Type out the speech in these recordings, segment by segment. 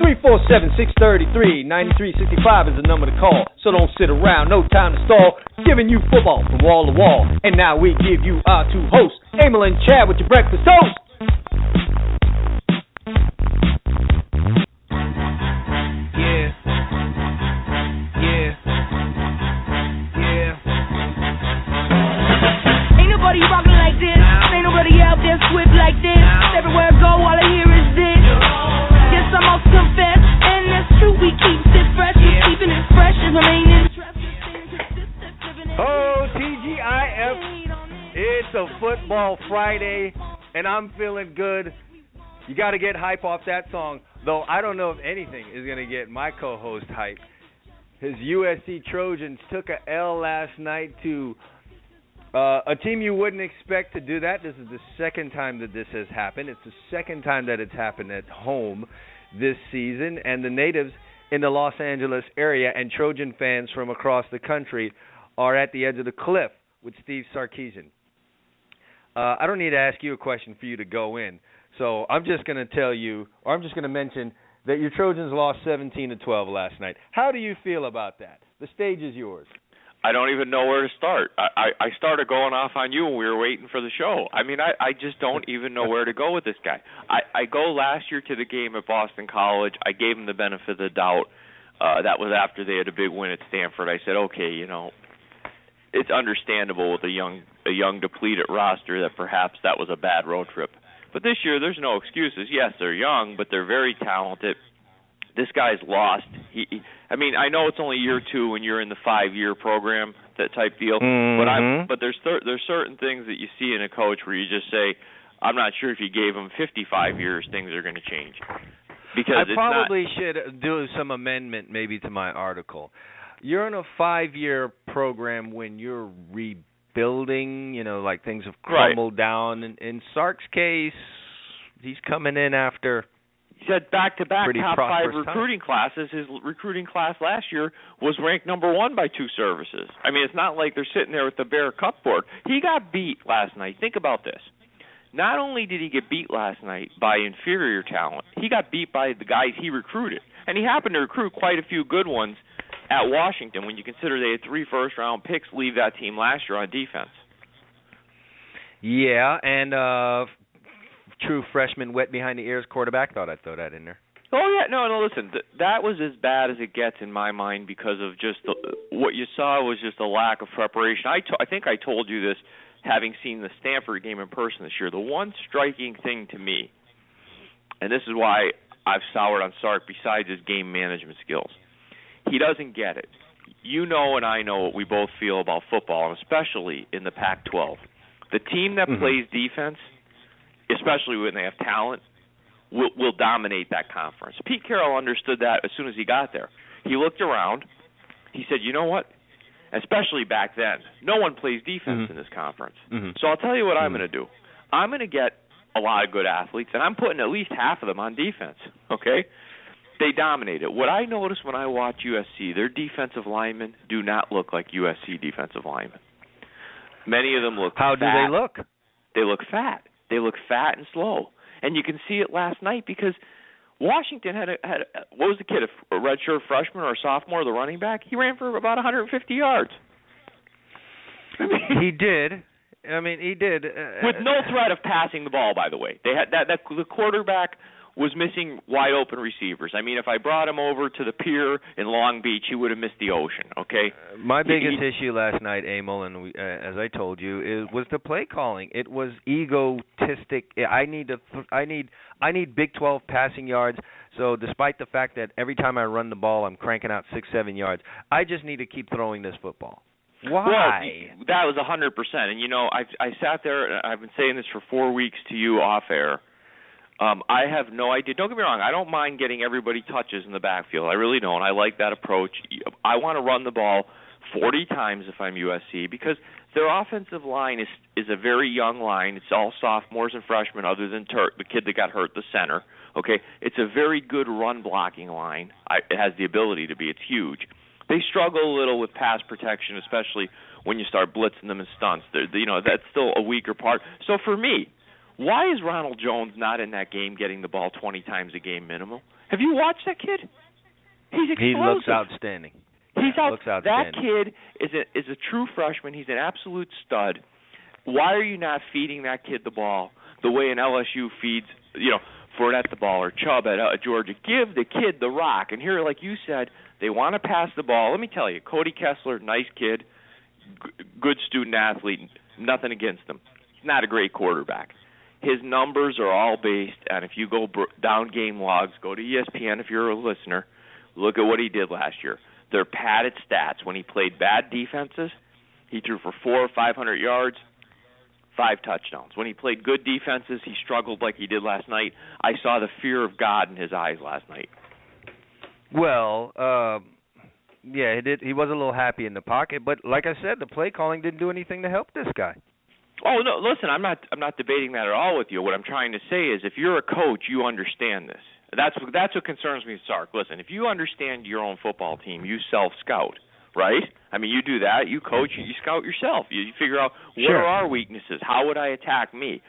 347 633 9365 is the number to call. So don't sit around, no time to stall. Giving you football from wall to wall. And now we give you our two hosts, Emil and Chad, with your breakfast toast. Friday, and I'm feeling good. You got to get hype off that song, though. I don't know if anything is going to get my co-host hype. His USC Trojans took a L last night to uh, a team you wouldn't expect to do that. This is the second time that this has happened. It's the second time that it's happened at home this season, and the natives in the Los Angeles area and Trojan fans from across the country are at the edge of the cliff with Steve Sarkisian. Uh, I don't need to ask you a question for you to go in. So I'm just going to tell you, or I'm just going to mention that your Trojans lost 17 to 12 last night. How do you feel about that? The stage is yours. I don't even know where to start. I, I I started going off on you when we were waiting for the show. I mean, I I just don't even know where to go with this guy. I I go last year to the game at Boston College. I gave him the benefit of the doubt. Uh that was after they had a big win at Stanford. I said, "Okay, you know, it's understandable with a young a young depleted roster that perhaps that was a bad road trip." But this year there's no excuses. Yes, they're young, but they're very talented. This guy's lost. He, he I mean, I know it's only year 2 when you're in the 5-year program, that type deal, but Mhm. I'm but there's cer- there's certain things that you see in a coach where you just say, I'm not sure if you gave him 55 years things are going to change. Because I it's probably should do some amendment maybe to my article. You're in a five year program when you're rebuilding, you know, like things have Right. crumbled down. In, in Sark's case, he's coming in after He said back to back top five prosperous time. recruiting classes. His recruiting class last year was ranked number one by two services. I mean, it's not like they're sitting there with the bare cupboard. He got beat last night. Think about this. Not only did he get beat last night by inferior talent, he got beat by the guys he recruited, and he happened to recruit quite a few good ones at Washington. When you consider they had three first round picks leave that team last year on defense. Yeah, and uh true freshman wet behind the ears quarterback. Thought I'd throw that in there. Oh yeah, no, no. Listen, th- that was as bad as it gets in my mind because of just the, what you saw was just a lack of preparation. I to- I think I told you this, having seen the Stanford game in person this year. The one striking thing to me, and this is why I've soured on Sark besides his game management skills, he doesn't get it. You know, and I know what we both feel about football, and especially in the Pac-12. The team that Mhm. plays defense, especially when they have talent, will will dominate that conference. Pete Carroll understood that as soon as he got there. He looked around. He said, "You know what? Especially back then, no one plays defense Mhm. in this conference. Mhm. So I'll tell you what I'm Mhm. going to do. I'm going to get a lot of good athletes, and I'm putting at least half of them on defense. Okay? They dominate it. What I notice when I watch USC, their defensive linemen do not look like USC defensive linemen. Many of them look. How do they look? they look fat. They look fat and slow, and you can see it last night because Washington had a had a, what was the kid a, a redshirt freshman or a sophomore, the running back? He ran for about 150 yards. he did. I mean, he did. Uh, with no threat of passing the ball. By the way, they had that that the quarterback was missing wide open receivers. I mean, if I brought him over to the pier in Long Beach, he would have missed the ocean. Okay. My biggest he- issue last night, Emil, and we, uh, as I told you, is was the play calling. It was egotistic. I need to. Th- I need. I need Big 12 passing yards. So, despite the fact that every time I run the ball, I'm cranking out six, seven yards, I just need to keep throwing this football. Why? Well, that was a hundred percent. And you know, I I sat there. I've been saying this for four weeks to you off air. Um, I have no idea. Don't get me wrong. I don't mind getting everybody touches in the backfield. I really don't. I like that approach. I want to run the ball 40 times if I'm USC because their offensive line is is a very young line. It's all sophomores and freshmen, other than Tuerk, the kid that got hurt, the center. Okay, it's a very good run blocking line. I, it has the ability to be. It's huge. They struggle a little with pass protection, especially when you start blitzing them in stunts. They're, you know that's still a weaker part. So for me, why is Ronald Jones not in that game getting the ball 20 times a game minimum? Have you watched that kid? He's explosive. He looks outstanding. He's out. Looks outstanding. that kid is a is a true freshman. He's an absolute stud. Why are you not feeding that kid the ball the way an LSU feeds, you know, Fournette the ball or Chubb at uh, Georgia? Give the kid the rock. And here, like you said, they want to pass the ball. Let me tell you, Cody Kessler, nice kid, g- good student athlete. Nothing against him. Not a great quarterback. His numbers are all based on if you go down game logs, go to ESPN if you're a listener, look at what he did last year. They're padded stats. When he played bad defenses, he threw for four or five hundred yards, five touchdowns. When he played good defenses, he struggled like he did last night. I saw the fear of God in his eyes last night. Well, uh, yeah, he did. He was a little happy in the pocket, but like I said, the play calling didn't do anything to help this guy. Oh no, listen, I'm not I'm not debating that at all with you. What I'm trying to say is if you're a coach, you understand this. That's what that's what concerns me, Sark. Listen, if you understand your own football team, you self scout, right? I mean, you do that. You coach, you scout yourself. You, you figure out what Sure. are our weaknesses. How would I attack me?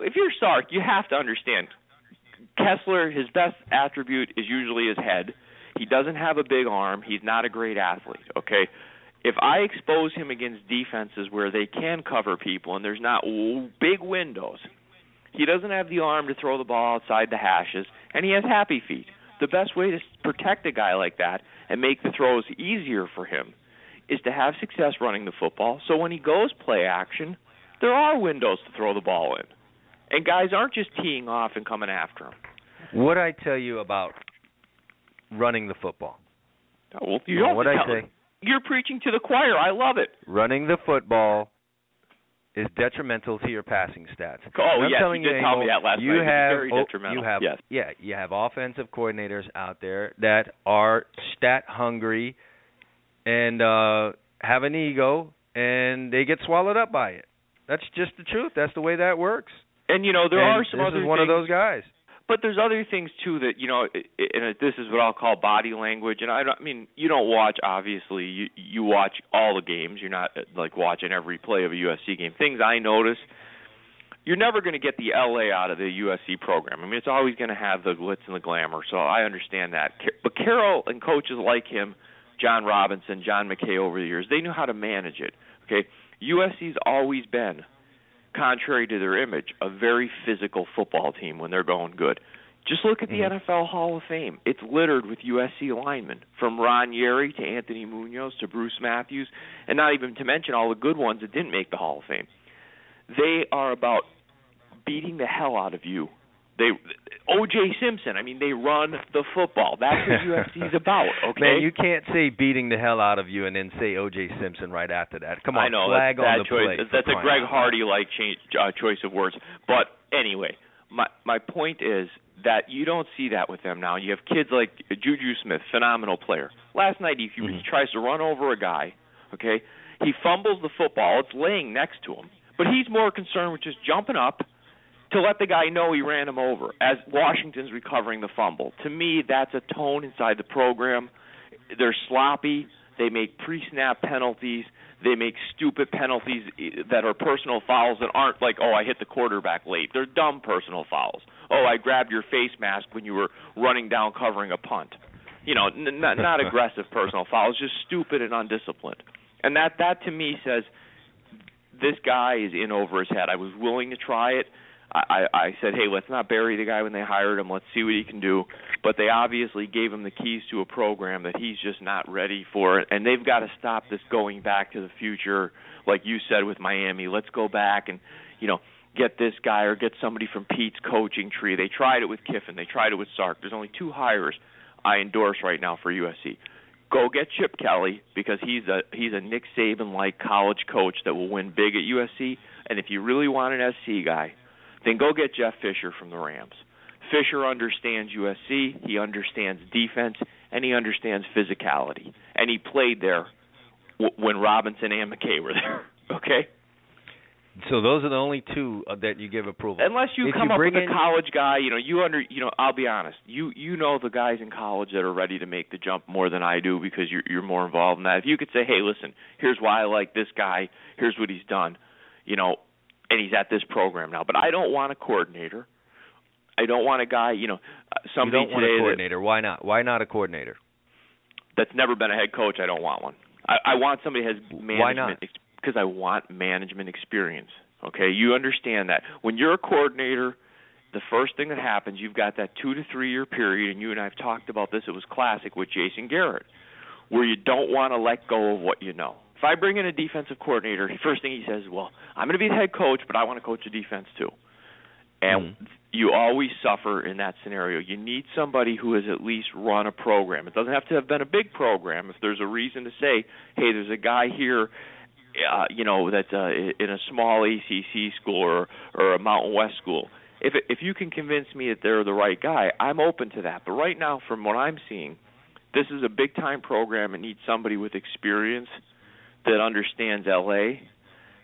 If you're Sark, you have to understand. Kessler, his best attribute is usually his head. He doesn't have a big arm. He's not a great athlete. Okay. If I expose him against defenses where they can cover people and there's not big windows, he doesn't have the arm to throw the ball outside the hashes, and he has happy feet. The best way to protect a guy like that and make the throws easier for him is to have success running the football. So when he goes play action, there are windows to throw the ball in. And guys aren't just teeing off and coming after him. What I tell you about running the football? Well, you Well, what I say? You're preaching to the choir. I love it. Running the football is detrimental to your passing stats. Oh, I'm yes, telling you did you, tell me that last you night. Have very oh, detrimental. you have Yes. yeah, you have offensive coordinators out there that are stat hungry and uh have an ego and they get swallowed up by it. That's just the truth. That's the way that works. And you know there And are some this other is one things, of those guys. But there's other things too that you know, and this is what I'll call body language. And I, don't, I mean, you don't watch obviously. You you watch all the games. You're not like watching every play of a USC game. Things I notice. You're never going to get the LA out of the USC program. I mean, it's always going to have the glitz and the glamour. So I understand that. But Carroll and coaches like him, John Robinson, John McKay over the years, they knew how to manage it. Okay, USC's always been contrary to their image, a very physical football team when they're going good. Just look at the Mhm. NFL Hall of Fame. It's littered with USC linemen, from Ron Yary to Anthony Munoz to Bruce Matthews, and not even to mention all the good ones that didn't make the Hall of Fame. They are about beating the hell out of you. They O.J. Simpson. I mean, they run the football. That's what USC's about. Okay. Man, you can't say beating the hell out of you and then say O.J. Simpson right after that. Come on, I know flag that's on the choice. play. That's a Greg. Hardy like change, uh, choice of words. But anyway, my my point is that you don't see that with them now. You have kids like Juju Smith, phenomenal player. Last night he, he Mhm. tries to run over a guy. Okay, he fumbles the football. It's laying next to him, but he's more concerned with just jumping up to let the guy know he ran him over as Washington's recovering the fumble. To me, that's a tone inside the program. They're sloppy. They make pre-snap penalties. They make stupid penalties that are personal fouls that aren't like, oh, I hit the quarterback late. They're dumb personal fouls. Oh, I grabbed your face mask when you were running down covering a punt. You know, n- not not aggressive personal fouls, just stupid and undisciplined. And that that to me says this guy is in over his head. I was willing to try it. I, I said, hey, let's not bury the guy when they hired him. Let's see what he can do. But they obviously gave him the keys to a program that he's just not ready for, and they've got to stop this going back to the future, like you said with Miami. Let's go back and, you know, get this guy or get somebody from Pete's coaching tree. They tried it with Kiffin. They tried it with Sark. There's only two hires I endorse right now for USC. Go get Chip Kelly because he's a he's a Nick Saban like college coach that will win big at USC. And if you really want an SC guy, then go get Jeff Fisher from the Rams. Fisher understands USC, he understands defense, and he understands physicality, and he played there w- when Robinson and McKay were there. Okay, So those are the only two uh, that you give approval. unless you If come you up with a college guy, you know, you under, you know, I'll be honest, you you know the guys in college that are ready to make the jump more than I do because you're you're more involved in that. If you could say, hey, listen, here's why I like this guy, here's what he's done, you know, and he's at this program now, but I don't want a coordinator. I don't want a guy, you know, uh, you somebody don't want a that- coordinator. Why not? Why not a coordinator? that's never been a head coach. I don't want one. I, I want somebody who has management Why not? because I want management experience. Okay, you understand that when you're a coordinator, the first thing that happens, you've got that two to three year period, and you and I've talked about this. It was classic with Jason Garrett, where you don't want to let go of what you know. If I bring in a defensive coordinator, the first thing he says, "Well, I'm going to be the head coach, but I want to coach the defense too." And Mhm. you always suffer in that scenario. You need somebody who has at least run a program. It doesn't have to have been a big program. If there's a reason to say, "Hey, there's a guy here, uh, you know, that's uh, in a small ACC school or or a Mountain West school." If it, if you can convince me that they're the right guy, I'm open to that. But right now, from what I'm seeing, this is a big time program and needs somebody with experience that understands LA,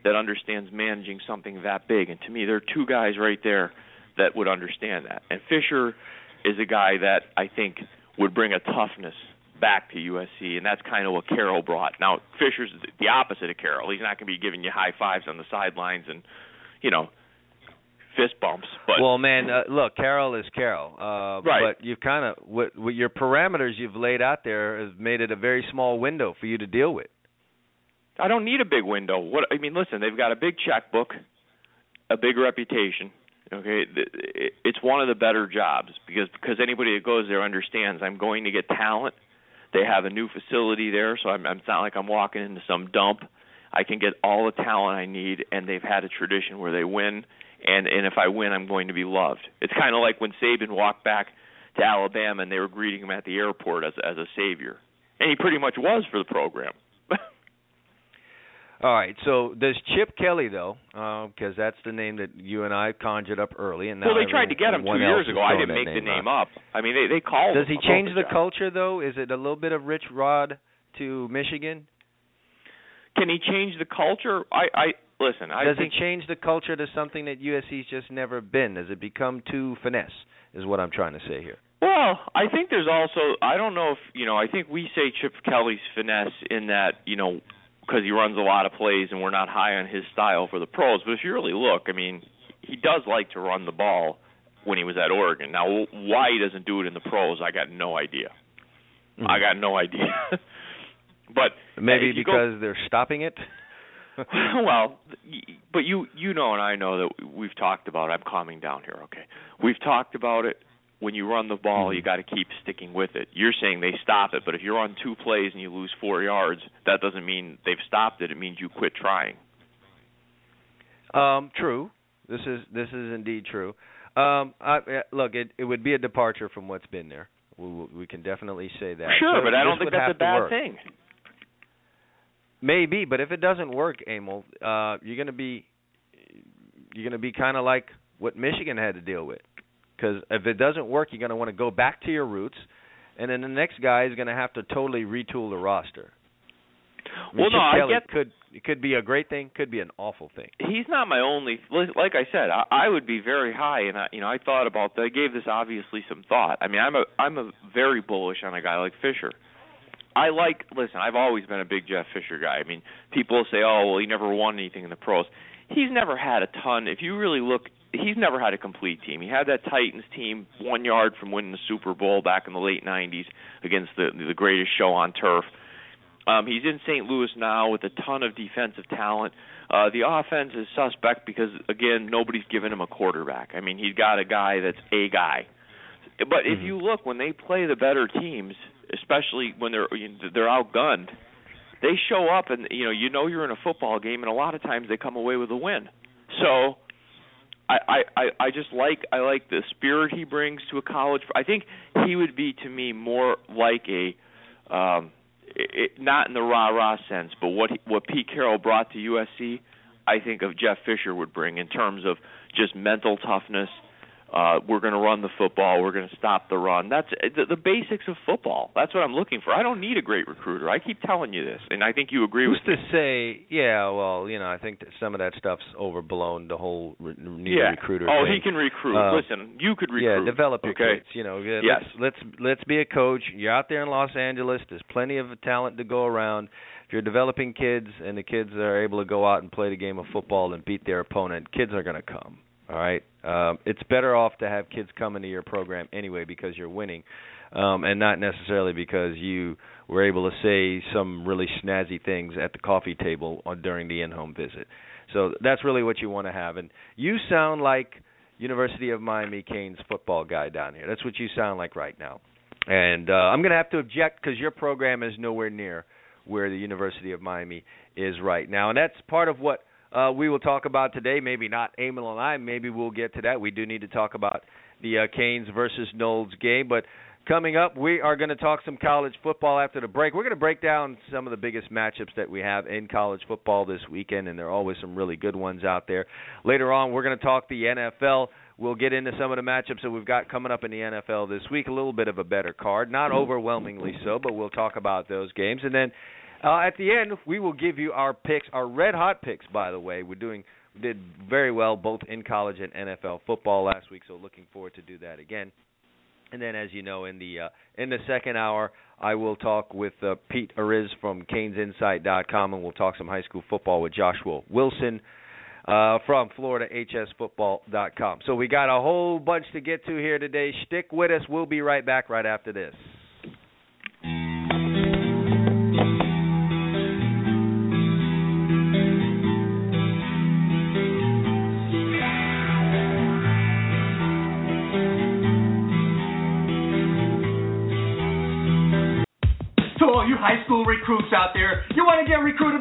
that understands managing something that big. And to me, there are two guys right there that would understand that. And Fisher is a guy that I think would bring a toughness back to USC, and that's kind of what Carroll brought. Now Fisher's the opposite of Carroll. He's not going to be giving you high fives on the sidelines and you know fist bumps. But well, man, uh, look, Carroll is Carroll. Uh, Right. But you've kind of with, with your parameters you've laid out there has made it a very small window for you to deal with. I don't need a big window. What I mean, listen, they've got a big checkbook, a big reputation. Okay, it's one of the better jobs because because anybody that goes there understands I'm going to get talent. They have a new facility there, so I'm, it's not like I'm walking into some dump. I can get all the talent I need, and they've had a tradition where they win. And and if I win, I'm going to be loved. It's kind of like when Saban walked back to Alabama and they were greeting him at the airport as as a savior, and he pretty much was for the program. All right. So does Chip Kelly though? Uh, because that's the name that you and I conjured up early, and now well, they tried to get him two years ago. I didn't make the name name up. I mean, they they called. Does he change the job. culture though? Is it a little bit of Rich Rod to Michigan? Can he change the culture? I I listen. I Does think it change the culture to something that USC's just never been? Does it become too finesse? Is what I'm trying to say here. Well, I think there's also I don't know if you know I think we say Chip Kelly's finesse in that you know because he runs a lot of plays and we're not high on his style for the pros. But if you really look, I mean, he does like to run the ball when he was at Oregon. Now, why he doesn't do it in the pros, I got no idea. Mhm. I got no idea. but Maybe uh, go- because they're stopping it. well, but you you know and I know that we've talked about. it. I'm calming down here. Okay, we've talked about it. When you run the ball, you got to keep sticking with it. You're saying they stop it, but if you're on two plays and you lose four yards, that doesn't mean they've stopped it. It means you quit trying. Um, true. This is this is indeed true. Um, I, look, it it would be a departure from what's been there. We we can definitely say that. sure, So but I don't think that's a bad thing. Maybe, but if it doesn't work, Emil, uh, you're gonna be you're gonna be kind of like what Michigan had to deal with. Because if it doesn't work, you're gonna want to go back to your roots, and then the next guy is gonna have to totally retool the roster. I mean, Well, no, Chip I Kelly get- could it could be a great thing, could be an awful thing. he's not my only like I said I, I would be very high and I you know I thought about I gave this obviously some thought. I mean I'm a I'm a very bullish on a guy like Fisher. I like listen I've always been a big Jeff Fisher guy. I mean people say oh well he never won anything in the pros. He's never had a ton. If you really look he's never had a complete team he had that Titans team one yard from winning the Super Bowl back in the late 90s against the the greatest show on turf um, he's in St. Louis now with a ton of defensive talent. Uh, the offense is suspect because again, nobody's given him a quarterback. I mean, he's got a guy that's a guy. But if Mhm. you look when they play the better teams, especially when they're you know, they're outgunned, they show up and you know you know you're in a football game, and a lot of times they come away with a win. So. I, I, I just like I like the spirit he brings to a college. I think he would be to me more like a um, it, not in the rah rah sense, but what he, what Pete Carroll brought to USC, I think of Jeff Fisher would bring in terms of just mental toughness, uh we're going to run the football, we're going to stop the run. That's the, the basics of football. That's what I'm looking for. I don't need a great recruiter. I keep telling you this, and I think you agree Who's with to say? Yeah, well, you know, I think that some of that stuff's overblown. The whole re- need yeah. a recruiter. Oh, thing. he can recruit. Uh, Listen, you could recruit. Yeah, develop your okay? kids. You know, yeah, Yes. let's, let's let's be a coach. You're out there in Los Angeles. There's plenty of talent to go around. If you're developing kids and the kids are able to go out and play the game of football and beat their opponent, kids are going to come. All right. Um, it's better off to have kids come into your program anyway because you're winning, um, and not necessarily because you were able to say some really snazzy things at the coffee table on, during the in-home visit. So that's really what you want to have. And you sound like University of Miami Canes football guy down here. That's what you sound like right now. And uh, I'm going to have to object because your program is nowhere near where the University of Miami is right now, and that's part of what uh, we will talk about today. Maybe not Emil and I. Maybe we'll get to that. We do need to talk about the uh, Canes versus Noles game, but coming up, we are going to talk some college football after the break. We're going to break down some of the biggest matchups that we have in college football this weekend, and there are always some really good ones out there. Later on, we're going to talk the NFL. We'll get into some of the matchups that we've got coming up in the NFL this week. A little bit of a better card, not overwhelmingly so, but we'll talk about those games. And then uh, at the end, we will give you our picks, our red hot picks. By the way, we're doing we did very well both in college and NFL football last week, so looking forward to do that again. And then, as you know, in the uh, in the second hour, I will talk with uh, Pete Ariz from CanesInsight.com, and we'll talk some high school football with Joshua Wilson uh, from FloridaHSFootball.com. So we got a whole bunch to get to here today. Stick with us. We'll be right back right after this.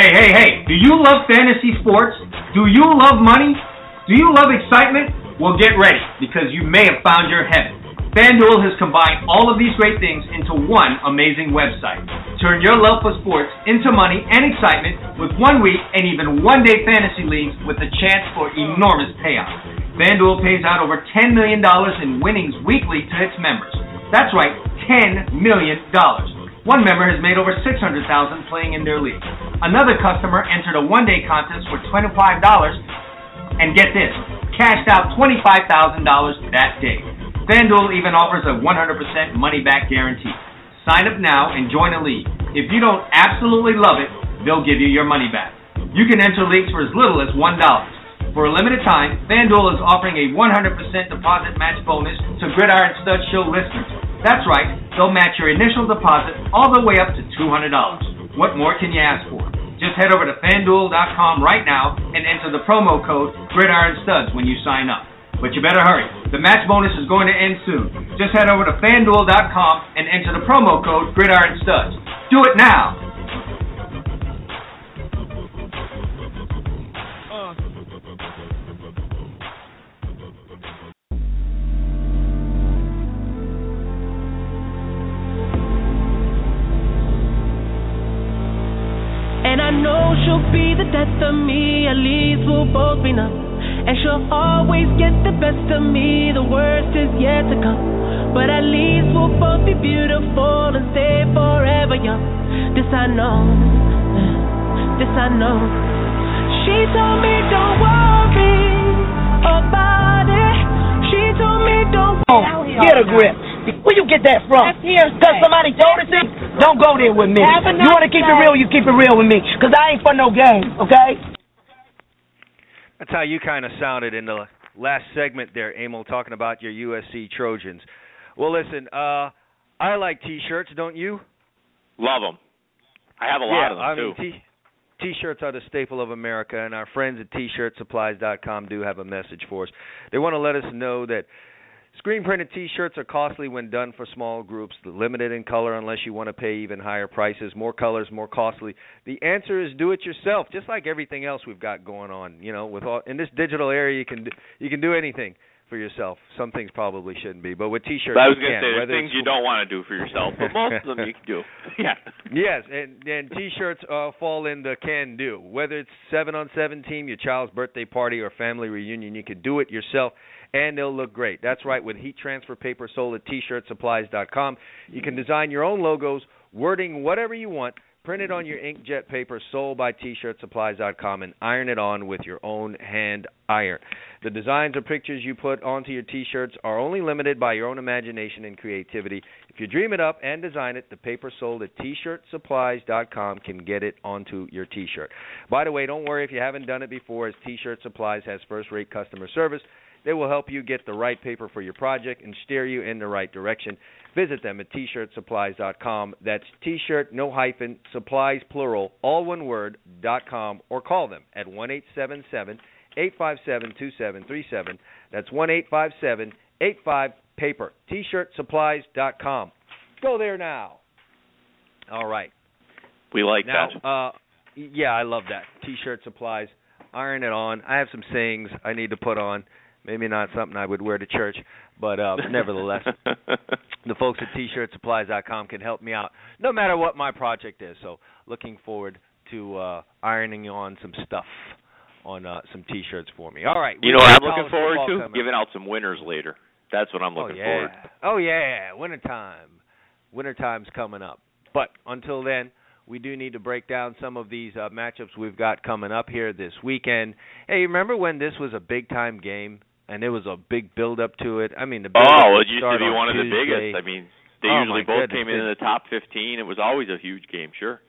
Hey, hey, hey, do you love fantasy sports? Do you love money? Do you love excitement? Well, get ready because you may have found your heaven. FanDuel has combined all of these great things into one amazing website. Turn your love for sports into money and excitement with one week and even one day fantasy leagues with a chance for enormous payouts. FanDuel pays out over $10 million in winnings weekly to its members. That's right, $10 million. One member has made over 600,000 playing in their league. Another customer entered a one-day contest for $25 and get this, cashed out $25,000 that day. FanDuel even offers a 100% money-back guarantee. Sign up now and join a league. If you don't absolutely love it, they'll give you your money back. You can enter leagues for as little as $1. For a limited time, FanDuel is offering a 100% deposit match bonus to Gridiron Stud Show listeners. That's right, they'll match your initial deposit all the way up to $200. What more can you ask for? Just head over to fanduel.com right now and enter the promo code Gridiron Studs when you sign up. But you better hurry. The match bonus is going to end soon. Just head over to fanduel.com and enter the promo code Gridiron Studs. Do it now. She'll the me, at least we'll both be numb. And she'll always get the best of me, the worst is yet to come. But at least we'll both be beautiful and stay forever young. This I know, this I know. She told me don't worry about it. She told me don't oh, Get a grip. Where you get that from? Because somebody told it to you? Don't go there with me. Have a You want to nice keep it real, you keep it real with me. Because I ain't for no games, okay? That's how you kind of sounded in the last segment there, Emil, talking about your USC Trojans. Well, listen, uh, I like T-shirts, don't you? Love them. I have a yeah, lot of them I too. mean, t- T-shirts are the staple of America, and our friends at T-shirtsupplies.com do have a message for us. They want to let us know that Screen printed T-shirts are costly when done for small groups, limited in color unless you want to pay even higher prices. More colors, more costly. The answer is do it yourself, just like everything else we've got going on. You know, with all in this digital area, you can you can do anything for yourself. Some things probably shouldn't be, but with T-shirts, But I was going to can. say there's things you don't want to do for yourself, but most of them you can do. Yeah. Yes, and and T-shirts uh, fall in the can do. Whether it's seven on seven team, your child's birthday party, or family reunion, you can do it yourself, and they'll look great. That's right. With heat transfer paper sold at T-shirtsupplies.com, you can design your own logos, wording whatever you want, print it on your inkjet paper sold by T-shirtsupplies.com, and iron it on with your own hand iron. The designs or pictures you put onto your T-shirts are only limited by your own imagination and creativity. If you dream it up and design it, the paper sold at T-shirtsupplies.com can get it onto your T-shirt. By the way, don't worry if you haven't done it before, as T-shirt Supplies has first-rate customer service. They will help you get the right paper for your project and steer you in the right direction. Visit them at tshirtsupplies.com. That's t-shirt, no hyphen, supplies plural, all one word, dot com, or call them at one eight seven seven eight five seven two seven three seven. That's one eight five seven eight five paper. T-shirtsupplies.com. Go there now. All right. We like Now, that. uh, yeah, I love that. T-shirt supplies. Iron it on. I have some sayings I need to put on. Maybe not something I would wear to church, but uh, nevertheless, the folks at T-shirtsupplies.com can help me out, no matter what my project is. So, looking forward to uh, ironing on some stuff on uh, some T-shirts for me. All right. you know what I'm looking forward to? coming. Giving out some winners later. That's what I'm Oh looking yeah. forward. To. Oh yeah, wintertime. Wintertime's coming up. But until then, we do need to break down some of these uh, matchups we've got coming up here this weekend. Hey, remember when this was a big time game and it was a big build up to it? I mean, the Oh, it used to be one of the biggest. I mean, they Oh, usually both goodness. came in in the top 15. It was always a huge game, sure.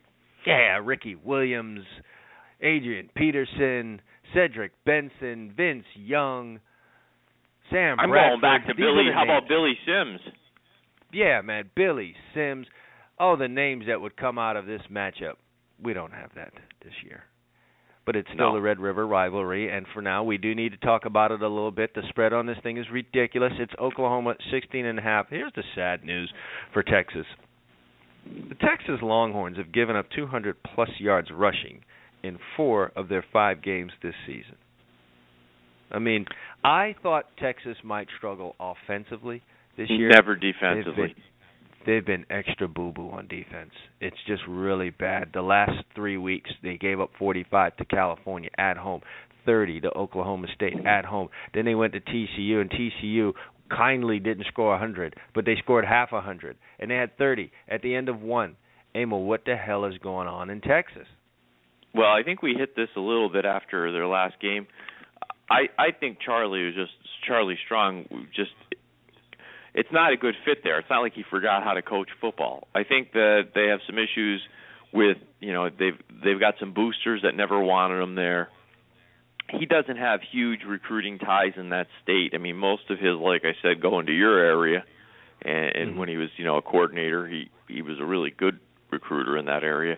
Yeah, Ricky Williams, Adrian Peterson, Cedric Benson, Vince Young, Sam I'm Bradford. going back to These Billy. How names. about Billy Sims? Yeah, man, Billy Sims, all the names that would come out of this matchup. We don't have that this year. But it's still No. the Red River rivalry, and for now, we do need to talk about it a little bit. The spread on this thing is ridiculous. It's Oklahoma 16 and a half. Here's the sad news for Texas. The Texas Longhorns have given up 200 plus yards rushing in four of their five games this season. I mean, I thought Texas might struggle offensively this year. Never defensively. They've been extra boo boo on defense. It's just really bad. The last three weeks, they gave up 45 to California at home, 30 to Oklahoma State at home. Then they went to TCU, and TCU kindly didn't score 100, but they scored half a 100, and they had 30 at the end of one. Emil, what the hell is going on in Texas? Well, I think we hit this a little bit after their last game. I I think Charlie was just Charlie Strong just it's not a good fit there. It's not like he forgot how to coach football. I think that they have some issues with, you know, they've they've got some boosters that never wanted him there. He doesn't have huge recruiting ties in that state. I mean, most of his like I said go into your area and, and Mhm. when he was, you know, a coordinator, he he was a really good recruiter in that area.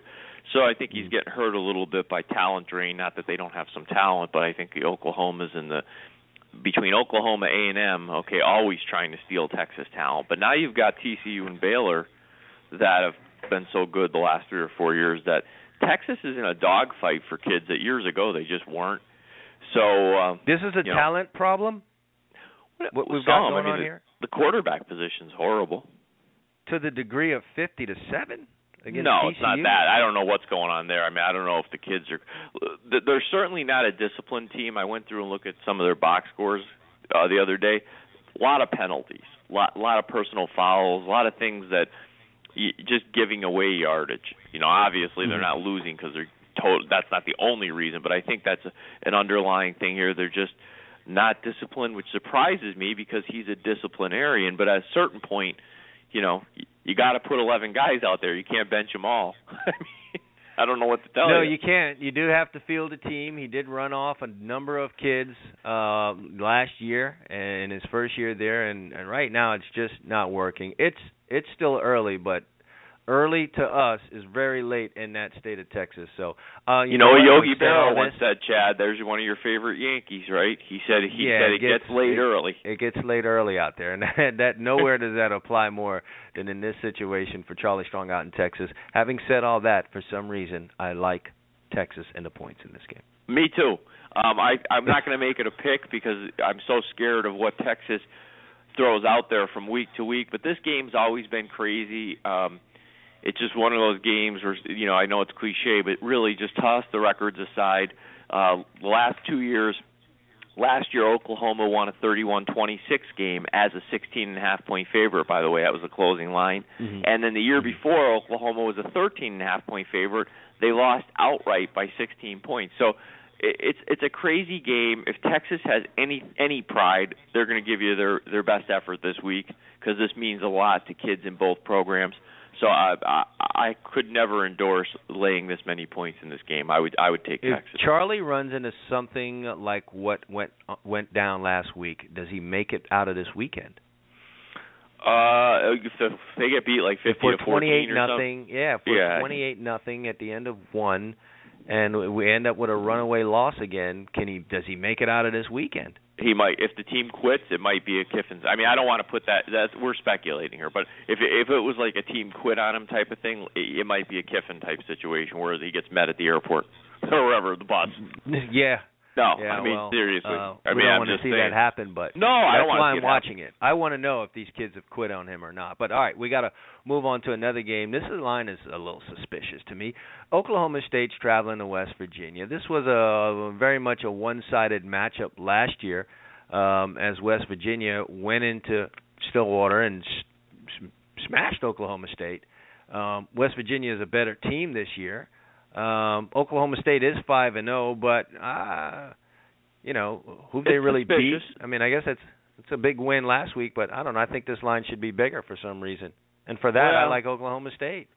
So I think he's getting hurt a little bit by talent drain. Not that they don't have some talent, but I think the Oklahomas and the between Oklahoma A and M, okay, always trying to steal Texas talent. But now you've got TCU and Baylor that have been so good the last three or four years that Texas is in a dogfight for kids that years ago they just weren't. So um, This is a You know. talent problem What we've got going I mean, on the, here? The quarterback position's horrible. to the degree of 50 to 7 against no, TCU? it's not that. I don't know what's going on there. I mean, I don't know if the kids are. th- They're certainly not a disciplined team. I went through and looked at some of their box scores uh, the other day. A lot of penalties, a lot, lot of personal fouls, a lot of things that y just giving away yardage. You know, obviously they're Mhm. not losing because they're total. That's not the only reason, but I think that's a, an underlying thing here. They're just not disciplined, which surprises me because he's a disciplinarian. But at a certain point, you know, you got to put 11 guys out there. You can't bench them all. I mean, I don't know what to tell no, you. No, you can't. You do have to field a team. He did run off a number of kids uh last year and his first year there and, and right now it's just not working. It's it's still early, but early to us is very late in that state of Texas. So, uh, you, You know? Yogi We've said all Berra once said, Chad, there's one of your favorite Yankees, right? He said he Yeah, said it it gets, gets- late it- early. It gets late early out there, and that, that nowhere does that apply more than in this situation for Charlie Strong out in Texas. Having said all that, for some reason, I like Texas and the points in this game. Me too. Um, I I'm not going to make it a pick because I'm so scared of what Texas throws out there from week to week. But this game's always been crazy. Um, it's just one of those games where you know I know it's cliche, but really just toss the records aside. Uh, the last two years, last year Oklahoma won a 31-26 game as a 16 and a half point favorite. By the way, that was the closing line. And then the year before, Oklahoma was a 13 and a half point favorite. They lost outright by 16 points. So it's it's a crazy game. If Texas has any any pride, they're going to give you their their best effort this week because this means a lot to kids in both programs. So I, I I could never endorse laying this many points in this game. I would I would take If Texas. Charlie runs into something like what went went down last week, does he make it out of this weekend? Uh, if they get beat like 50 if we're to 14 twenty-eight or nothing, yeah, if we're Yeah. twenty-eight nothing at the end of one, and we end up with a runaway loss again, can he? Does he make it out of this weekend? he might if the team quits it might be a Kiffin's I mean I don't want to put that that we're speculating here but if if it was like a team quit on him type of thing it, it might be a Kiffin type situation where he gets met at the airport or wherever the bus yeah. No Yeah, I mean well, seriously uh, I mean don't I'm want to just see saying that happen, but no I don't want why to I'm watching it. I want to know if these kids have quit on him or not. But all right, we got to move on to another game. This is- line is a little suspicious to me. Oklahoma State's traveling to West Virginia. This was a very much a one-sided matchup last year, um, as West Virginia went into Stillwater and s- smashed Oklahoma State. Um, West Virginia is a better team this year. Um, Oklahoma State is five and zero, but uh, you know who they really beat. I mean, I guess it's it's a big win last week, but I don't know. I think this line should be bigger for some reason, and for that, I like Oklahoma State.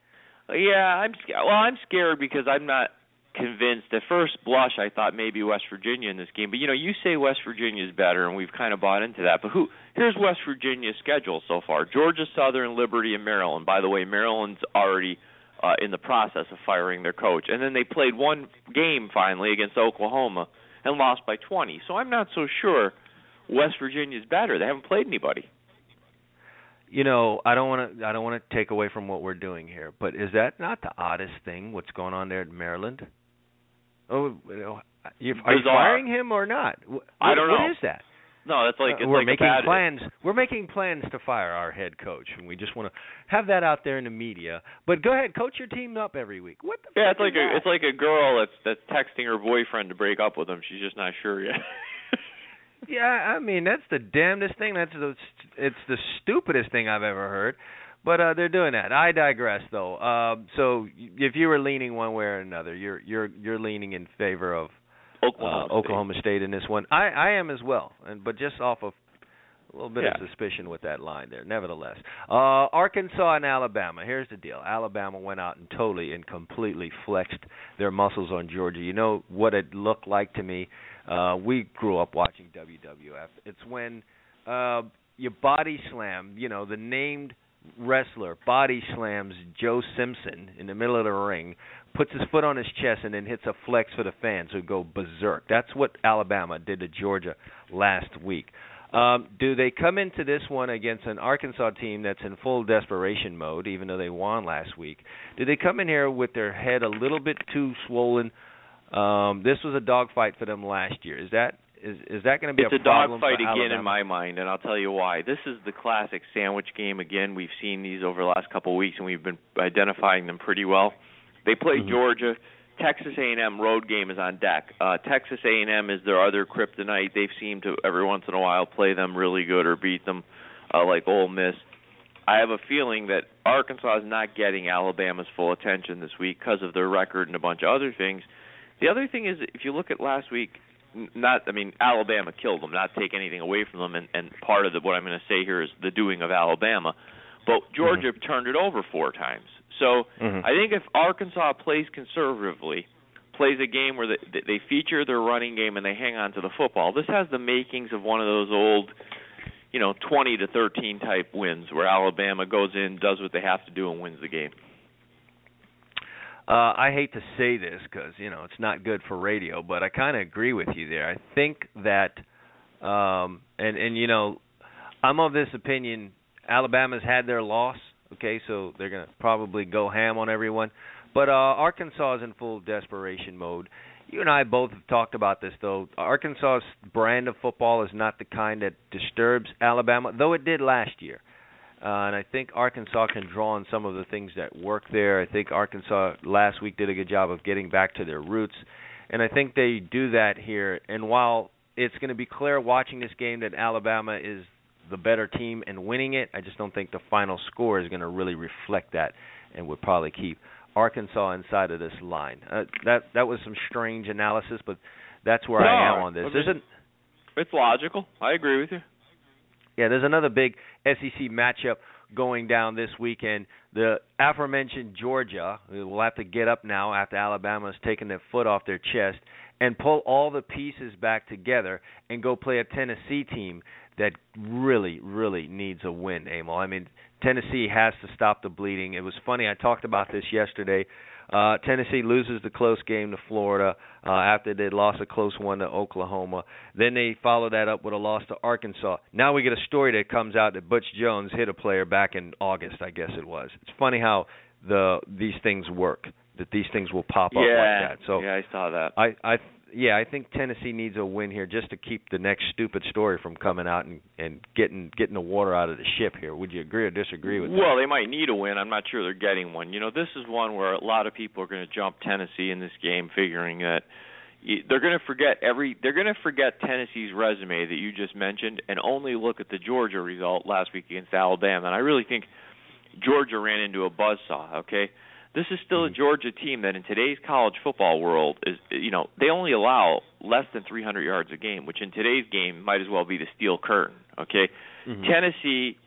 Yeah, I'm. Well, I'm scared because I'm not convinced. At first blush, I thought maybe West Virginia in this game, but you know, you say West Virginia is better, and we've kind of bought into that. But who? Here's West Virginia's schedule so far: Georgia Southern, Liberty, and Maryland. By the way, Maryland's already uh, in the process of firing their coach, and then they played one game finally against Oklahoma and lost by 20. So I'm not so sure West Virginia's better. They haven't played anybody. You know, I don't want to I don't want to take away from what we're doing here, but is that not the oddest thing? What's going on there at Maryland? Oh, you know, are you firing him or not? Wh- I don't What know. is that? No, that's like Uh, it's we're like a making bad, plans. We're making plans to fire our head coach, and we just want to have that out there in the media. But go ahead, coach your team up every week. What the? Yeah, it's like is a it's like a girl that's that's texting her boyfriend to break up with him. She's just not sure yet. Yeah, I mean that's the damnedest thing. That's the it's the stupidest thing I've ever heard. But uh they're doing that. I digress though. Um so if you were leaning one way or another, you're you're you're leaning in favor of Oklahoma. uh, State. Oklahoma State in this one. I I am as well. And but just off of a little bit Yeah. of suspicion with that line there. Nevertheless, uh Arkansas and Alabama. Here's the deal. Alabama went out and totally and completely flexed their muscles on Georgia. You know what it looked like to me. Uh we grew up watching WWF. It's when uh you body slam, you know, the named wrestler body slams Joe Simpson in the middle of the ring, puts his foot on his chest, and then hits a flex for the fans who go berserk. That's what Alabama did to Georgia last week. Um, do they come into this one against an Arkansas team that's in full desperation mode, even though they won last week? Do they come in here with their head a little bit too swollen? Um, this was a dogfight for them last year. Is that is is that going to be a it's a, a problem dogfight again Alabama? in my mind, and I'll tell you why. This is the classic sandwich game again. We've seen these over the last couple of weeks, and we've been identifying them pretty well. They play Mhm. Georgia. Texas A&M road game is on deck. Uh, Texas A&M is their other kryptonite. They've seemed to every once in a while play them really good or beat them, uh, like Ole Miss. I have a feeling that Arkansas is not getting Alabama's full attention this week because of their record and a bunch of other things. The other thing is, if you look at last week, not I mean Alabama killed them, not take anything away from them, and, and part of the, what I'm going to say here is the doing of Alabama. But Georgia turned it over four times. So Mhm. I think if Arkansas plays conservatively, plays a game where they, they feature their running game and they hang on to the football, this has the makings of one of those old, you know, 20 to 13 type wins where Alabama goes in, does what they have to do, and wins the game. Uh, I hate to say this because you know it's not good for radio, but I kind of agree with you there. I think that, um, and and you know, I'm of this opinion. Alabama's had their loss, okay, so they're gonna probably go ham on everyone. But uh, Arkansas is in full desperation mode. You and I both have talked about this, though. Arkansas's brand of football is not the kind that disturbs Alabama, though it did last year. Uh, and I think Arkansas can draw on some of the things that work there. I think Arkansas last week did a good job of getting back to their roots, and I think they do that here. And while it's going to be clear watching this game that Alabama is the better team and winning it, I just don't think the final score is going to really reflect that, and would probably keep Arkansas inside of this line. Uh, that that was some strange analysis, but that's where no, I am on this. I mean, There's an it's logical. I agree with you. yeah, there's another big SEC matchup going down this weekend. The aforementioned Georgia will have to get up now after Alabama's taken their foot off their chest and pull all the pieces back together and go play a Tennessee team that really, really needs a win, Emil. I mean, Tennessee has to stop the bleeding. It was funny, I talked about this yesterday. Uh, Tennessee loses the close game to Florida uh, after they lost a close one to Oklahoma. Then they follow that up with a loss to Arkansas. Now we get a story that comes out that Butch Jones hit a player back in August, I guess it was. It's funny how the these things work. That these things will pop up yeah, like that. So yeah, I saw that. I I yeah, I think Tennessee needs a win here just to keep the next stupid story from coming out and and getting getting the water out of the ship here. Would you agree or disagree with that? Well, they might need a win. I'm not sure they're getting one. You know, this is one where a lot of people are going to jump Tennessee in this game, figuring that they're going to forget every. They're going to forget Tennessee's resume that you just mentioned, and only look at the Georgia result last week against Alabama. And I really think Georgia ran into a buzzsaw. Okay, this is still a Georgia team that in today's college football world is you know they only allow less than 300 yards a game, which in today's game might as well be the steel curtain. Okay, Mhm. Tennessee,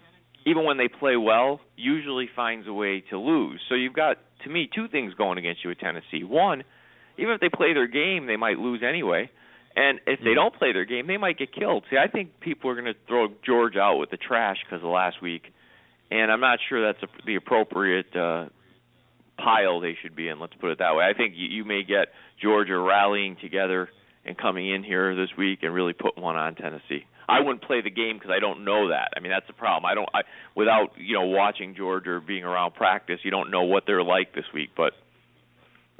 even when they play well, usually finds a way to lose. So you've got to me two things going against you with Tennessee. One, even if they play their game, they might lose anyway. And if they Mhm. don't play their game, they might get killed. See, I think people are going to throw Georgia out with the trash because of last week, and I'm not sure that's a, the appropriate uh, pile they should be in. Let's put it that way. I think you, you may get Georgia rallying together and coming in here this week and really putting one on Tennessee. I wouldn't play the game because I don't know that. I mean, that's the problem. I don't. I without you know watching Georgia or being around practice, you don't know what they're like this week. But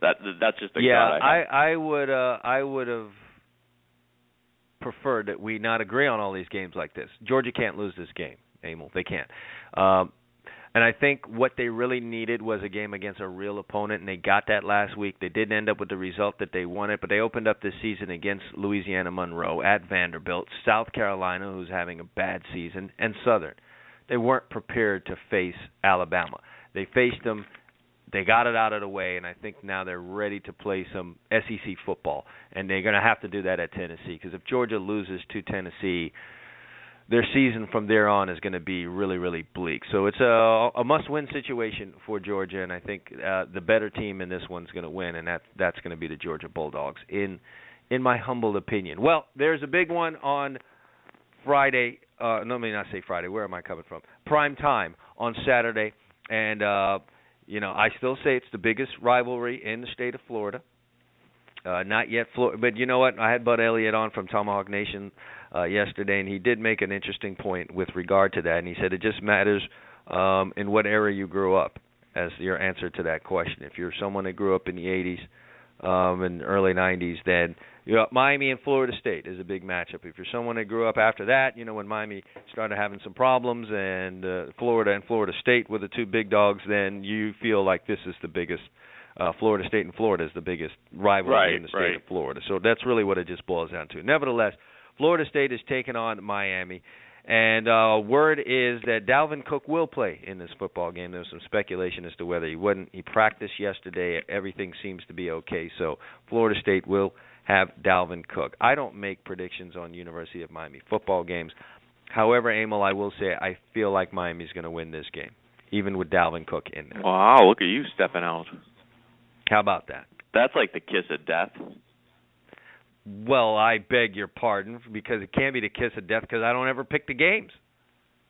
that that's just a yeah, I. I I would uh I would have preferred that we not agree on all these games like this. Georgia can't lose this game, Emil. They can't. Um and I think what they really needed was a game against a real opponent, and they got that last week. They didn't end up with the result that they wanted, but they opened up this season against Louisiana Monroe, at Vanderbilt, South Carolina, who's having a bad season, and Southern. They weren't prepared to face Alabama. They faced them they got it out of the way, and I think now they're ready to play some SEC football, and they're going to have to do that at Tennessee because if Georgia loses to Tennessee, their season from there on is going to be really, really bleak. So it's a, a must-win situation for Georgia, and I think uh, the better team in this one's going to win, and that that's going to be the Georgia Bulldogs, in in my humble opinion. Well, there's a big one on Friday. Uh, no, let me not say Friday. Where am I coming from? Prime time on Saturday, and. uh you know, I still say it's the biggest rivalry in the state of Florida. Uh, not yet, Florida, but you know what? I had Bud Elliott on from Tomahawk Nation uh, yesterday, and he did make an interesting point with regard to that. And he said it just matters um, in what era you grew up, as your answer to that question. If you're someone that grew up in the 80s um, and early 90s, then you know, Miami and Florida State is a big matchup. If you're someone that grew up after that, you know when Miami started having some problems, and uh, Florida and Florida State were the two big dogs, then you feel like this is the biggest. Uh, Florida State and Florida is the biggest rivalry Right, in the state right. of Florida. So that's really what it just boils down to. Nevertheless, Florida State is taking on Miami. And uh word is that Dalvin Cook will play in this football game. There's some speculation as to whether he wouldn't. He practiced yesterday. Everything seems to be okay. So Florida State will have Dalvin Cook. I don't make predictions on University of Miami football games. However, Emil, I will say I feel like Miami's going to win this game, even with Dalvin Cook in there. Wow, look at you stepping out. How about that? That's like the kiss of death. Well, I beg your pardon because it can't be the kiss of death because I don't ever pick the games.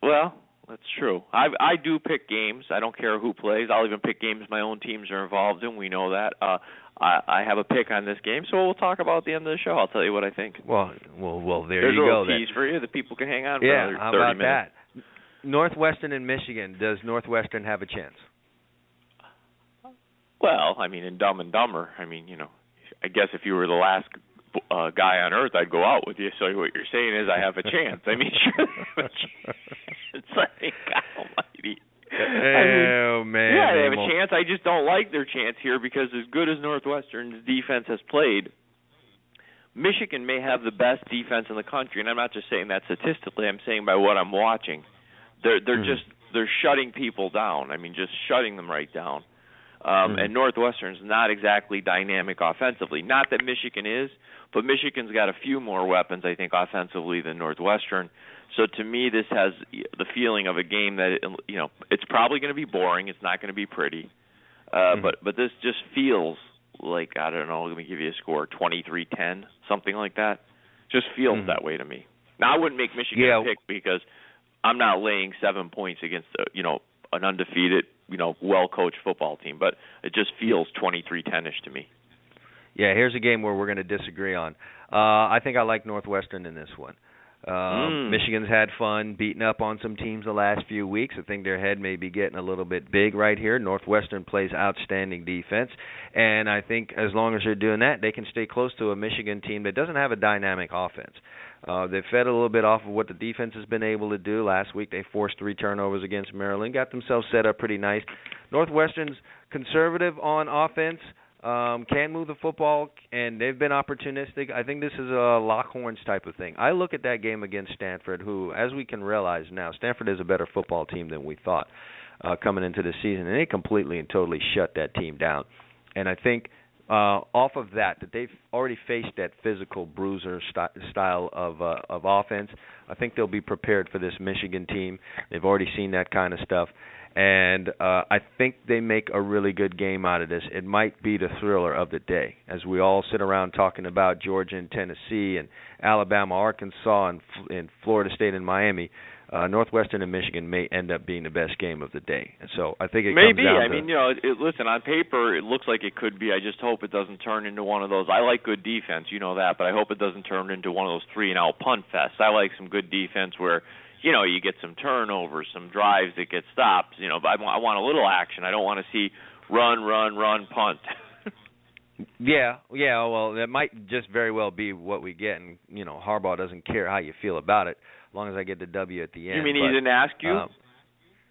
Well, that's true. I I do pick games. I don't care who plays. I'll even pick games my own teams are involved in. We know that. Uh I I have a pick on this game, so we'll talk about at the end of the show. I'll tell you what I think. Well, well, well. There There's you go. little then. tease for you that people can hang on for Yeah, another how 30 about minutes. that? Northwestern and Michigan. Does Northwestern have a chance? Well, I mean, in Dumb and Dumber, I mean, you know, I guess if you were the last uh, guy on Earth, I'd go out with you. So what you're saying is I have a chance. I mean, sure, they have a chance. It's like God Almighty. I mean, oh man. yeah, they have a chance. I just don't like their chance here because as good as Northwestern's defense has played, Michigan may have the best defense in the country, and I'm not just saying that statistically. I'm saying by what I'm watching, they're they're Mhm. just they're shutting people down. I mean, just shutting them right down. Um, Mhm. And Northwestern's not exactly dynamic offensively. Not that Michigan is, but Michigan's got a few more weapons, I think, offensively than Northwestern. So to me, this has the feeling of a game that you know it's probably going to be boring. It's not going to be pretty, uh, Mhm. but but this just feels like I don't know. Let me give you a score: twenty-three ten, something like that. Just feels Mhm. that way to me. Now I wouldn't make Michigan Yeah. pick because I'm not laying seven points against uh, you know an undefeated you know well coached football team, but it just feels twenty-three ten-ish to me. Yeah, here's a game where we're going to disagree on. Uh, I think I like Northwestern in this one. Um, Mm. Michigan's had fun beating up on some teams the last few weeks. I think their head may be getting a little bit big right here. Northwestern plays outstanding defense, and I think as long as they're doing that, they can stay close to a Michigan team that doesn't have a dynamic offense. Uh, they fed a little bit off of what the defense has been able to do. Last week they forced three turnovers against Maryland, got themselves set up pretty nice. Northwestern's conservative on offense, um, can move the football, and they've been opportunistic. I think this is a Lockhorns type of thing. I look at that game against Stanford, who, as we can realize now, Stanford is a better football team than we thought uh, coming into the season, and they completely and totally shut that team down. And I think uh, off of that, that they've already faced that physical bruiser st- style of uh, of offense. I think they'll be prepared for this Michigan team. They've already seen that kind of stuff, and uh, I think they make a really good game out of this. It might be the thriller of the day as we all sit around talking about Georgia and Tennessee and Alabama, Arkansas, and, and Florida State and Miami. Uh, Northwestern and Michigan may end up being the best game of the day, and so I think it Maybe. I mean, you know, it, it, listen, on paper it looks like it could be. I just hope it doesn't turn into one of those. I like good defense, you know that, but I hope it doesn't turn into one of those three and out punt fests. I like some good defense where, you know, you get some turnovers, some drives that get stopped. You know, but I want, a little action. I don't want to see run, run, run, punt. Yeah, yeah. Well, that might just very well be what we get, and you know, Harbaugh doesn't care how you feel about it, as long as I get the W at the end. you mean but, he didn't ask you? um,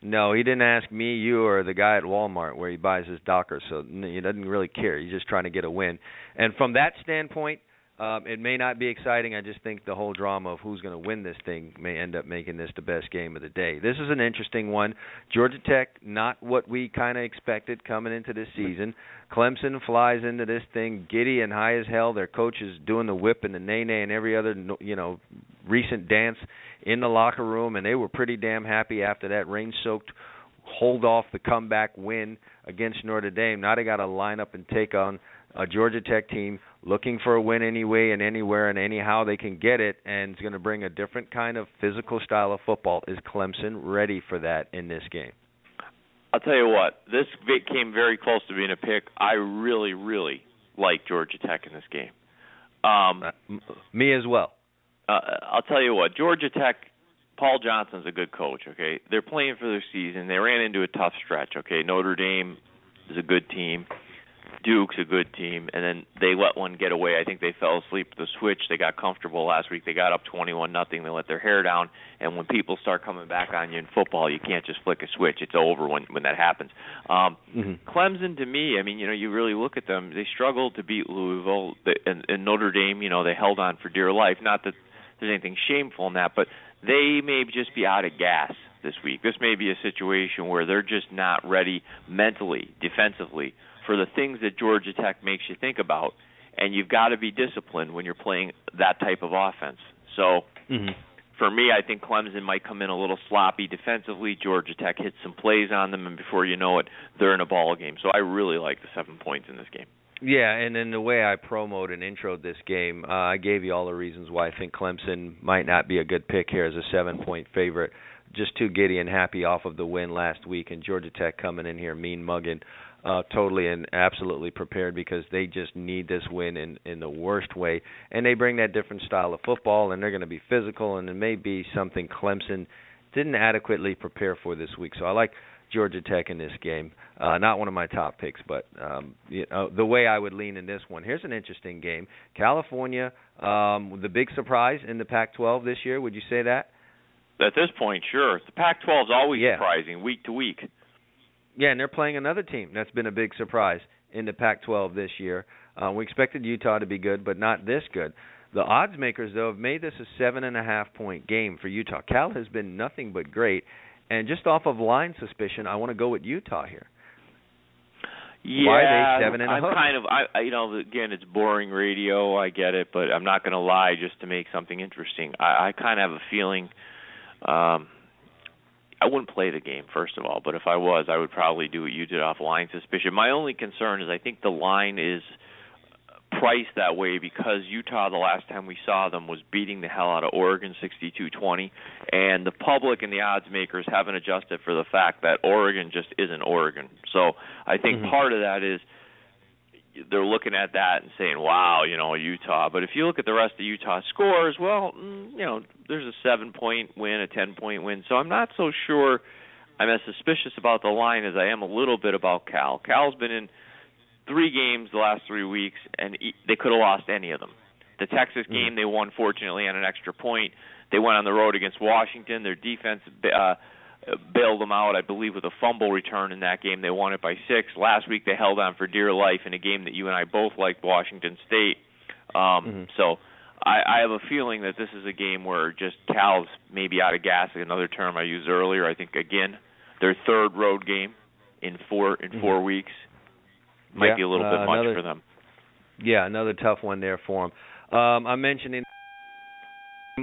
no, he didn't ask me, you, or the guy at Walmart where he buys his Docker. So he doesn't really care. He's just trying to get a win. And from that standpoint, um, it may not be exciting. I just think the whole drama of who's going to win this thing may end up making this the best game of the day. This is an interesting one. Georgia Tech, not what we kind of expected coming into this season. Clemson flies into this thing giddy and high as hell. Their coach is doing the whip and the nay nay and every other you know recent dance in the locker room, and they were pretty damn happy after that rain-soaked hold off the comeback win against Notre Dame. Now they got to line up and take on a Georgia Tech team looking for a win anyway and anywhere and anyhow they can get it, and it's going to bring a different kind of physical style of football. Is Clemson ready for that in this game? I'll tell you what, this came very close to being a pick. I really, really like Georgia Tech in this game. Um, Uh, me as well. uh, I'll tell you what, Georgia Tech, Paul Johnson's a good coach. Okay, they're playing for their season. They ran into a tough stretch. Okay, Notre Dame is a good team. Duke's a good team, and then they let one get away. I think they fell asleep at the switch. They got comfortable last week. They got up twenty-one nothing. They let their hair down, and when people start coming back on you in football, you can't just flick a switch. It's over when when that happens. Um, Mm-hmm. Clemson, to me, I mean, you know, you really look at them. They struggled to beat Louisville, and, and Notre Dame. You know, they held on for dear life. Not that there's anything shameful in that, but they may just be out of gas this week. This may be a situation where they're just not ready mentally, defensively, for the things that Georgia Tech makes you think about. And you've got to be disciplined when you're playing that type of offense. So Mm-hmm. for me, I think Clemson might come in a little sloppy defensively. Georgia Tech hits some plays on them, and before you know it, they're in a ball game. So I really like the seven points in this game. Yeah, and in the way I promoted and introed this game, uh, I gave you all the reasons why I think Clemson might not be a good pick here as a seven-point favorite. just too giddy and happy off of the win last week, and Georgia Tech coming in here mean mugging, uh, totally and absolutely prepared because they just need this win in in the worst way, and they bring that different style of football, and they're going to be physical, and it may be something Clemson didn't adequately prepare for this week. So I like Georgia Tech in this game. Uh, not one of my top picks, but um, you know, the way I would lean in this one. Here's an interesting game: California, um, the big surprise in the Pac-12 this year. Would you say that? At this point, sure. The Pac-12 is always Yeah. surprising week to week. Yeah, and they're playing another team that's been a big surprise in the Pac-12 this year. Uh, we expected Utah to be good, but not this good. The odds makers, though, have made this a seven and a half point game for Utah. Cal has been nothing but great, and just off of line suspicion, I want to go with Utah here. Yeah, Why are they seven and a I'm kind of, I, I, you know, again, it's boring radio. I get it, but I'm not going to lie just to make something interesting. I, I kind of have a feeling. Um, I wouldn't play the game first of all, but if I was, I would probably do what you did off line suspicion. My only concern is I think the line is priced that way because Utah the last time we saw them was beating the hell out of Oregon 62-20 and the public and the odds makers haven't adjusted for the fact that Oregon just isn't Oregon. So I think Mhm. part of that is they're looking at that and saying, "Wow, you know, Utah." But if you look at the rest of Utah's scores, well, mm, you know, there's a 7-point win, a 10-point win. So I'm not so sure I'm as suspicious about the line as I am a little bit about Cal. Cal's been in three games the last three weeks, and e- they could have lost any of them. The Texas Mm. game they won fortunately on an extra point. They went on the road against Washington. Their defense uh, bailed them out, I believe, with a fumble return in that game. They won it by six. Last week they held on for dear life in a game that you and I both liked, Washington State. Um, Mhm. So I, I have a feeling that this is a game where just Cal's maybe out of gas. Another term I used earlier. I think again their third road game in four in Mhm. four weeks might Yeah, be a little uh, bit much another- for them. Yeah, another tough one there for them. Um, I'm mentioning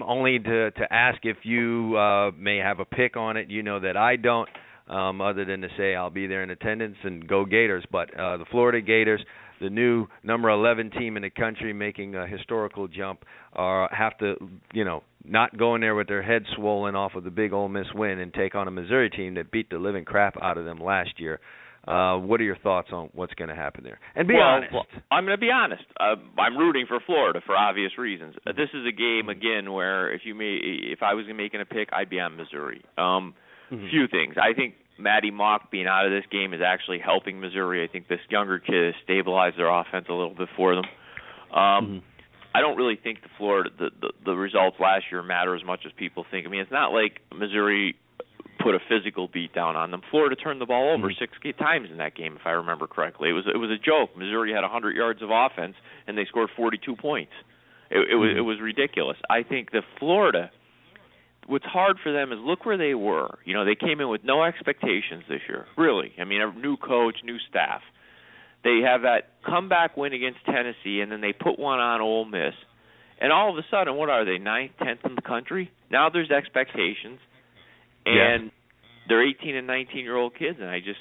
only to to ask if you uh, may have a pick on it. You know that I don't, um, other than to say I'll be there in attendance and go Gators. But uh, the Florida Gators, the new number 11 team in the country, making a historical jump, are have to you know not go in there with their heads swollen off of the big Ole Miss win and take on a Missouri team that beat the living crap out of them last year. Uh, what are your thoughts on what's going to happen there? And be well, honest. well, I'm going to be honest. Uh, I'm rooting for Florida for obvious reasons. Uh, this is a game again where if you may, if I was making a pick, I'd be on Missouri. Um, Mhm. few things. I think Maty Mauk being out of this game is actually helping Missouri. I think this younger kid has stabilized their offense a little bit for them. Um, Mhm. I don't really think the Florida the, the the results last year matter as much as people think. I mean, it's not like Missouri put a physical beat down on them. Florida turned the ball over Mhm. six times in that game, if I remember correctly. It was it was a joke. Missouri had 100 yards of offense and they scored 42 points. It, it was Mhm. it was ridiculous. I think that Florida. What's hard for them is look where they were. You know, they came in with no expectations this year. Really, I mean, a new coach, new staff. They have that comeback win against Tennessee, and then they put one on Ole Miss. And all of a sudden, what are they? Ninth, tenth in the country. Now there's expectations, and they're 18 and 19 year old kids. And I just,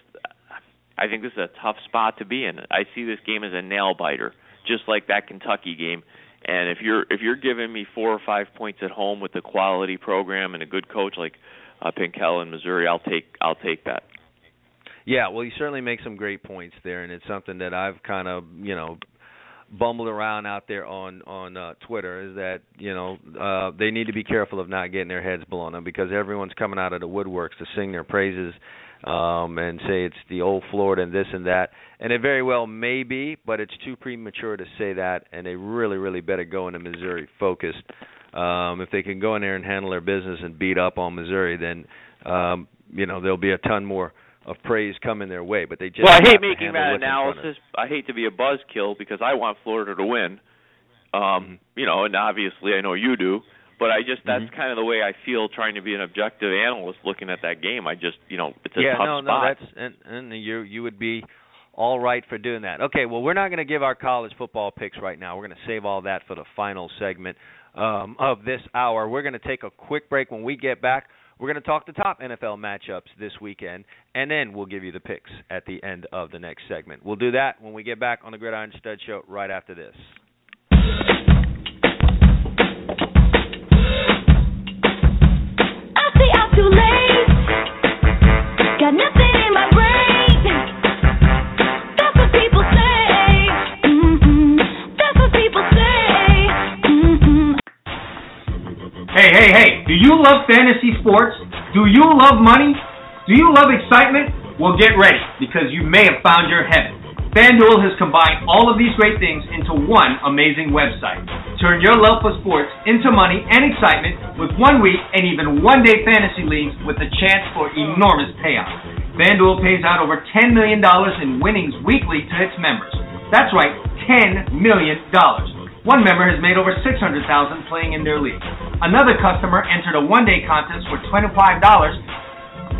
I think this is a tough spot to be in. I see this game as a nail biter, just like that Kentucky game. And if you're if you're giving me four or five points at home with a quality program and a good coach like uh, Pinkel in Missouri, I'll take I'll take that. Yeah, well, you certainly make some great points there, and it's something that I've kind of, you know, bumbled around out there on on uh, Twitter is that you know uh, they need to be careful of not getting their heads blown up because everyone's coming out of the woodworks to sing their praises um, and say it's the old Florida and this and that, and it very well may be, but it's too premature to say that, and they really, really better go into Missouri focused. Um, if they can go in there and handle their business and beat up on Missouri, then um, you know there'll be a ton more of praise coming their way. But they just well, I hate making that what's in front of analysis. I hate to be a buzzkill because I want Florida to win. Um, Mhm. you know, and obviously I know you do, but I just that's Mhm. kind of the way I feel trying to be an objective analyst looking at that game. I just, you know, it's a yeah, tough no, spot. no, that's and and you you would be all right for doing that. Okay, well, we're not going to give our college football picks right now. We're going to save all that for the final segment um, of this hour. We're going to take a quick break. When we get back, we're going to talk the top NFL matchups this weekend, and then we'll give you the picks at the end of the next segment. We'll do that when we get back on the Gridiron Stud Show right after this. I too late. Got nothing. Hey, hey, hey, do you love fantasy sports? Do you love money? Do you love excitement? Well, get ready because you may have found your heaven. FanDuel has combined all of these great things into one amazing website. Turn your love for sports into money and excitement with one week and even one day fantasy leagues with a chance for enormous payouts. FanDuel pays out over $10 million in winnings weekly to its members. That's right, $10 million. One member has made over 600,000 playing in their league. Another customer entered a one-day contest for $25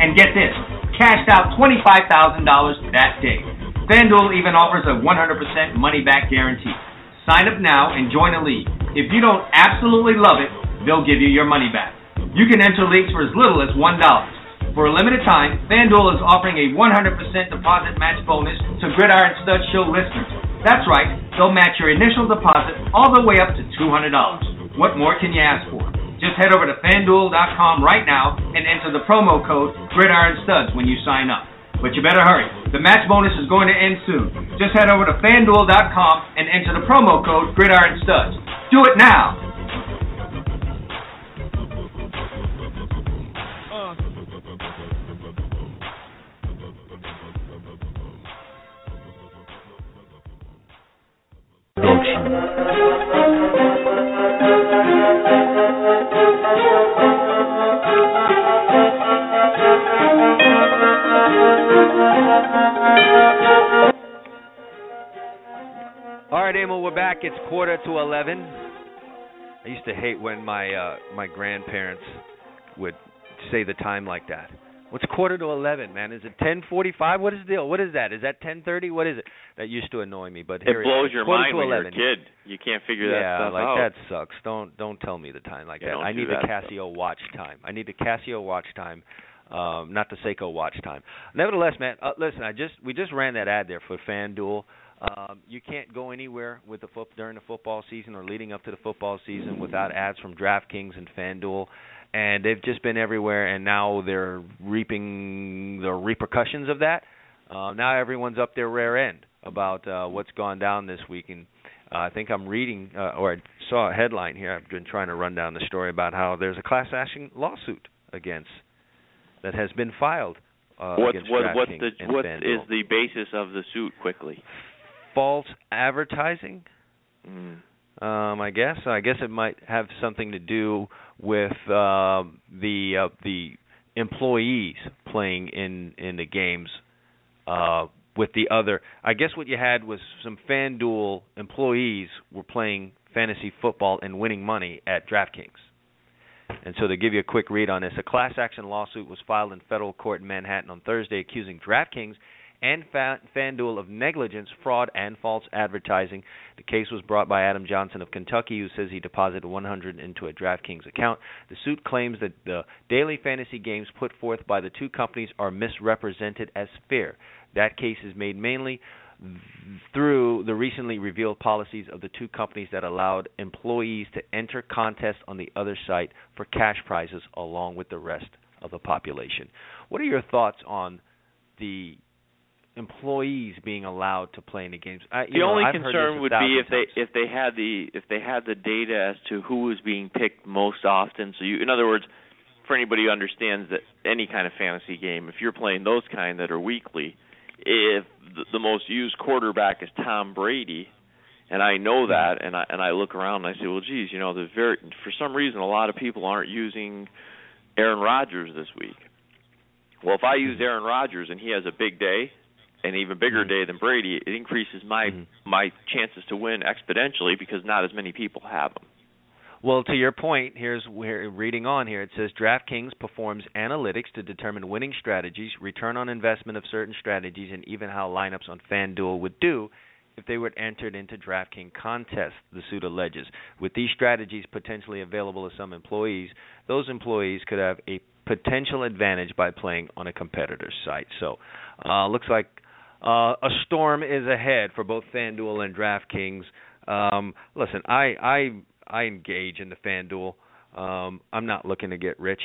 and get this, cashed out $25,000 that day. FanDuel even offers a 100% money back guarantee. Sign up now and join a league. If you don't absolutely love it, they'll give you your money back. You can enter leagues for as little as $1. For a limited time, FanDuel is offering a 100% deposit match bonus to Gridiron Stud Show listeners. That's right, they'll match your initial deposit all the way up to $200. What more can you ask for? Just head over to fanduel.com right now and enter the promo code GridironStuds when you sign up. But you better hurry. The match bonus is going to end soon. Just head over to fanduel.com and enter the promo code GridironStuds. Do it now. All right, Emil, we're back. It's quarter to eleven. I used to hate when my uh my grandparents would say the time like that. What's quarter to eleven, man? Is it ten forty-five? What is the deal? What is that? Is that ten thirty? What is it? That used to annoy me, but It here blows is. your quarter mind when 11. you're a kid. You can't figure that out. yeah, like that sucks. Don't don't tell me the time like Yeah, that. I need the that stuff. Casio watch time. I need the Casio watch time, um, not the Seiko watch time. Nevertheless, man, uh, listen. I just we just ran that ad there for FanDuel. Um, you can't go anywhere with the foot during the football season or leading up to the football season without ads from DraftKings and FanDuel. And they've just been everywhere, and now they're reaping the repercussions of that. Uh, now everyone's up their rear end about uh, what's gone down this week, and uh, I think I'm reading uh, or I saw a headline here. I've been trying to run down the story about how there's a class action lawsuit against that has been filed uh, against what, what's the what FanDuel. is the basis of the suit? Quickly. false advertising? Mm. Um, I guess. I guess it might have something to do with uh, the uh, the employees playing in in the games uh, with the other. I guess what you had was some FanDuel employees were playing fantasy football and winning money at DraftKings. And so to give you a quick read on this, a class action lawsuit was filed in federal court in Manhattan on Thursday accusing DraftKings and FanDuel of negligence, fraud, and false advertising. The case was brought by Adam Johnson of Kentucky, who says he deposited 100 into a DraftKings account. The suit claims that the daily fantasy games put forth by the two companies are misrepresented as fair. That case is made mainly through the recently revealed policies of the two companies that allowed employees to enter contests on the other site for cash prizes along with the rest of the population. What are your thoughts on the employees being allowed to play in the games? I, The only concern would be if they if they had the if they had the data as to who was being picked most often. So you, in other words, for anybody who understands that any kind of fantasy game, if you're playing those kind that are weekly, if the, the most used quarterback is Tom Brady, and I know hmm. that, and I and I look around and I say, well, geez, you know, there's very for some reason a lot of people aren't using Aaron Rodgers this week. Well, if I use hmm. Aaron Rodgers and he has a big day, an even bigger day than Brady, it increases my Mhm. my chances to win exponentially because not as many people have them. Well, to your point, here's where reading on here. It says DraftKings performs analytics to determine winning strategies, return on investment of certain strategies, and even how lineups on FanDuel would do if they were entered into DraftKings contests, the suit alleges. With these strategies potentially available to some employees, those employees could have a potential advantage by playing on a competitor's site. So, uh, looks like uh, a storm is ahead for both FanDuel and DraftKings. Um, listen, I I I engage in the FanDuel. Um, I'm not looking to get rich.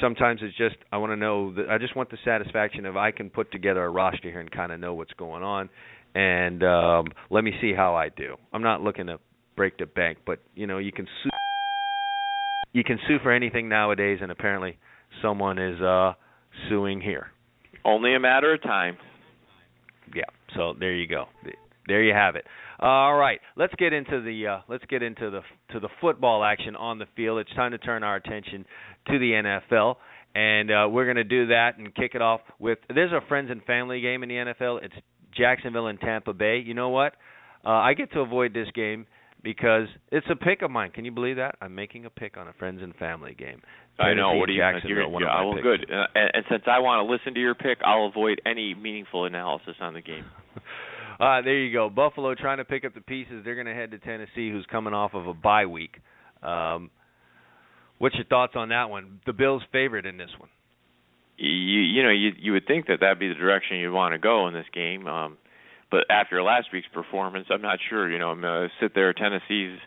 sometimes it's just I want to know that I just want the satisfaction of I can put together a roster here and kind of know what's going on, and um, let me see how I do. I'm not looking to break the bank, but you know you can sue you can sue for anything nowadays, and apparently someone is uh suing here. Only a matter of time. Yeah. So there you go. There you have it. All right, let's get into the uh, let's get into the to the football action on the field. It's time to turn our attention to the NFL, and uh, we're going to do that and kick it off with. There's a friends and family game in the NFL. It's Jacksonville and Tampa Bay. You know what? Uh, I get to avoid this game because it's a pick of mine. Can you believe that? I'm making a pick on a friends and family game. I know. What do you Jacksonville, you're, one yeah, of my well, picks. good. Uh, and, and since I want to listen to your pick, I'll avoid any meaningful analysis on the game. Uh, there you go. Buffalo trying to pick up the pieces. They're going to head to Tennessee, who's coming off of a bye week. Um, what's your thoughts on that one? The Bills' favorite in this one. You you know you you would think that that'd be the direction you'd want to go in this game. Um, but after last week's performance, I'm not sure. You know, I'm gonna sit there. Tennessee's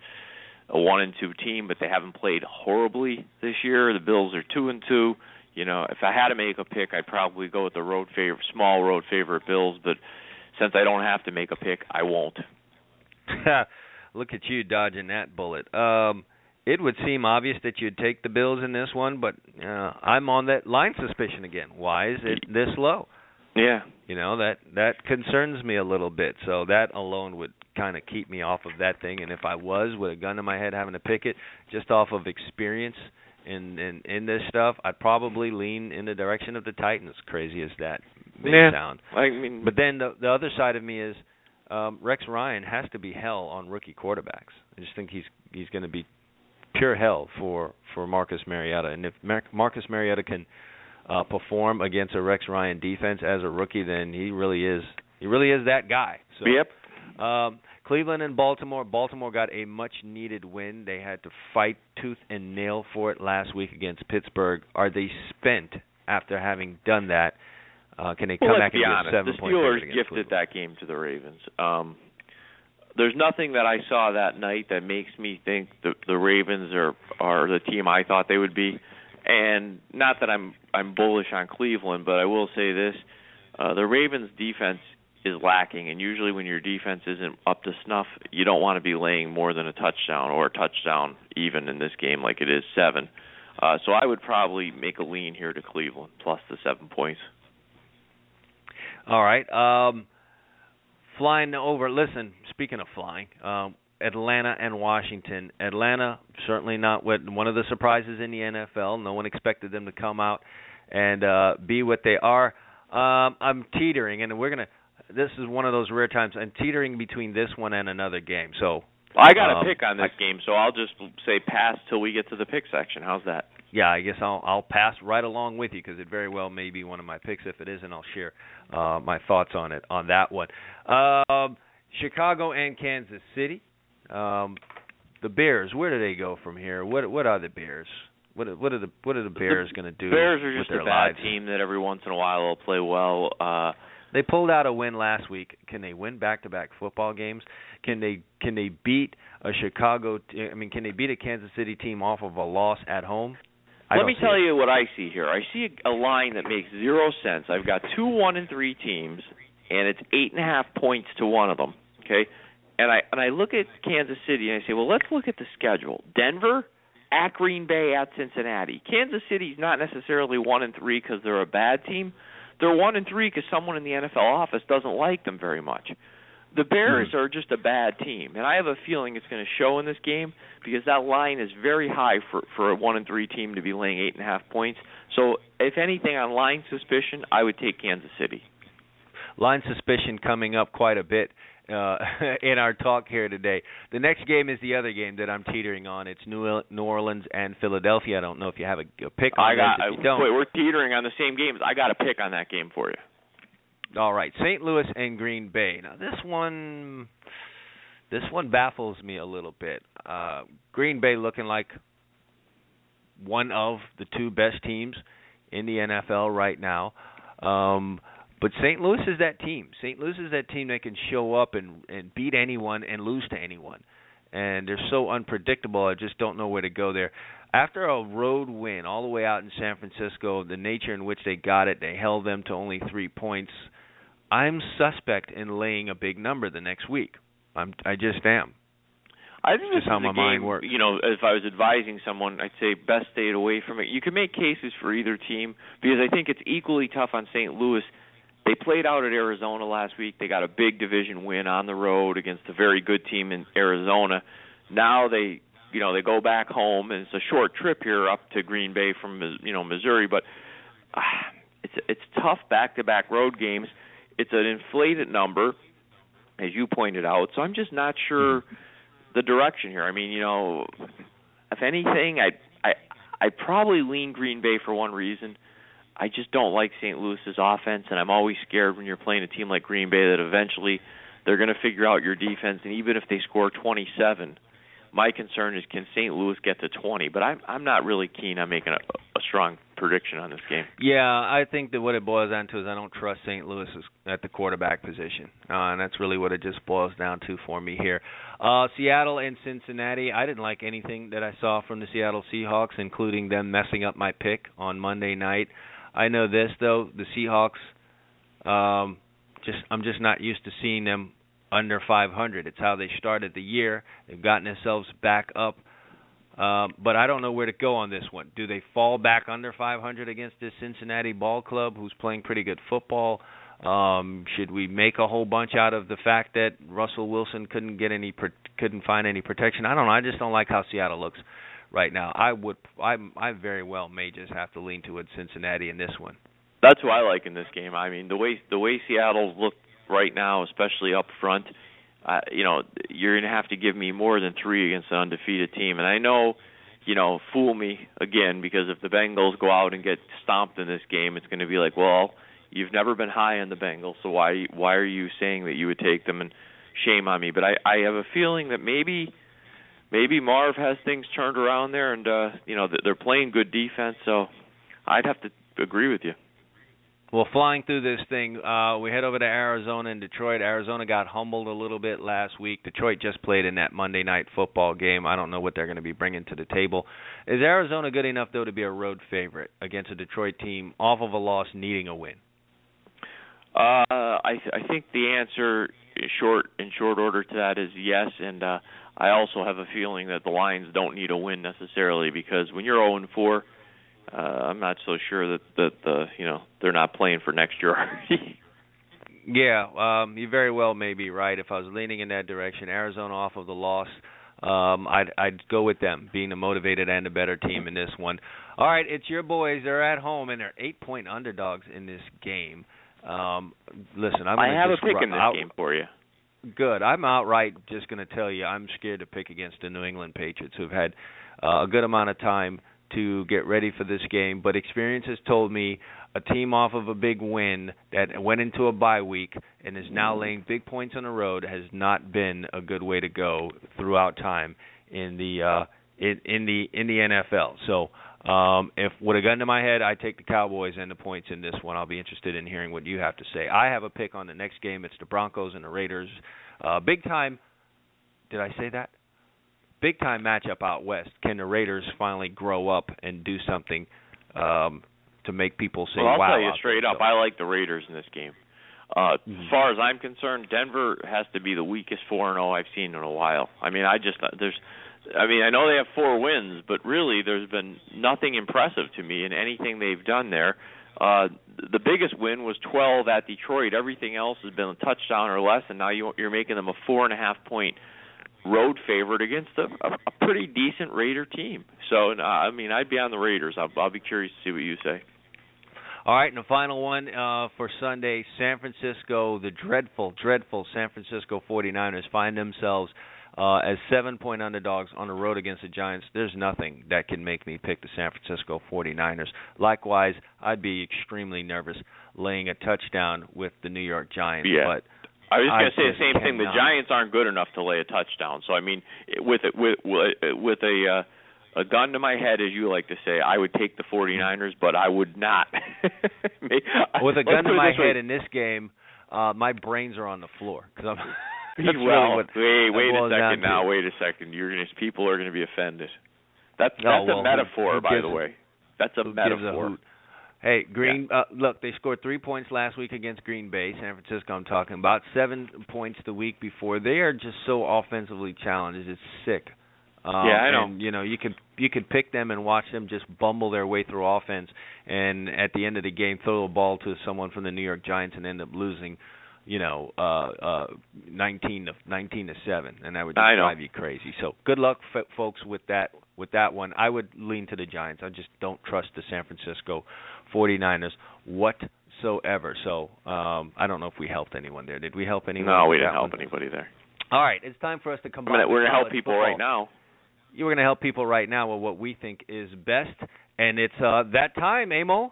a one and two team, but they haven't played horribly this year. The Bills are two and two. You know, if I had to make a pick, I'd probably go with the road favorite, small road favorite Bills. But since I don't have to make a pick, I won't. Look at you dodging that bullet. Um, it would seem obvious that you'd take the Bills in this one, but uh, I'm on that line suspicion again. Why is it this low? Yeah. You know that that concerns me a little bit. So that alone would kind of keep me off of that thing. And if I was with a gun in my head having to pick it, just off of experience in in in this stuff, I'd probably lean in the direction of the Titans. Crazy as that may Yeah. sound. I mean, But then the the other side of me is um Rex Ryan has to be hell on rookie quarterbacks. I just think he's he's going to be pure hell for for Marcus Mariota. And if Mar- Marcus Mariota can uh perform against a Rex Ryan defense as a rookie, then he really is he really is that guy. So yep. Um, Cleveland and Baltimore. Baltimore got a much needed win. They had to fight tooth and nail for it last week against Pittsburgh. Are they spent after having done that? Uh, can they come well, back let's be and honest. get seven the Steelers gifted Cleveland? that game to the Ravens. Um, there's nothing that I saw that night that makes me think the the Ravens are are the team I thought they would be. And not that I'm I'm bullish on Cleveland, but I will say this: uh, the Ravens' defense is lacking, and usually when your defense isn't up to snuff, you don't want to be laying more than a touchdown or a touchdown even in this game like it is seven. Uh, so I would probably make a lean here to Cleveland plus the seven points. All right. Um, flying over. Listen, speaking of flying, um, Atlanta and Washington. Atlanta certainly not what one of the surprises in the NFL. No one expected them to come out and uh, be what they are. Um, I'm teetering, and we're gonna. This is one of those rare times. I'm teetering between this one and another game. So I got a Um, pick on this game, so I'll just say pass till we get to the pick section. How's that? yeah, I guess I'll I'll pass right along with you because it very well may be one of my picks. If it isn't, I'll share uh, my thoughts on it on that one. Um, Chicago and Kansas City. Um, the Bears. Where do they go from here? What what are the Bears? What are- what are the what are the Bears going to do? Bears are just their a bad lives? team that every once in a while will play well. Uh They pulled out a win last week. Can they win back-to-back football games? Can they can they beat a Chicago? T- I mean, can they beat a Kansas City team off of a loss at home? I Let me tell it. you what I see here. I see a, a line that makes zero sense. I've got two one and three teams, and it's eight and a half points to one of them. Okay, and I and I look at Kansas City and I say, well, let's look at the schedule. Denver at Green Bay at Cincinnati. Kansas City's not necessarily one and three because they're a bad team. They're one and three because someone in the NFL office doesn't like them very much. The Bears hmm. are just a bad team, and I have a feeling it's going to show in this game because that line is very high for for a one and three team to be laying eight and a half points. So, if anything on line suspicion, I would take Kansas City. line suspicion coming up quite a bit uh, in our talk here today. The next game is the other game that I'm teetering on. It's New New Orleans and Philadelphia. I don't know if you have a, a pick on I got. those. If you don't, wait, we're teetering on the same games. I got a pick on that game for you. all right. St. Louis and Green Bay. Now this one, this one baffles me a little bit. Uh, Green Bay looking like one of the two best teams in the NFL right now. Um, but St. Louis is that team. St. Louis is that team that can show up and and beat anyone and lose to anyone. And they're so unpredictable. I just don't know where to go there. after a road win all the way out in San Francisco, the nature in which they got it, they held them to only three points. I'm suspect in laying a big number the next week. I'm I just am. I think this Just how is my a mind game, works. You know, if I was advising someone, I'd say best stay away from it. You can make cases for either team because I think it's equally tough on St. Louis. They played out at Arizona last week. They got a big division win on the road against a very good team in Arizona. Now they, you know, they go back home and it's a short trip here up to Green Bay from you know Missouri, but uh, it's it's tough back-to-back road games. It's an inflated number, as you pointed out. So I'm just not sure the direction here. I mean, you know, if anything, I I I probably lean Green Bay for one reason. I just don't like St. Louis's offense, and I'm always scared when you're playing a team like Green Bay that eventually they're going to figure out your defense, and even if they score 27, my concern is can St. Louis get to 20? But I'm I'm not really keen on making a, a strong prediction on this game. Yeah, I think that what it boils down to is I don't trust St. Louis at the quarterback position, uh, and that's really what it just boils down to for me here. Uh, Seattle and Cincinnati. I didn't like anything that I saw from the Seattle Seahawks, including them messing up my pick on Monday night. I know this though, the Seahawks. Um, just I'm just not used to seeing them under 500. It's how they started the year. They've gotten themselves back up. Um, but I don't know where to go on this one. Do they fall back under 500 against this Cincinnati ball club, who's playing pretty good football? Um, should we make a whole bunch out of the fact that Russell Wilson couldn't get any, couldn't find any protection? I don't know. I just don't like how Seattle looks right now. I would, I, I very well may just have to lean towards Cincinnati in this one. That's who I like in this game. I mean, the way the way Seattle's look right now, especially up front, uh, you know, you're going to have to give me more than three against an undefeated team. And I know, you know, fool me again because if the Bengals go out and get stomped in this game, it's going to be like, well, you've never been high on the Bengals, so why why are you saying that you would take them? And shame on me. But I I have a feeling that maybe maybe Marv has things turned around there, and uh, you know they're playing good defense. So I'd have to agree with you. Well, flying through this thing, uh, we head over to Arizona and Detroit. Arizona got humbled a little bit last week. Detroit just played in that Monday night football game. I don't know what they're going to be bringing to the table. Is Arizona good enough though to be a road favorite against a Detroit team off of a loss, needing a win? Uh, I th- I think the answer short in short order to that is yes, and uh, I also have a feeling that the Lions don't need a win necessarily because when you're 0 and 4, uh, I'm not so sure that that the you know they're not playing for next year already. Yeah, um, you very well may be right. If I was leaning in that direction, Arizona off of the loss, um, I'd I'd go with them being the motivated and the better team in this one. All right, it's your boys. They're at home and they're eight point underdogs in this game. Um, listen, I'm I have a pick in this out- game for you. Good. I'm outright just going to tell you I'm scared to pick against the New England Patriots, who've had uh, a good amount of time to get ready for this game. But experience has told me a team off of a big win that went into a bye week and is now laying big points on the road has not been a good way to go throughout time in the uh, in, in the in the NFL. So. Um, if with a gun to my head, I take the Cowboys and the points in this one. I'll be interested in hearing what you have to say. I have a pick on the next game. It's the Broncos and the Raiders. Uh, big time. Did I say that? Big time matchup out west. Can the Raiders finally grow up and do something um, to make people say, well, I'll "Wow"? tell you straight up, I like the Raiders in this game. Uh Mhm. as far as I'm concerned, Denver has to be the weakest 4 and 0 I've seen in a while. I mean, I just there's I mean, I know they have four wins, but really there's been nothing impressive to me in anything they've done there. Uh the biggest win was 12 at Detroit. Everything else has been a touchdown or less, and now you, you're making them a four and a half point road favorite against a, a, a pretty decent Raider team. So, uh, I mean, I'd be on the Raiders. I'll, I'll be curious to see what you say. All right, and the final one uh, for Sunday, San Francisco, the dreadful, dreadful San Francisco 49ers find themselves uh, as seven-point underdogs on the road against the Giants. There's nothing that can make me pick the San Francisco 49ers. Likewise, I'd be extremely nervous laying a touchdown with the New York Giants. Yeah. But I was going to say the same thing. The. Giants aren't good enough to lay a touchdown. So I mean, with it, with with a uh, a gun to my head, as you like to say, I would take the 49ers, but I would not. with a gun to my this way. head in this game, uh, my brains are on the floor because I'm. That's well, really what wait, wait a second to. now. Wait a second. You're gonna people are going to be offended. That's Oh, that's well, a metaphor, who by the a- way. That's a a metaphor. hoot? Hey, Green. Uh, look, they scored three points last week against Green Bay, San Francisco. I'm talking about seven points the week before. They are just so offensively challenged. It's sick. Um, Yeah, I know. And, you know, you could you could pick them and watch them just bumble their way through offense, and at the end of the game, throw the ball to someone from the New York Giants and end up losing. You know, uh, uh, 19 to 19 to seven, and that would just I drive you crazy. So, good luck, f- folks, with that with that one. I would lean to the Giants. I just don't trust the San Francisco 49ers whatsoever. So um, I don't know if we helped anyone there. Did we help anyone? No, we didn't help one? anybody there. All right, it's time for us to I combine. mean, we're gonna help people football. right now. You were going to help people right now with what we think is best, and it's uh, that time, Amo.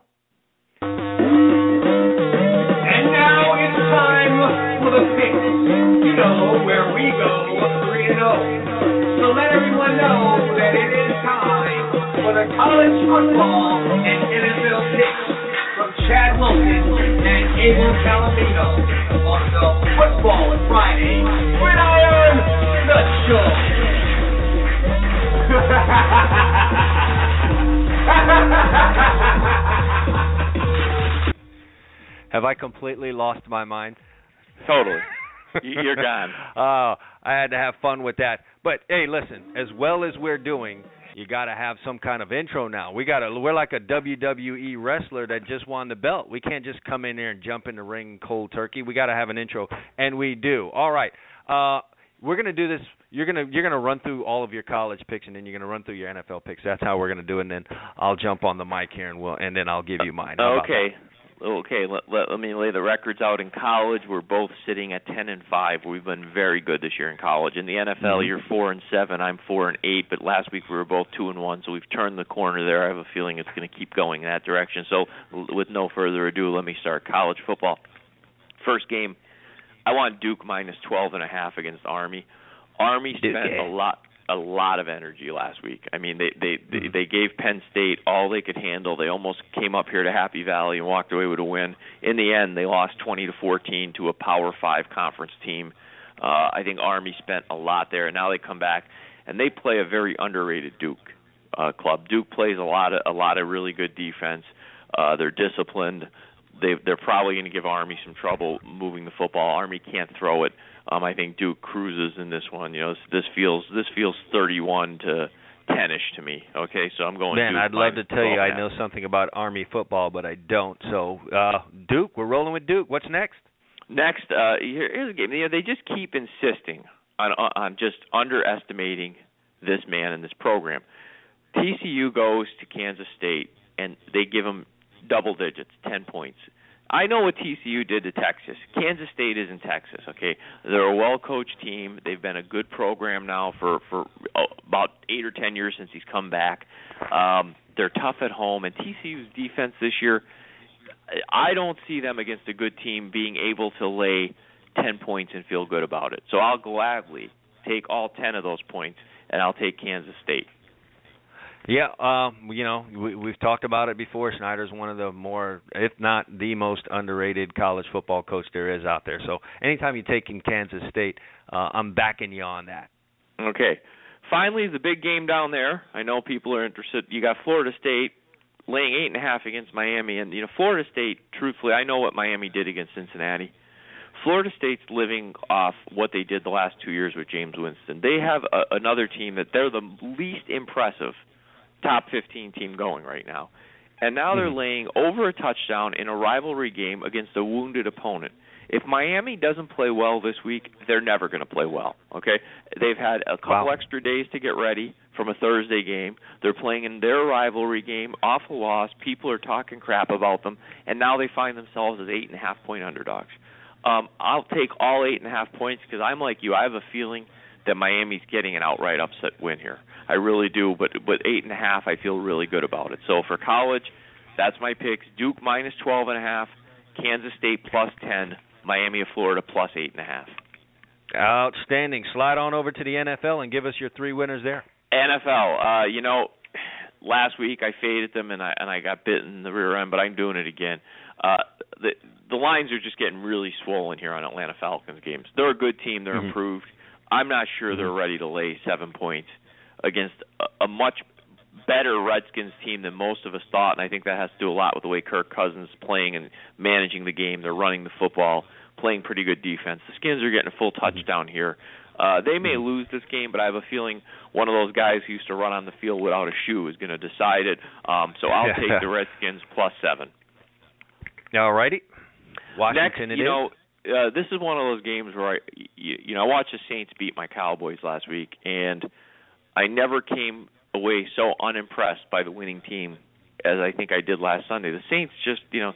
For the picks. You know where we go 3 0. So let everyone know that it is time for the college football and NFL picks from Chad Wilson and Abel on the Football Friday Gridiron Nut Show. Have I completely lost my mind? Totally. You- You're gone. Oh, I had to have fun with that. But hey, listen, as well as we're doing, you got to have some kind of intro now. We got to we're like a WWE wrestler that just won the belt. We can't just come in there and jump in the ring cold turkey. We got to have an intro, and we do. All right. Uh we're gonna do this. You're gonna you're gonna run through all of your college picks, and then you're gonna run through your NFL picks. That's how we're gonna do it. And then I'll jump on the mic here, and we'll and then I'll give you mine. How Okay. Okay, let, let, let me lay the records out in college. We're both sitting at 10 and 5. We've been very good this year in college. In the NFL, Mhm. you're 4 and 7, I'm 4 and 8, but last week we were both 2 and 1, so we've turned the corner there. I have a feeling it's going to keep going in that direction. So, l- with no further ado, let me start college football. First game, I want Duke minus 12 and a half against Army. Army spent yeah. a lot a lot of energy last week. I mean, they they they, Mhm. they gave Penn State all they could handle. They almost came up here to Happy Valley and walked away with a win. In the end, they lost 20 to 14 to a Power 5 conference team. Uh I think Army spent a lot there and now they come back and they play a very underrated Duke uh club. Duke plays a lot of a lot of really good defense. Uh they're disciplined. They they're probably going to give Army some trouble moving the football. Army can't throw it. Um, I think Duke cruises in this one. You know, this, this feels this feels 31 to 10ish to me. Okay, so I'm going. Man, Duke I'd love to tell you 12 I know something about Army football, but I don't. So, uh Duke, we're rolling with Duke. What's next? Next, uh, here, here's a game. You know, they just keep insisting on on just underestimating this man and this program. TCU goes to Kansas State and they give them double digits, 10 points. I know what TCU did to Texas. Kansas State is in Texas, okay? They're a well-coached team. They've been a good program now for for oh, about 8 or 10 years since he's come back. Um they're tough at home and TCU's defense this year I don't see them against a good team being able to lay 10 points and feel good about it. So I'll gladly take all 10 of those points and I'll take Kansas State. Yeah, um, you know, we, we've talked about it before. Snyder's one of the more, if not the most underrated college football coach there is out there. So anytime you take in Kansas State, uh, I'm backing you on that. Okay. Finally, the big game down there. I know people are interested. You got Florida State laying eight and a half against Miami, and you know Florida State. Truthfully, I know what Miami did against Cincinnati. Florida State's living off what they did the last two years with Jameis Winston. They have a, another team that they're the least impressive top 15 team going right now. And now they're Mhm. laying over a touchdown in a rivalry game against a wounded opponent. If Miami doesn't play well this week, they're never going to play well. Okay, they've had a couple Wow. extra days to get ready from a Thursday game. They're playing in their rivalry game off a loss. People are talking crap about them, and now they find themselves as eight and a half point underdogs. Um, I'll take all eight and a half points because I'm like you. I have a feeling that Miami's getting an outright upset win here. I really do, but but eight and a half, I feel really good about it. So for college, that's my picks: Duke minus twelve and a half, Kansas State plus ten, Miami of Florida plus eight and a half. Outstanding. Slide on over to the NFL and give us your three winners there. NFL, uh, you know, last week I faded them and I and I got bit in the rear end, but I'm doing it again. Uh, the the lines are just getting really swollen here on Atlanta Falcons games. They're a good team. They're Mhm. improved. I'm not sure they're ready to lay seven points against a, a much better Redskins team than most of us thought, and I think that has to do a lot with the way Kirk Cousins is playing and managing the game. They're running the football, playing pretty good defense. The Skins are getting a full touchdown here. Uh, they may lose this game, but I have a feeling one of those guys who used to run on the field without a shoe is going to decide it. Um, so I'll take the Redskins plus seven. All righty. Washington Next, it you is. know, uh, this is one of those games where I, you, you know, I watched the Saints beat my Cowboys last week, and I never came away so unimpressed by the winning team as I think I did last Sunday. The Saints just, you know,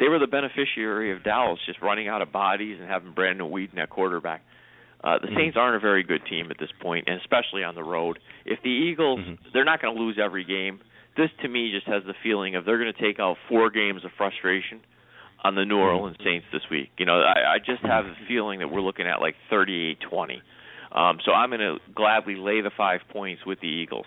they were the beneficiary of Dallas just running out of bodies and having Brandon Weeden at quarterback. Uh, the Mhm. Saints aren't a very good team at this point, and especially on the road. If the Eagles, Mhm. they're not going to lose every game. This to me just has the feeling of they're going to take out four games of frustration on the New Orleans Saints this week. You know, I, I just have the feeling that we're looking at like 38-20. Um, so I'm going to gladly lay the five points with the Eagles.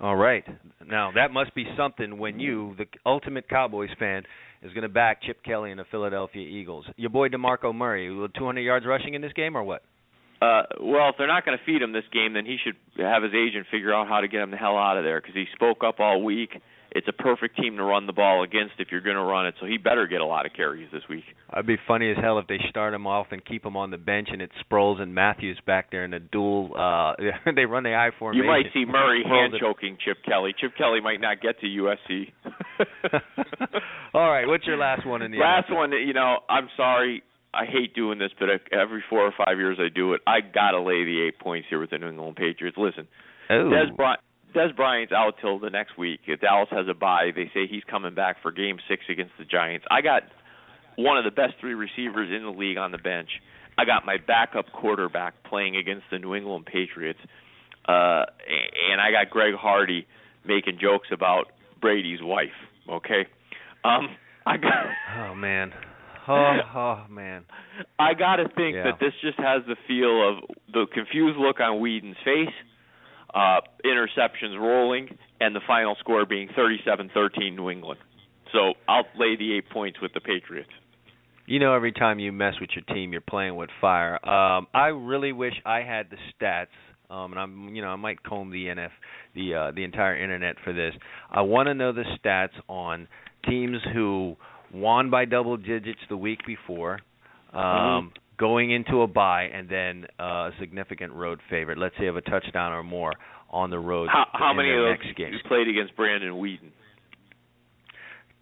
All right. Now that must be something when you, the ultimate Cowboys fan, is going to back Chip Kelly and the Philadelphia Eagles. Your boy DeMarco Murray, with 200 yards rushing in this game, or what? Uh, well, if they're not going to feed him this game, then he should have his agent figure out how to get him the hell out of there because he spoke up all week. It's a perfect team to run the ball against if you're going to run it, so he better get a lot of carries this week. It'd be funny as hell if they start him off and keep him on the bench, and it's Sproles and Matthews back there in a dual. Uh, they run the I formation. You might see Murray hand choking Chip Kelly. Chip Kelly might not get to USC. All right, what's your last one in the Last NFL? one, you know, I'm sorry. I hate doing this, but every four or five years I do it. I gotta lay the eight points here with the New England Patriots. Listen, Oh. Dez, Bry- Dez Bryant's out till the next week. If Dallas has a bye, they say he's coming back for Game Six against the Giants. I got one of the best three receivers in the league on the bench. I got my backup quarterback playing against the New England Patriots, uh, and I got Greg Hardy making jokes about Brady's wife. Okay, um, I got. Oh man. Oh, oh man. I got to think Yeah. that this just has the feel of the confused look on Weeden's face, uh, interceptions rolling, and the final score being 37-13 New England. So I'll lay the eight points with the Patriots. You know, every time you mess with your team, you're playing with fire. Um, I really wish I had the stats. Um, and I'm, you know, I might comb the NF, the uh, the entire internet for this. I want to know the stats on teams who won by double digits the week before, um, Mhm. Going into a bye, and then uh, a significant road favorite. Let's say of a touchdown or more on the road. How, how in many their of those next game. you played against Brandon Weeden?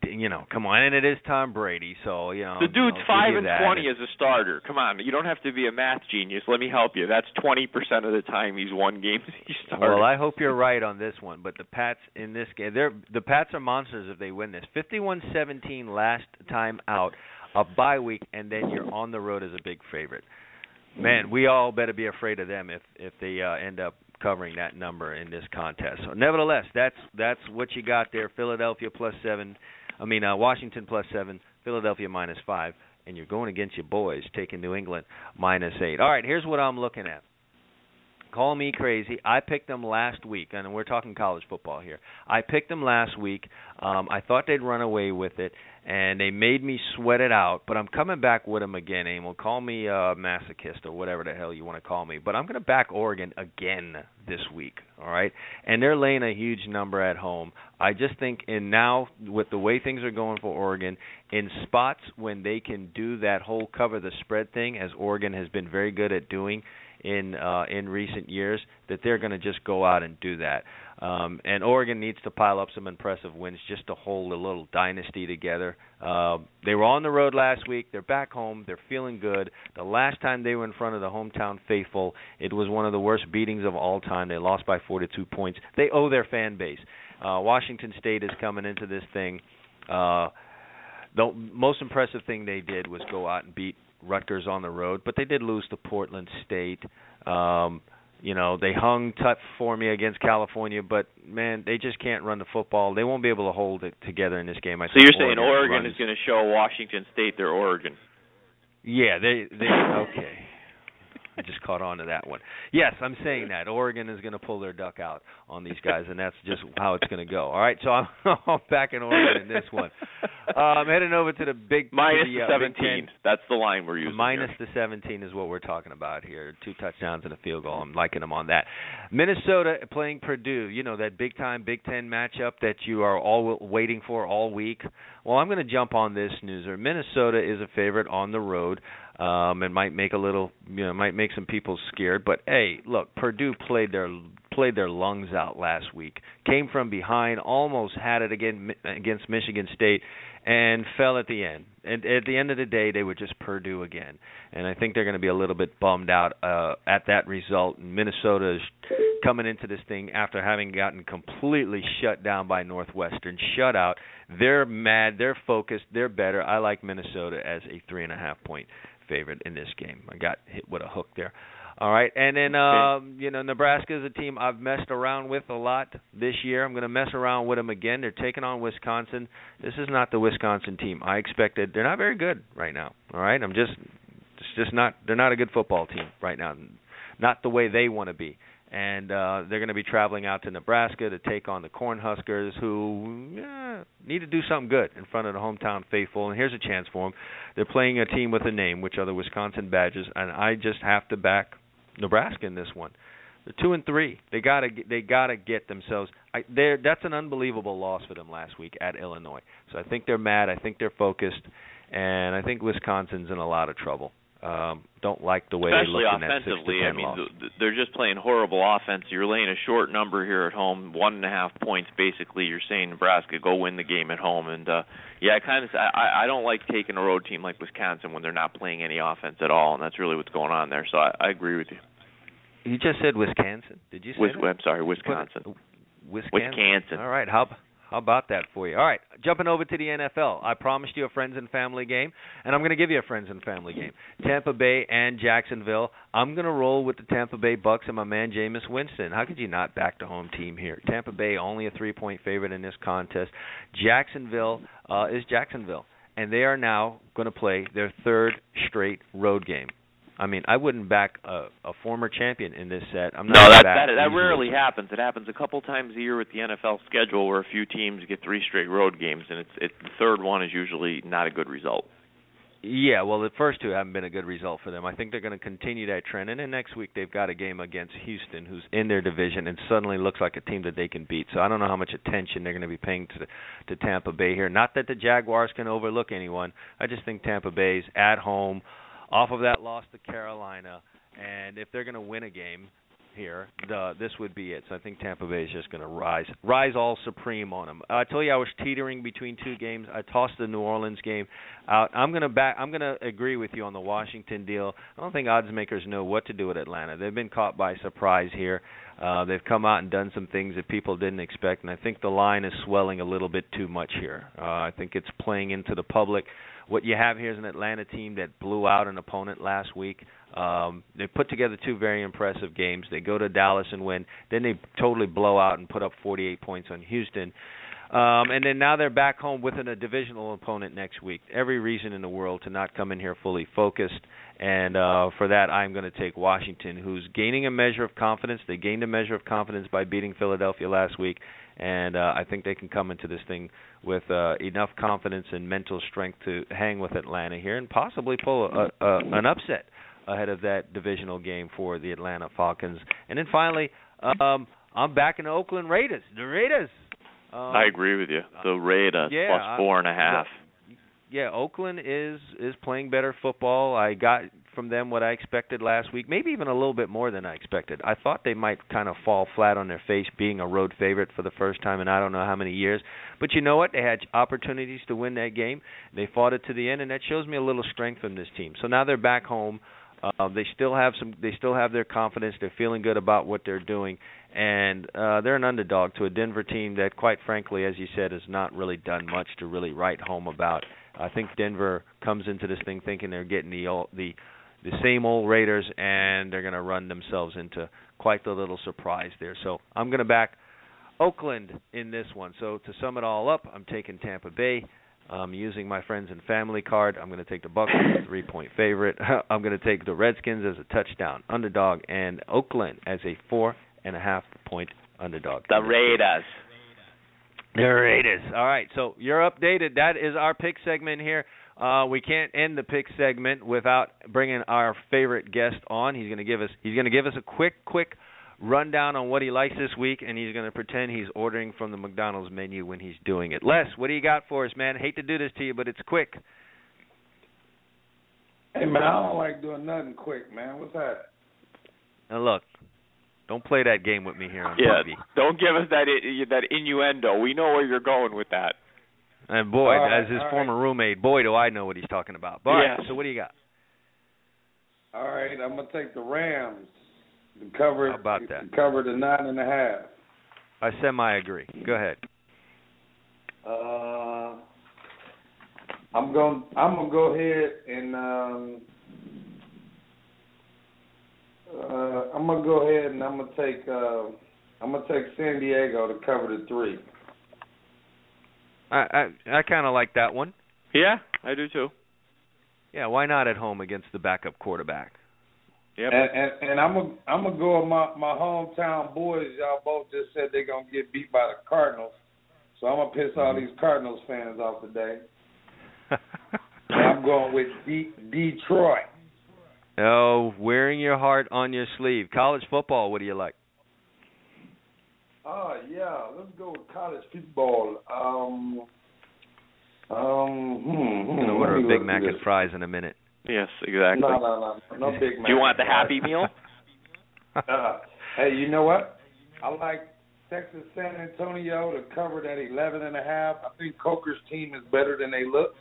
You know, come on, and it is Tom Brady, so you know. The dude's I'll give five and twenty as a starter. Come on, you don't have to be a math genius. Let me help you. That's twenty percent of the time he's won games he started. Well, I hope you're right on this one, but the Pats in this game, they're the Pats are monsters if they win this. 51-17 last time out, a bye week, and then you're on the road as a big favorite. Man, we all better be afraid of them if if they uh, end up covering that number in this contest. So, nevertheless, that's that's what you got there. Philadelphia plus seven. I mean, uh, Washington plus seven. Philadelphia minus five. And you're going against your boys, taking New England minus eight. All right, here's what I'm looking at. Call me crazy. I picked them last week, and we're talking college football here. I picked them last week. Um, I thought they'd run away with it, and they made me sweat it out. But I'm coming back with them again, Emil. Call me a masochist or whatever the hell you want to call me. But I'm going to back Oregon again this week. All right, and they're laying a huge number at home. I just think, and now with the way things are going for Oregon, in spots when they can do that whole cover the spread thing, as Oregon has been very good at doing in uh, in recent years that they're going to just go out and do that. Um, and Oregon needs to pile up some impressive wins just to hold a little dynasty together. Uh, they were on the road last week. They're back home. They're feeling good. The last time they were in front of the hometown faithful, it was one of the worst beatings of all time. They lost by 42 points. They owe their fan base. Uh, Washington State is coming into this thing. Uh, the most impressive thing they did was go out and beat Rutgers on the road, but they did lose to Portland State. Um, you know, they hung tough for me against California, but man, they just can't run the football. They won't be able to hold it together in this game. I so think you're saying Oregon is going to show Washington State their Oregon? Yeah, they they okay. I just caught on to that one. Yes, I'm saying that Oregon is going to pull their duck out on these guys, and that's just how it's going to go. All right, so I'm, I'm back in Oregon in this one. Uh, I'm heading over to the big Minus the, uh, the Big 17. That's the line we're using. Minus the 17 is what we're talking about here. Two touchdowns and a field goal. I'm liking them on that. Minnesota playing Purdue. You know that big time Big Ten matchup that you are all waiting for all week. Well, I'm going to jump on this snoozer. Minnesota is a favorite on the road. Um, and might make a little, you know, might make some people scared. But hey, look, Purdue played their played their lungs out last week. Came from behind, almost had it again against Michigan State, and fell at the end. And at the end of the day, they were just Purdue again. And I think they're going to be a little bit bummed out uh, at that result. Minnesota is coming into this thing after having gotten completely shut down by Northwestern, shut out. They're mad. They're focused. They're better. I like Minnesota as a three and a half point favorite in this game. I got hit with a hook there. All right, and then um, you know Nebraska is a team I've messed around with a lot this year. I'm going to mess around with them again. They're taking on Wisconsin. This is not the Wisconsin team I expected. They're not very good right now. All right, I'm just it's just not they're not a good football team right now. Not the way they want to be. And uh they're going to be traveling out to Nebraska to take on the Cornhuskers, who eh, need to do something good in front of the hometown faithful. And here's a chance for them. They're playing a team with a name, which are the Wisconsin Badgers, and I just have to back Nebraska in this one. They're two and three. They gotta they gotta get themselves. I, they're that's an unbelievable loss for them last week at Illinois. So I think they're mad. I think they're focused, and I think Wisconsin's in a lot of trouble. Um, don't like the way Especially they look in that six to offensively, ten I mean, loss. th- th- they're just playing horrible offense. You're laying a short number here at home, one and a half points. Basically, you're saying Nebraska go win the game at home, and uh yeah, I kind of I I don't like taking a road team like Wisconsin when they're not playing any offense at all, and that's really what's going on there. So I, I agree with you. You just said Wisconsin. Did you say Wis-? I'm sorry, Wisconsin. Wisconsin. Wisconsin. All right. How how about that for you? All right. Jumping over to the NFL. I promised you a friends and family game, and I'm going to give you a friends and family game. Tampa Bay and Jacksonville. I'm going to roll with the Tampa Bay Bucks and my man Jameis Winston. How could you not back the home team here? Tampa Bay only a three-point favorite in this contest. Jacksonville uh, is Jacksonville, and they are now going to play their third straight road game. I mean, I wouldn't back a, a former champion in this set. I'm not No, that back that that rarely happens. It happens a couple times a year with the NFL schedule where a few teams get three straight road games, and it's it the third one is usually not a good result. Yeah, well, the first two haven't been a good result for them. I think they're going to continue that trend. And then next week they've got a game against Houston, who's in their division and suddenly looks like a team that they can beat. So I don't know how much attention they're going to be paying to to Tampa Bay here. Not that the Jaguars can overlook anyone. I just think Tampa Bay's at home, off of that loss to Carolina, and if they're going to win a game here, the this would be it. So I think Tampa Bay is just going to rise, rise all supreme on them. I told you I was teetering between two games. I tossed the New Orleans game out. I'm going to back. I'm going to agree with you on the Washington deal. I don't think odds makers know what to do with Atlanta. They've been caught by surprise here. Uh, they've come out and done some things that people didn't expect, and I think the line is swelling a little bit too much here. Uh, I think it's playing into the public. What you have here is an Atlanta team that blew out an opponent last week. Um, they put together two very impressive games. They go to Dallas and win. Then they totally blow out and put up 48 points on Houston. Um, and then now they're back home with an, a divisional opponent next week. Every reason in the world to not come in here fully focused. And uh, for that, I'm going to take Washington, who's gaining a measure of confidence. They gained a measure of confidence by beating Philadelphia last week, and uh, I think they can come into this thing with uh, enough confidence and mental strength to hang with Atlanta here and possibly pull a, a, an upset ahead of that divisional game for the Atlanta Falcons. And then finally, um, I'm back in the Oakland Raiders. The Raiders. Um, I agree with you. The Raiders yeah, plus I- four and a half. yeah, Oakland is is playing better football. I got from them what I expected last week, maybe even a little bit more than I expected. I thought they might kind of fall flat on their face being a road favorite for the first time in I don't know how many years. But you know what? They had opportunities to win that game. They fought it to the end and that shows me a little strength from this team. So now they're back home. Uh, they still have some. They still have their confidence. They're feeling good about what they're doing, and uh, they're an underdog to a Denver team that, quite frankly, as you said, has not really done much to really write home about. I think Denver comes into this thing thinking they're getting the the the same old Raiders, and they're going to run themselves into quite the little surprise there. So I'm going to back Oakland in this one. So to sum it all up, I'm taking Tampa Bay. I'm using my friends and family card. I'm going to take the Bucks as a three-point favorite. I'm going to take the Redskins as a touchdown underdog, and Oakland as a four and a half point underdog. The Raiders. The Raiders. All right, so you're updated. That is our pick segment here. Uh, we can't end the pick segment without bringing our favorite guest on. He's going to give us he's going to give us a quick quick rundown on what he likes this week, and he's going to pretend he's ordering from the McDonald's menu when he's doing it. Les, what do you got for us, man? Hate to do this to you, but it's quick. Hey man, I don't like doing nothing quick, man. What's that? Now look, don't play that game with me here on Yeah, TV. don't give us that i- that innuendo. We know where you're going with that. And boy, right, as his former roommate, boy, do I know what he's talking about. Right, Yes. so what do you got? All right, I'm gonna take the Rams to cover. How about that? Cover the nine and a half. I semi agree. Go ahead. Uh, I'm going. I'm gonna go ahead and um, uh, I'm gonna go ahead and I'm gonna take. Uh, I'm gonna take San Diego to cover the three. I I, I kind of like that one. Yeah, I do too. Yeah, why not at home against the backup quarterback? Yep. And, and and I'm gonna I'm gonna go with my my hometown boys. Y'all both just said they're gonna get beat by the Cardinals, so I'm gonna piss all mm-hmm. these Cardinals fans off today. I'm going with D- Detroit. oh, wearing your heart on your sleeve. College football, what do you like? Oh yeah, let's go with college football. Um, um, hmm, I'm hmm, gonna order a Big look Mac and fries in a minute. Yes, exactly. No, no, no, no Big Mac. Do you want the. Happy Meal? Uh, hey, you know what? I like Texas San Antonio to cover that eleven and a half. I think Coker's team is better than they look.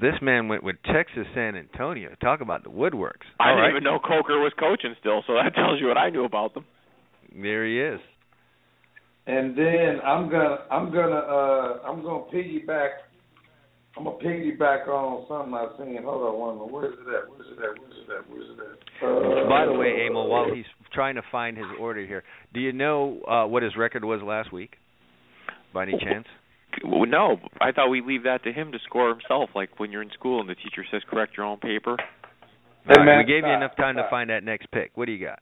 This man went with Texas San Antonio. Talk about the woodworks. I All didn't right. even know Coker was coaching still, so that tells you what I knew about them. There he is. And then I'm gonna I'm gonna uh I'm gonna piggyback I'm gonna piggyback on something I seen. Hold on one minute. Where's it at? Where's it at? Where's it at? Where's it at? Uh, By the way, Emil, while he's trying to find his order here, do you know uh, what his record was last week? By any chance? Well, No, I thought we'd leave that to him to score himself, like when you're in school and the teacher says correct your own paper. Hey, All right, man, we gave you enough time to find that next pick. What do you got?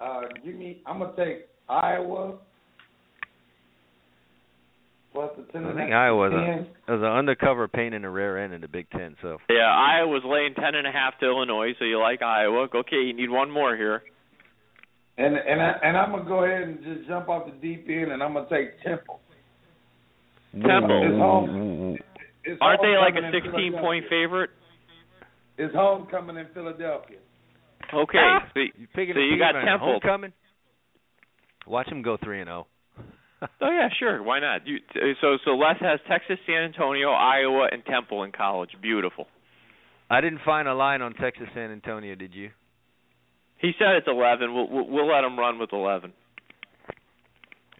Uh give me I'm gonna take Iowa plus the ten I think a half, Iowa's a, it was an undercover pain in the rear end in the Big Ten. So Yeah, Iowa's laying ten and a half to Illinois, so you like Iowa. Okay, you need one more here. And and I, and I'm gonna go ahead and just jump off the deep end and I'm gonna take Temple. Temple. It's home. It's Aren't they like a 16 point favorite? It's homecoming in Philadelphia. Okay, Ah, so, you picking so you got Temple. homecoming. Watch him go three and zero. Oh yeah, sure. Why not? You, so so Les has Texas, San Antonio, Iowa, and Temple in college. Beautiful. I didn't find a line on Texas San Antonio. Did you? He said it's 11. We'll we'll, we'll let him run with 11.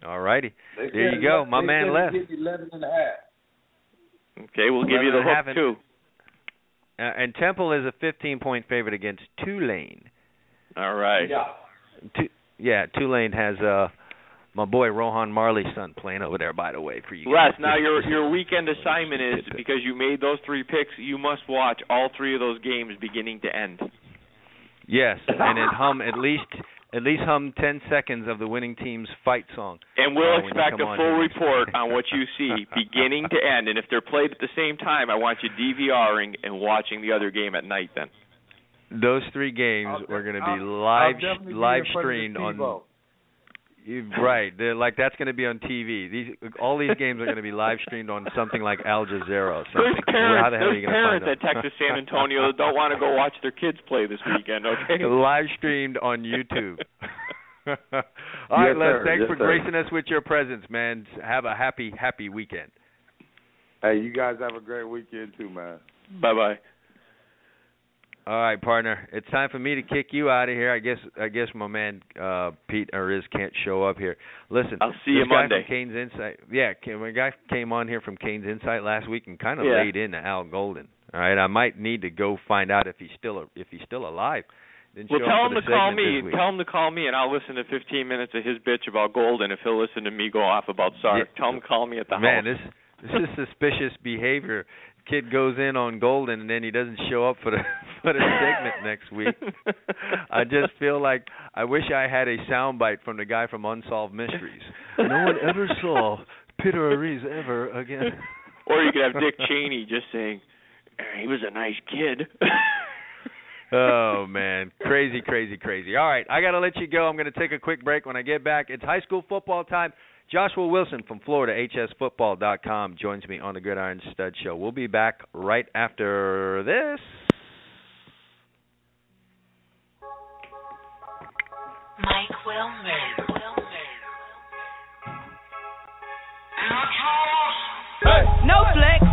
All righty. They There you go, my man they Les. give you Eleven and a half. Okay, we'll give you the 11 and a half hook and- too. Uh, and Temple is a 15 point favorite against Tulane. All right. Yeah. Tu- yeah, Tulane has uh my boy Rohan Marley's son playing over there. By the way, for you. Les, now your your weekend assignment is because you made those three picks, you must watch all three of those games beginning to end. Yes, and then hum at least at least hum 10 seconds of the winning team's fight song. And we'll Uh, expect a full here. report on what you see beginning to end. And if they're played at the same time, I want you DVRing and watching the other game at night then. Those three games I'll are going to be I'll- live I'll live in front of the streamed on TiVo. You- Right, they're like that's going to be on TV. These all these games are going to be live streamed on something like Al Jazeera or There's something. parents, How the hell are there's you going to parents find at Texas San Antonio that don't want to go watch their kids play this weekend, okay? live streamed on YouTube. all right, Yes, Les, sir. thanks Yes, for sir. gracing us with your presence, man. Have a happy, happy weekend. Hey, you guys have a great weekend too, man. Bye bye. All right, partner. It's time for me to kick you out of here. I guess I guess my man uh Pete Ariz can't show up here. Listen, I'll see this you guy Monday. From Canes Insight. Yeah, my guy came on here from Canes Insight last week and kind of Yeah. laid into Al Golden. All right, I might need to go find out if he's still if he's still alive. Didn't Well, tell him to call me. Tell him to call me, and I'll listen to 15 minutes of his bitch about Golden. If he'll listen to me go off about Sark, Yeah. tell him to call me at the Man, house. this This is suspicious behavior. Kid goes in on Golden and then he doesn't show up for the for the segment next week. I just feel like I wish I had a soundbite from the guy from Unsolved Mysteries. No one ever saw Peter Ariz ever again. Or you could have Dick Cheney just saying, "He was a nice kid." oh man, crazy, crazy, crazy. All right, I gotta let you go. I'm gonna take a quick break. When I get back, it's high school football time. Joshua Wilson from Florida, HSFootball.com, joins me on the Gridiron Stud Show. We'll be back right after this. Mike Wilmer. No flex,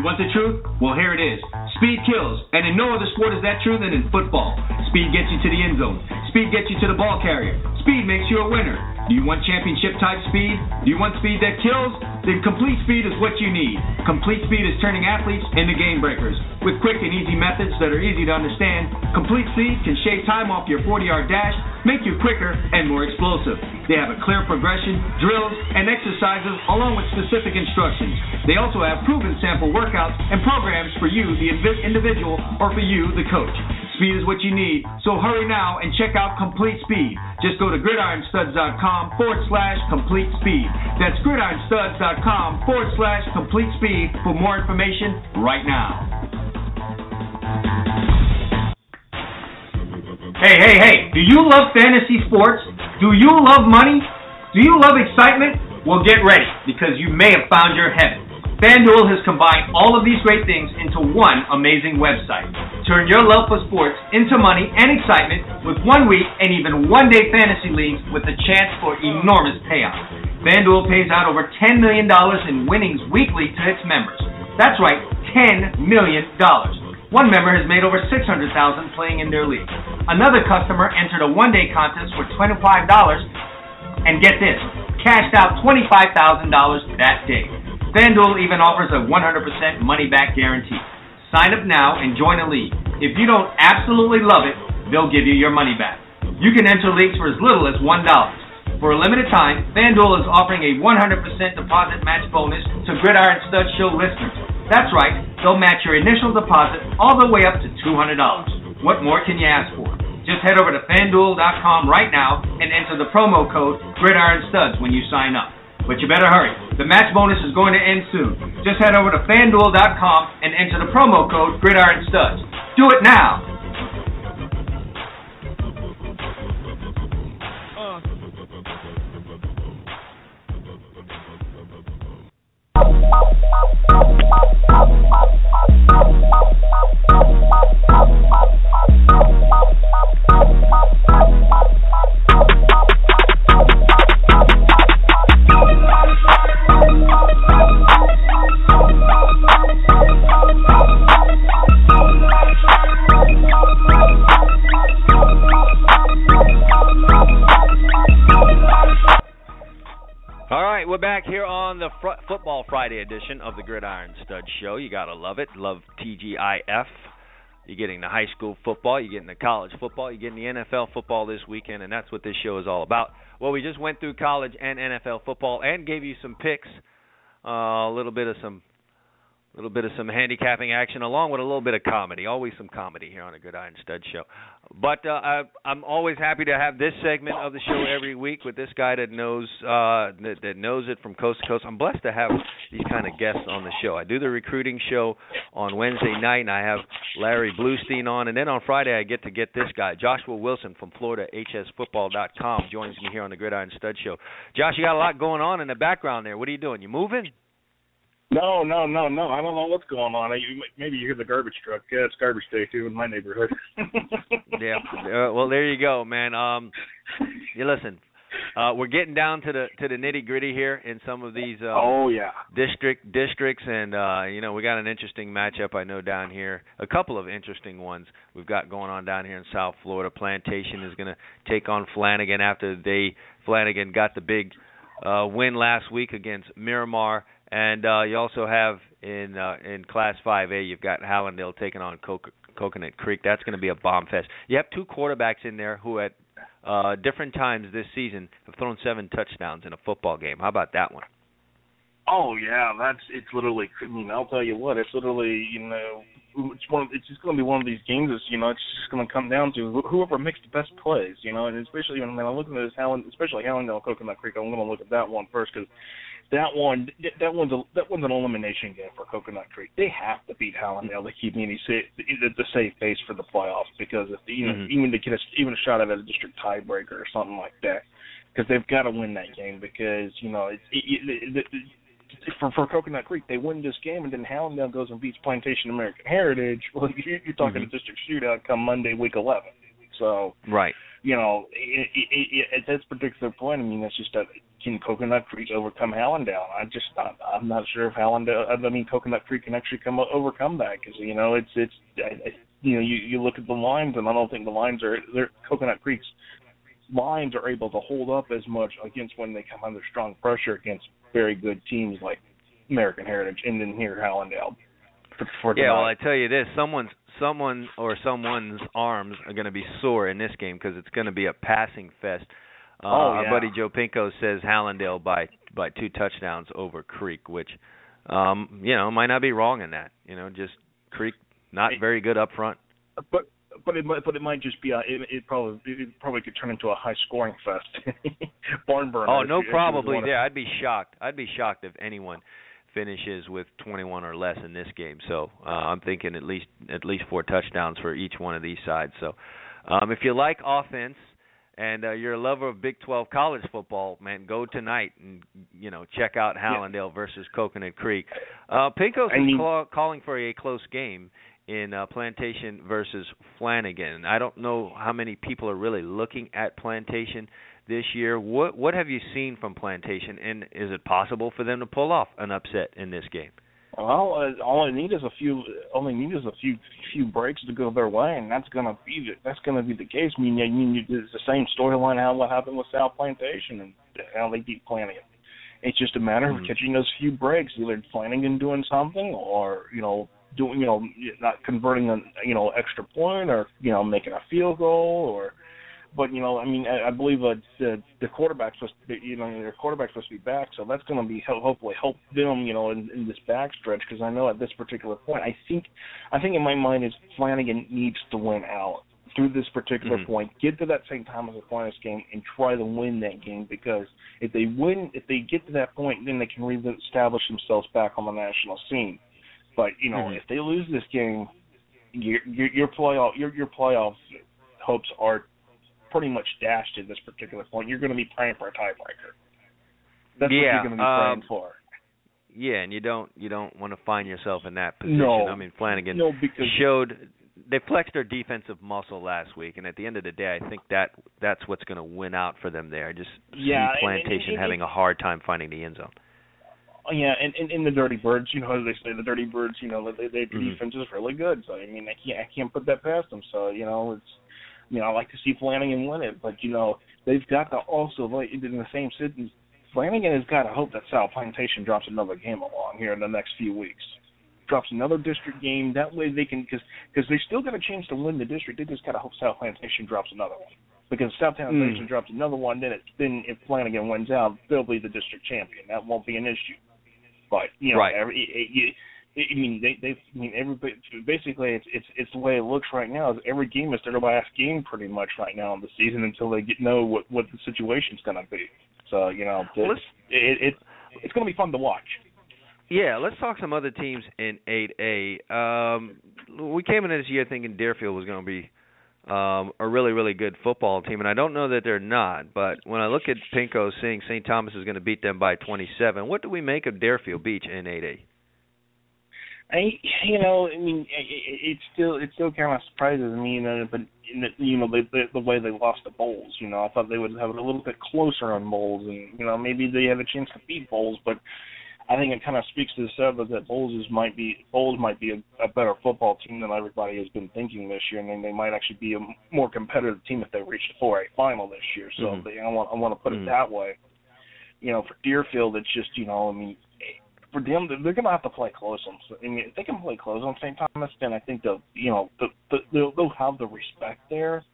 You want the truth? Well, here it is. Speed kills, and in no other sport is that true than in football. Speed gets you to the end zone. Speed gets you to the ball carrier. Speed makes you a winner. Do you want championship type speed? Do you want speed that kills? Then complete speed is what you need. Complete speed is turning athletes into game breakers. With quick and easy methods that are easy to understand, Complete Speed can shave time off your 40 yard dash, make you quicker and more explosive. They have a clear progression, drills, and exercises along with specific instructions. They also have proven sample workouts and programs for you, the individual, or for you, the coach. Speed is what you need, so hurry now and check out Complete Speed. Just go to gridironstuds.com forward slash complete speed. That's gridironstuds.com forward slash complete speed for more information right now. Hey, hey, hey, do you love fantasy sports? Do you love money? Do you love excitement? Well, get ready because you may have found your heaven. FanDuel has combined all of these great things into one amazing website. Turn your love for sports into money and excitement with one week and even one day fantasy leagues with a chance for enormous payouts. FanDuel pays out over $10 million in winnings weekly to its members. That's right, $10 million. One member has made over 600,000 playing in their league. Another customer entered a one-day contest for $25 and get this, cashed out $25,000 that day. FanDuel even offers a 100% money back guarantee. Sign up now and join a league. If you don't absolutely love it, they'll give you your money back. You can enter leagues for as little as $1. For a limited time, FanDuel is offering a 100% deposit match bonus to Gridiron Stud Show listeners. That's right, they'll match your initial deposit all the way up to $200. What more can you ask for? Just head over to fanduel.com right now and enter the promo code Gridiron Studs when you sign up. But you better hurry. The match bonus is going to end soon. Just head over to fanduel.com and enter the promo code Gridiron Studs. Do it now. All right, we're back here on the fr- Football Friday edition of the Gridiron Stud Show. You gotta love it. Love TGIF. You're getting the high school football, you're getting the college football, you're getting the NFL football this weekend, and that's what this show is all about. Well, we just went through college and NFL football and gave you some picks, uh, a little bit of some, a little bit of some handicapping action, along with a little bit of comedy. Always some comedy here on the Gridiron Stud Show. But uh, I, I'm always happy to have this segment of the show every week with this guy that knows uh, that, that knows it from coast to coast. I'm blessed to have these kind of guests on the show. I do the recruiting show on Wednesday night, and I have Larry Blustein on, and then on Friday I get to get this guy, Joshua Wilson from Florida HSFootball.com, joins me here on the Gridiron Stud Show. Josh, you got a lot going on in the background there. What are you doing? You moving? No, no, no, no. I don't know what's going on. You, maybe you hear the garbage truck. Yeah, it's garbage day too in my neighborhood. yeah. Uh, well, there you go, man. Um, you listen. Uh, we're getting down to the to the nitty gritty here in some of these. Uh, oh yeah. District districts, and uh, you know we got an interesting matchup. I know down here, a couple of interesting ones we've got going on down here in South Florida. Plantation is going to take on Flanagan after they Flanagan got the big uh, win last week against Miramar. And uh, you also have in uh, in Class 5A, you've got Hallandale taking on Coca Coconut Creek. That's going to be a bomb fest. You have two quarterbacks in there who at uh different times this season have thrown seven touchdowns in a football game. How about that one? Oh yeah, that's it's literally. I mean, I'll tell you what, it's literally you know, it's one. It's just going to be one of these games. That's, you know, it's just going to come down to whoever makes the best plays. You know, and especially when I'm looking at this Halland, especially Hallandale Coconut Creek. I'm going to look at that one first because that one, that one's a, that one's an elimination game for Coconut Creek. They have to beat Hallandale to keep any safe, the safe base for the playoffs because if you know, Mhm. even to get a, even a shot at a district tiebreaker or something like that because they've got to win that game because you know it's it, it, it, it, for for Coconut Creek they win this game and then Hallandale goes and beats Plantation American Heritage. Well, you're, you're talking Mhm. a district shootout come Monday week 11. So Right. You know it, it, it, at this particular point, I mean that's just a, can Coconut Creek overcome Hallandale? I just not, I'm not sure if Hallandale. I mean Coconut Creek can actually come overcome that because you know it's it's I, I, you know you you look at the lines and I don't think the lines are they're Coconut Creek's lines are able to hold up as much against when they come under strong pressure against very good teams like American Heritage and then here Hallandale. For, for Yeah, well. I tell you this: someone's someone or someone's arms are going to be sore in this game because it's going to be a passing fest. Uh, Oh, Our buddy Joe Pinko says Hallandale by by two touchdowns over Creek, which um, you know might not be wrong in that. You know, just Creek not very good up front. but but it might but it might just be a it, it probably it probably could turn into a high scoring fest. Barn burner. Oh, no, probably there. I'd be shocked. I'd be shocked if anyone finishes with 21 or less in this game. So uh, I'm thinking at least at least four touchdowns for each one of these sides. So um, if you like offense and uh, you're a lover of Big 12 college football, man, go tonight and you know check out Hallandale versus Coconut Creek. Uh, Pinko's I mean- call, calling for a close game in uh, Plantation versus Flanagan. I don't know how many people are really looking at Plantation this year. What what have you seen from Plantation, and is it possible for them to pull off an upset in this game? Well, uh, all I need is a few. All I need is a few few breaks to go their way, and that's gonna be the, that's gonna be the case. I mean, I mean, it's the same storyline how what happened with South Plantation and how they beat Flanagan. It's just a matter Mhm. of catching those few breaks, either Flanagan doing something, or you know, doing you know, not converting a you know extra point, or you know, making a field goal, or. But you know, I mean, I, I believe uh, the the quarterback's supposed to be, you know, their quarterback's supposed to be back, so that's going to be help, hopefully help them, you know, in, in this backstretch. Because I know at this particular point, I think, I think in my mind is Flanagan needs to win out through this particular Mhm. point, get to that same time as the finals game, and try to win that game. Because if they win, if they get to that point, then they can reestablish themselves back on the national scene. But you know, Mhm. if they lose this game, your your, your playoff your your playoff hopes are pretty much dashed at this particular point. You're going to be praying for a tiebreaker. That's what Yeah, you're going to be praying um, for. Yeah, and you don't you don't want to find yourself in that position. No. I mean, Flanagan No, because showed they flexed their defensive muscle last week, and at the end of the day, I think that that's what's going to win out for them there. I just Yeah, see Plantation and- and- having a hard time finding the end zone. Oh, yeah, and, and and the Dirty Birds, you know, as they say, the Dirty Birds, you know, they, their Mhm. defense is really good. So I mean, I can't I can't put that past them. So you know, it's you know, I like to see Flanagan win it, but you know, they've got to also like in the same sentence. Flanagan has got to hope that South Plantation drops another game along here in the next few weeks. Drops another district game. That way they can, because because they still got a chance to win the district. They just got to hope South Plantation drops another one. Because South hmm. Plantation drops another one, then it then if Flanagan wins out, they'll be the district champion. That won't be an issue. But you know, Right. every, it, it, I mean, they they I mean everybody basically it's it's it's the way it looks right now. Is every game is their last game pretty much right now in the season until they get know what what the situation's going to be. So you know, Well, it's, it, it it's going to be fun to watch. Yeah, let's talk some other teams in 8A. Um, we came into this year thinking Deerfield was going to be um, a really, really good football team, and I don't know that they're not. But when I look at Pinko seeing St. Thomas is going to beat them by 27, what do we make of Deerfield Beach in 8A? I, you know, I mean, it, it, still it still kind of surprises me, you know, but you know the, the the way they lost to Bolles, you know, I thought they would have it a little bit closer on Bolles, and you know maybe they had a chance to beat Bolles, but I think it kind of speaks to the setup that Bolles is might be Bolles might be a, a better football team than everybody has been thinking this year, and then they might actually be a more competitive team if they reach the 4A final this year. So Mhm. they, I want I want to put Mhm. it that way. You know, for Deerfield, it's just you know, I mean, for them, they're going to have to play close on. I mean, if they can play close on St. Thomas, then I think they'll, you know, the, the, they'll, they'll have the respect there.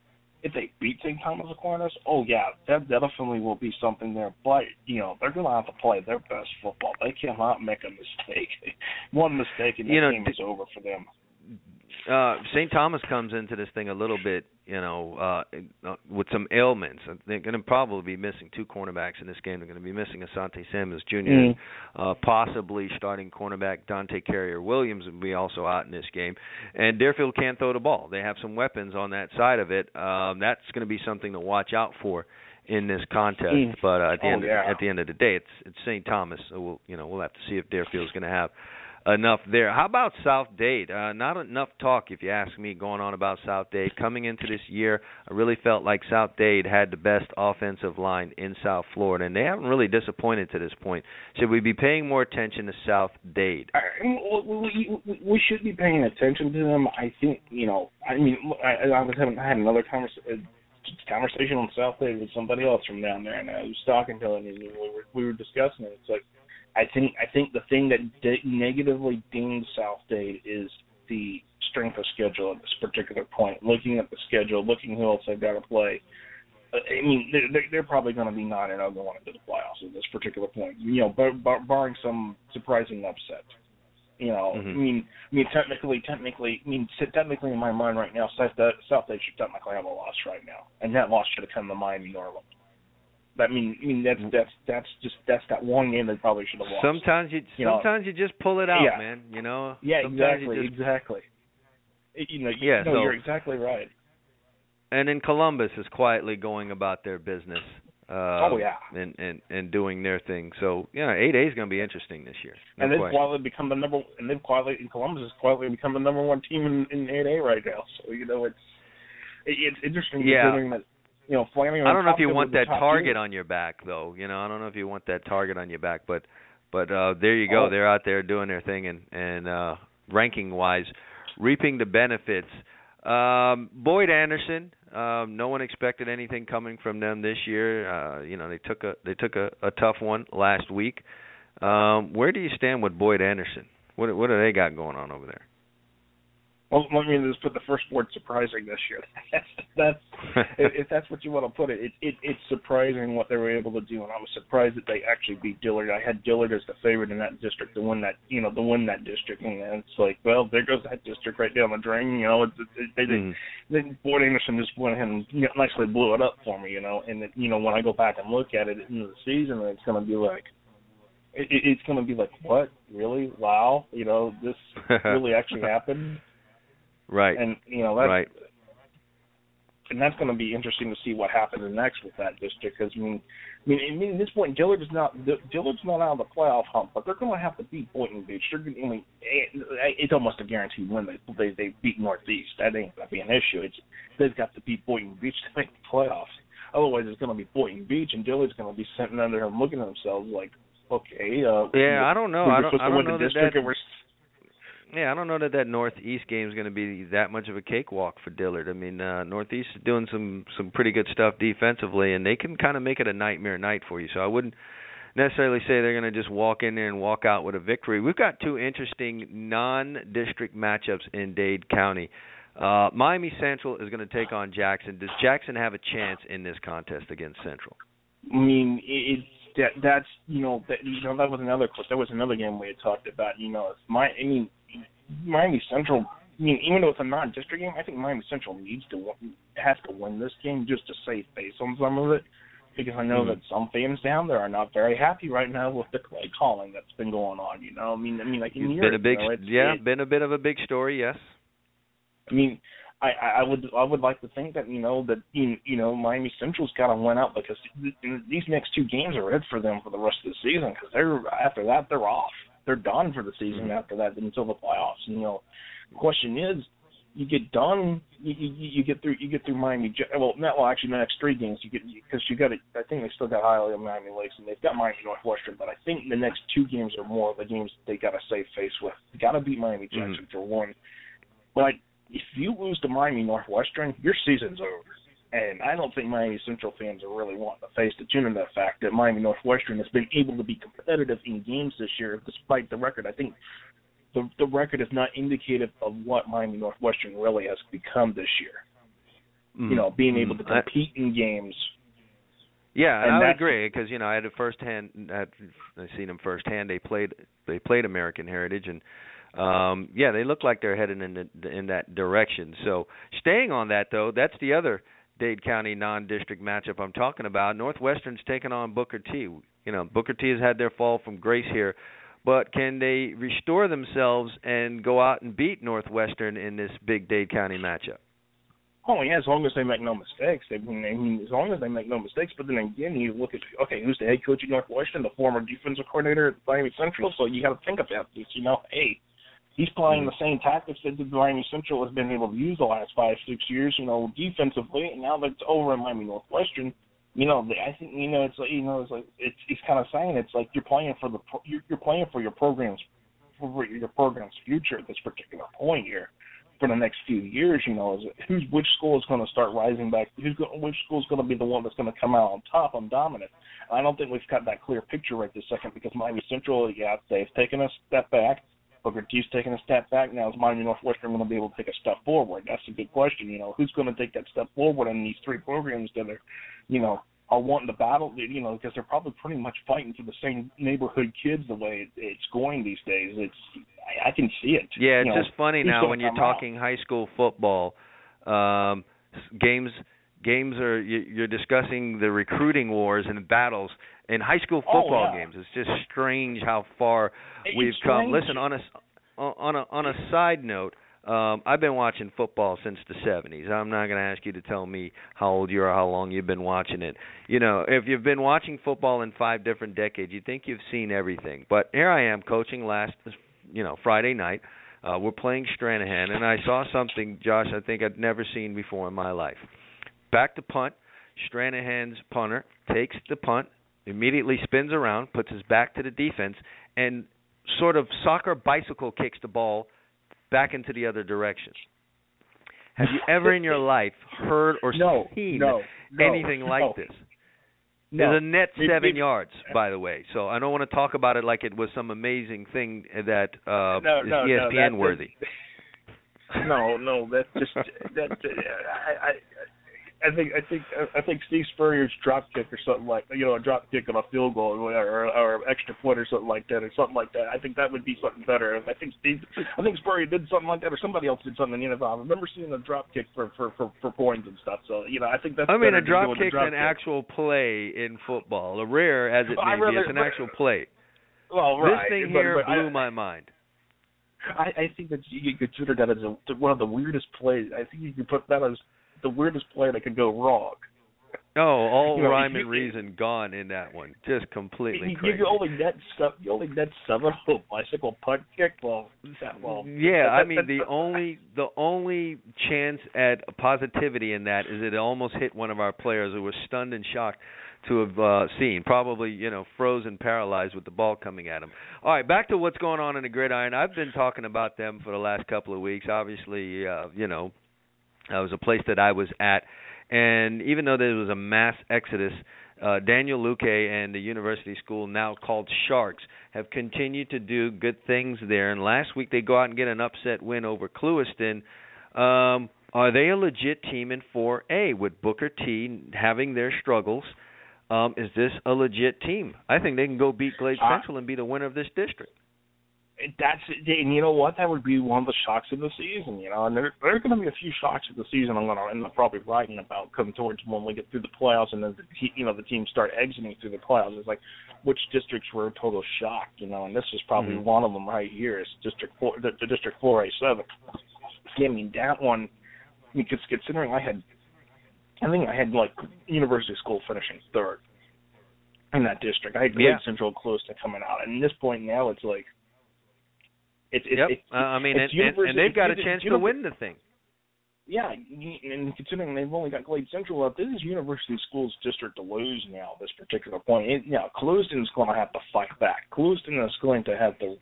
If they beat St. Thomas Aquinas, oh yeah, that definitely will be something there. But you know, they're going to have to play their best football. They cannot make a mistake. One mistake and the You know, game d- is over for them. Uh St. Thomas comes into this thing a little bit, you know, uh uh, with some ailments. They're going to probably be missing two cornerbacks in this game. They're going to be missing Asante Samuels Jr. Mm. Uh possibly starting cornerback Dante Carrier Williams will be also out in this game. And Deerfield can't throw the ball. They have some weapons on that side of it. Um that's going to be something to watch out for in this contest. Mm. But uh, at the Oh, end yeah. at the end of the day, it's it's St. Thomas. So we'll you know we'll have to see if Deerfield's going to have enough there. How about South Dade? Uh, not enough talk, if you ask me, going on about South Dade. Coming into this year, I really felt like South Dade had the best offensive line in South Florida, and they haven't really disappointed to this point. Should we be paying more attention to South Dade? We, we, should be paying attention to them. I think you know. I mean, I, I was having I had another conversation conversation on South Dade with somebody else from down there, and I was talking to him, and we were we were discussing it. It's like I think I think the thing that de- negatively dings South Dade is the strength of schedule at this particular point. Looking at the schedule, looking who else they've got to play. Uh, I mean, they're, they're- probably going to be nine and zero going into the playoffs at this particular point. You know, bar, bar, barring some surprising upset. You know, Mhm. I mean, I mean, technically, technically, I mean, technically, in my mind right now, South South Dade should technically have a loss right now, and that loss should have come to Miami Norland. I mean, I mean, that's that's that's just that's that one game they probably should have lost. Sometimes you, You know, sometimes you just pull it out, yeah. man. You know. yeah, Sometimes exactly, You just, exactly. You know, you, Yeah, no, so- you're exactly right. and then Columbus is quietly going about their business. Uh, Oh, yeah. and and and doing their thing. So yeah, eight A is going to be interesting this year. No and they've question. quietly become the number, and they've quietly, and Columbus has quietly become the number one team in in 8A right now. So you know, it's it, it's interesting Yeah. considering that you know Flanagan. I don't know if you want that target team. on your back though. You know, I don't know if you want that target on your back, but but uh there you go. Oh. They're out there doing their thing and and uh ranking wise reaping the benefits. Um Boyd Anderson, um no one expected anything coming from them this year. Uh you know, they took a they took a, a tough one last week. Um where do you stand with Boyd Anderson? What what do they got going on over there? Well, let me just put the first word surprising this year. That's that's if, that's what you want to put it, it, it it's surprising what they were able to do, and I was surprised that they actually beat Dillard. I had Dillard as the favorite in that district to win that, you know, to win that district, and it's like, well, there goes that district right down the drain. You know, it's, it, they, Mhm. they, they Boyd Anderson just went ahead and you know, nicely blew it up for me, you know, and it, you know when I go back and look at it in the season, it's going to be like. It, it- it's going to be like, what? Really? Wow! You know, this really actually happened right. and you know that's right. and that's going to be interesting to see what happens next with that district. Because I mean, I mean, I mean, at this point, Dillard is not Dillard's not out of the playoff hump, but they're going to have to beat Boynton Beach. They're going, to, I mean, it, it's almost a guaranteed win. They they they beat Northeast. That ain't going to be an issue. It's they've got to beat Boynton Beach to make the playoffs. Otherwise, it's going to be Boynton Beach, and Dillard's going to be sitting under there looking at themselves like, okay, uh, Yeah, I don't know. I don't I don't win know the that that and we're Yeah, I don't know that that Northeast game is going to be that much of a cakewalk for Dillard. I mean, uh Northeast is doing some some pretty good stuff defensively, and they can kind of make it a nightmare night for you. So I wouldn't necessarily say they're going to just walk in there and walk out with a victory. We've got two interesting non-district matchups in Dade County. Uh Miami Central is going to take on Jackson. Does Jackson have a chance in this contest against Central? I mean, it- it's that that's you know that you know that was another that was another game we had talked about. You know, if my I mean Miami Central. I mean, even though it's a non-district game, I think Miami Central needs to win, has to win this game just to save face on some of it, because I know Mhm. that some fans down there are not very happy right now with the play calling that's been going on. You know, I mean, I mean, like in It's Europe, been a big, you know, yeah, it, been a bit of a big story. Yes. I mean, I I would I would like to think that you know that you you know Miami Central's got to win out because th- these next two games are it for them for the rest of the season because they're after that they're off they're done for the season Mhm. after that until the playoffs. And you know, the question is you get done you you, you get through you get through Miami well not well actually the next three games you get because you got it I think they still got Hialeah Miami Lakes and they've got Miami Northwestern but I think the next two games are more the games they got to save face with. Got to beat Miami Jackson for one. But if you lose to Miami Northwestern, your season's over. And I don't think Miami Central fans are really wanting to face the tune of the fact that Miami Northwestern has been able to be competitive in games this year despite the record. I think the the record is not indicative of what Miami Northwestern really has become this year. Mm. You know, being able to Mm. I- compete in games. Yeah, And I would agree because you know I had a firsthand. I've I seen them firsthand. They played they played American Heritage and um yeah they look like they're headed in the, in that direction. So staying on that though, that's the other Dade County non-district matchup I'm talking about. Northwestern's taking on Booker T. You know Booker T has had their fall from grace here, but can they restore themselves and go out and beat Northwestern in this big Dade County matchup? Oh yeah, as long as they make no mistakes. I mean, I mean, as long as they make no mistakes. But then again, you look at okay, who's the head coach at Northwestern, the former defensive coordinator at Miami Central. So you got to think about this. You know, hey, he's playing the same tactics that the Miami Central has been able to use the last five, six years. You know, defensively. And now that it's over in Miami Northwestern, you know, I think you know it's like you know it's like it's he's kind of saying it's like you're playing for the you're, you're playing for your program's for your program's future at this particular point here for the next few years, you know, is who's which school is going to start rising back? Who's which school is going to be the one that's going to come out on top, on dominant? I don't think we've got that clear picture right this second because Miami Central, yeah, they've taken a step back. Booker T's taken a step back. Now is Miami Northwestern going to be able to take a step forward? That's a good question. You know, who's going to take that step forward in these three programs that are, you know, are wanting to battle? You know, because they're probably pretty much fighting for the same neighborhood kids the way it's going these days. It's I, I can see it. Yeah, it's you know, just funny now when you're come out? talking high school football. Um, games games are you're discussing the recruiting wars and battles in high school Oh, football yeah. games. It's just strange how far It's we've come. Listen, on a on a on a side note, um, I've been watching football since the 70s. I'm not going to ask you to tell me how old you are, how long you've been watching it. You know, if you've been watching football in five different decades, you think you've seen everything. But here I am coaching last, you know, Friday night. Uh, we're playing Stranahan, and I saw something, Josh, I think I'd never seen before in my life. Back to punt. Stranahan's punter takes the punt, immediately spins around, puts his back to the defense, and sort of soccer bicycle kicks the ball back into the other direction. Have you ever in your life heard or No, seen no, no, anything like this? No. There's a net seven maybe- yards, by the way. So I don't want to talk about it like it was some amazing thing that uh, is ESPN worthy. No, no, that's just that. I, I, I think, I think, I think Steve Spurrier's drop kick or something like, you know, a drop kick on a field goal or, or, or extra point or something like that, or something like that. I think that would be something better. I think Steve, I think Spurrier did something like that, or somebody else did something in the NFL. I remember seeing a drop kick for for for, for points and stuff. So you know, I think that's. I mean, a drop the kick's an kick. actual play in football. A rare as it I may be, rather- it's an actual play. Well, right. This thing but- here but I- blew my mind. I, I think that you could consider that as a, one of the weirdest plays. I think you could put that as the weirdest play that could go wrong. Oh, all You know, rhyme you- and reason gone in that one. Just completely You, crazy. you only net seven. You only net seven a bicycle punt kick. Well, that, well, Yeah, I mean the only the only chance at positivity in that is it almost hit one of our players who was stunned and shocked to have uh seen. Probably, you know, frozen paralyzed with the ball coming at him. All right, back to what's going on in the gridiron. I've been talking about them for the last couple of weeks. Obviously, uh, you know, that was a place that I was at and even though there was a mass exodus uh, Daniel Luque and the university school, now called Sharks, have continued to do good things there. And last week they go out and get an upset win over Clewiston. Um, are they a legit team in 4A with Booker T having their struggles? Um, is this a legit team? I think they can go beat Glade Uh, Central and be the winner of this district. That's and you know what? That would be one of the shocks of the season. You know, and there there are going to be a few shocks of the season. I'm going to end up probably writing about come towards when we get through the playoffs and then the you know the teams start exiting through the playoffs. It's like which districts were a total shock. You know, and this is probably Mhm. one of them right here. Is District Four, the, the District Four A seven. I mean that one because considering I had, I think I had like University School finishing third in that district. I had Yeah. Central close to coming out, and at this point now it's like. It's, it's, Yep. it's, uh, I mean, it's and, and, and they've got a chance to win the thing. Yeah, and considering they've only got Glade Central up, this is University Schools District to lose now. This particular point, it, yeah, Clewiston's going to have to fight back. Clewiston is going to have to.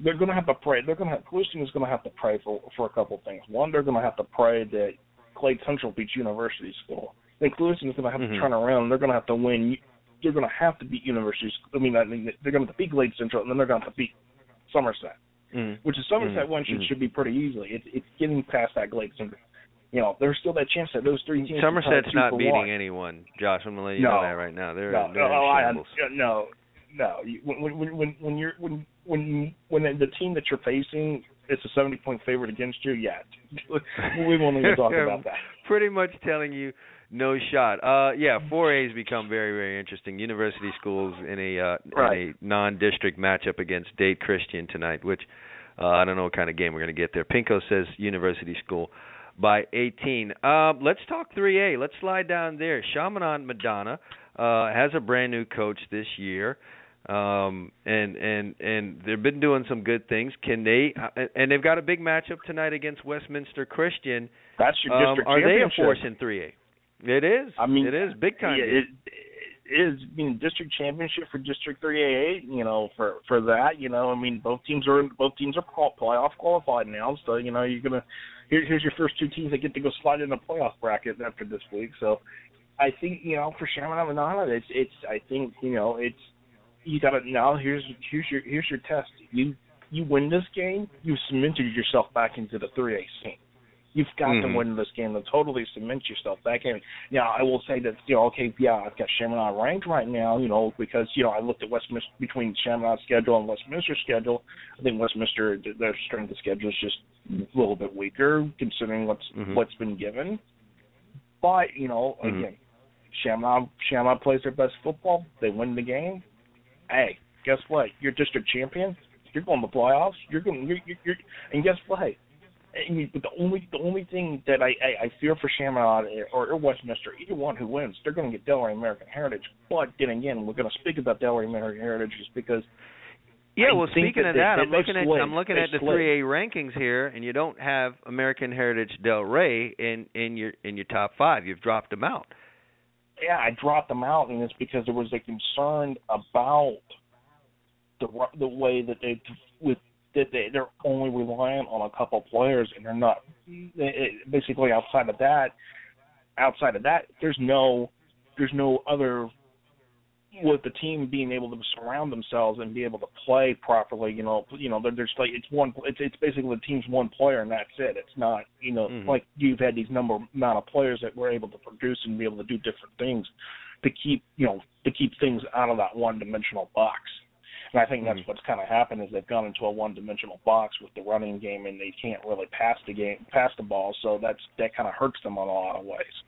They're going to have to pray. They're going to have. Clewiston is going to have to pray for for a couple things. One, they're going to have to pray that Glade Central beats University School. I think Clewiston is going to have Mhm. to turn around. They're going to have to win. They're going to have to beat University. I mean, I mean, they're going to have to beat Glade Central, and then they're going to have to beat Somerset. Mm. Which is Somerset Mhm. one should Mhm. should be pretty easily. It's it's getting past that Glade Central. You know, there's still that chance that those three teams. Somerset's not beating one. anyone, Josh. I'm gonna let you No. know that right now. They're, no, they're no, in I, no, no. When when when when you're when when when the team that you're facing is a 70 point favorite against you, yeah, we won't even talk about that. Pretty much telling you no shot. Uh, yeah, 4A's become very, very interesting. University schools in a uh, Right. in a non-district matchup against Dade Christian tonight, which uh, I don't know what kind of game we're going to get there. Pinko says University School by 18. Um, let's talk 3A. Let's slide down there. Chaminade Madonna uh, has a brand new coach this year. Um and and and they've been doing some good things. Can they? Uh, and they've got a big matchup tonight against Westminster Christian. That's your Um, district are they a force in 3A? It is. I mean, it is big time. Yeah, it, it is. I mean, district championship for District 3AA. You know, for for that. You know, I mean, both teams are both teams are playoff qualified now. So you know, you're gonna here, here's your first two teams that get to go slide in the playoff bracket after this week. So I think you know for Chaminade Madonna, it's it's. I think you know it's you got to now. Here's here's your here's your test. You you win this game, you cemented yourself back into the 3A scene. You've got Mhm. to win this game to totally cement yourself back in. Now, I will say that, you know, okay, yeah, I've got Chaminade ranked right now, you know, because, you know, I looked at Westminster, between Chaminade's schedule and Westminster's schedule. I think Westminster, their strength of schedule is just a little bit weaker considering what's Mhm. what's been given. But, you know, Mhm. again, Chaminade, Chaminade plays their best football. They win the game. Hey, guess what? You're district champion. You're going to the playoffs. You're going. You're, you're, you're and guess what? I mean, but the only the only thing that I I, I fear for Chaminade or, or Westminster, either one who wins, they're going to get Delray American Heritage. But then again, we're going to speak about Delray American Heritage just because. Yeah, I well, speaking that of that, they- I'm looking at. I'm looking They've at the 3A rankings here, and you don't have American Heritage Delray in in your in your top five. You've dropped them out. yeah, I dropped them out, and it's because there was a concern about the the way that they with that they they're only reliant on a couple players, and they're not it, basically outside of that. Outside of that, there's no there's no other with the team being able to surround themselves and be able to play properly. You know, you know, there's like it's one. It's it's basically the team's one player, and that's it. It's not you know Mhm. like you've had these number amount of players that were able to produce and be able to do different things to keep you know to keep things out of that one dimensional box. And I think that's Mhm. what's kind of happened is they've gone into a one dimensional box with the running game and they can't really pass the game pass the ball, so that's that kind of hurts them in a lot of ways.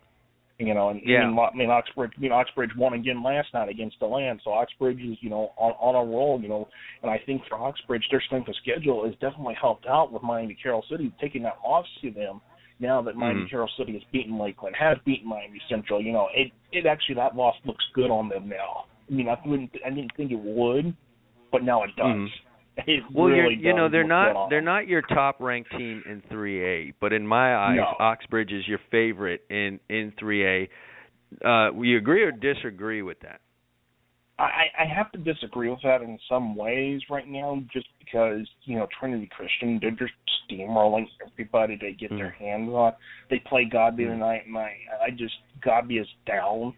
You know, and Yeah. I mean, I mean Oxbridge, I mean Oxbridge won again last night against the land, so Oxbridge is you know on on a roll, you know, and I think for Oxbridge their strength of schedule is definitely helped out with Miami Carroll City taking that loss to them. Now that Miami Mhm. Carroll City has beaten Lakeland, has beaten Miami Central, you know, it it actually that loss looks good on them now. I mean, I wouldn't, I didn't think it would, but now it does. Mhm. It Well, really you're, you know they're not they're not your top ranked team in 3A, but in my eyes, No. Oxbridge is your favorite in in 3A. Uh, will you agree or disagree with that? I, I have to disagree with that in some ways right now, just because you know Trinity Christian they're just steamrolling everybody they get their hands on. They play Godby Mhm. tonight, and I I just Godby is down.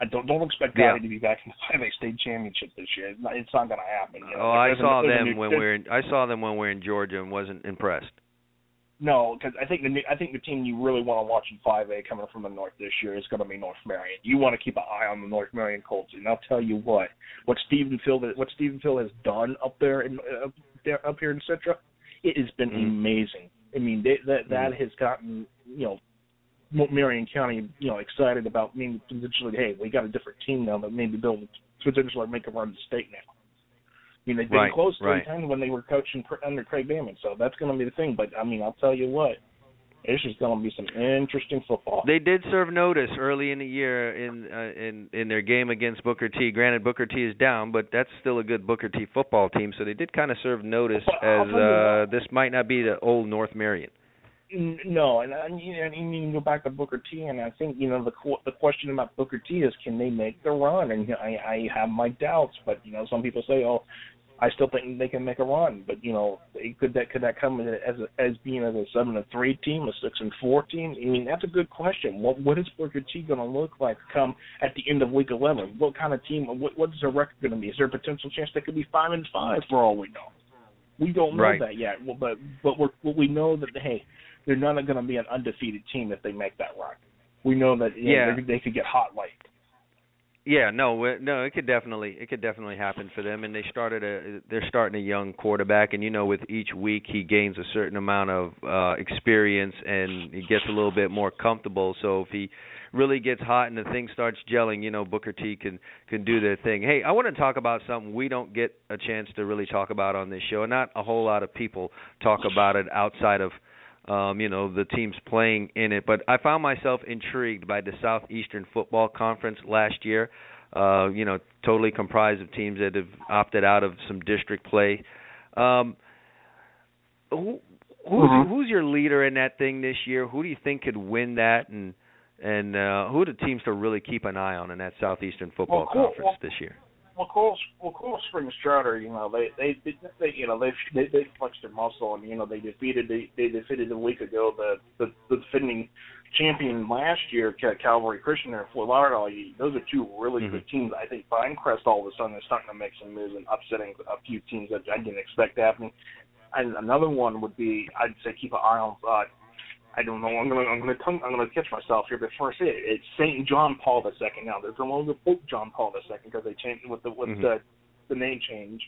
I don't don't expect Yeah. To be back in the 5A state championship this year. It's not, it's not going to happen. You know? Oh, I saw a them new- when we were in, I saw them when we were in Georgia and wasn't impressed. No, because I think the I think the team you really want to watch in 5A coming from the north this year is going to be North Marion. You want to keep an eye on the North Marion Colts, and I'll tell you what, what Stephen Phil what Stephen Phil has done up there in up there up here in Citra, it has been Mhm. amazing. I mean, they, that that has gotten you know Marion County you know excited about maybe potentially, hey, we got a different team now that maybe they'll potentially make a run to state now. I mean, they've been Right, close three right. times when they were coaching under Craig Damon, so that's going to be the thing. But I mean, I'll tell you what, it's just going to be some interesting football. They did serve notice early in the year in uh, in in their game against Booker T. Granted, Booker T is down, but that's still a good Booker T. football team. So they did kind of serve notice But as uh, this might not be the old North Marion. No, and, and you and you can go back to Booker T, and I think you know the qu- the question about Booker T is can they make the run? And you know, I I have my doubts, but you know some people say, oh, I still think they can make a run, but you know, they, could that could that come as a, as being as a seven and three team, a six and four team? I mean, that's a good question. What what is Booker T going to look like come at the end of week eleven? What kind of team? What what is their record going to be? Is there a potential chance they could be five and five for all we know? We don't know Right. that yet, well, but but we're, but we know that hey, they're not going to be an undefeated team if they make that run. We know that you know, Yeah. they, they could get hot late. Yeah, no, it- no, it could definitely, it could definitely happen for them. And they started a, they're starting a young quarterback, and you know, with each week he gains a certain amount of uh experience and he gets a little bit more comfortable. So if he really gets hot and the thing starts gelling, you know, Booker T can can do their thing. Hey, I want to talk about something we don't get a chance to really talk about on this show, and not a whole lot of people talk about it outside of um, you know, the teams playing in it. But I found myself intrigued by the Southeastern Football Conference last year. Uh, you know, totally comprised of teams that have opted out of some district play. Um, who, who's Mhm. who's your leader in that thing this year? Who do you think could win that, and and uh, who are the teams to really keep an eye on in that Southeastern Football Well. Conference Well, this year? Well, Coral Springs Charter, you know, they they, they, they you know they they they flexed their muscle, and you know they defeated they, they defeated a week ago the the, the defending champion last year, Calvary Christian there in Fort Lauderdale. Those are two really Mhm. good teams. I think Pinecrest all of a sudden is starting to make some moves and upsetting a few teams that I didn't expect happening. And another one would be I'd say keep an eye on. Uh, I don't know. I'm gonna I'm gonna tongue, I'm gonna catch myself here, but first it it's Saint John Paul II. Now there's no longer Pope John Paul II because they changed with the with Mhm. the the name change.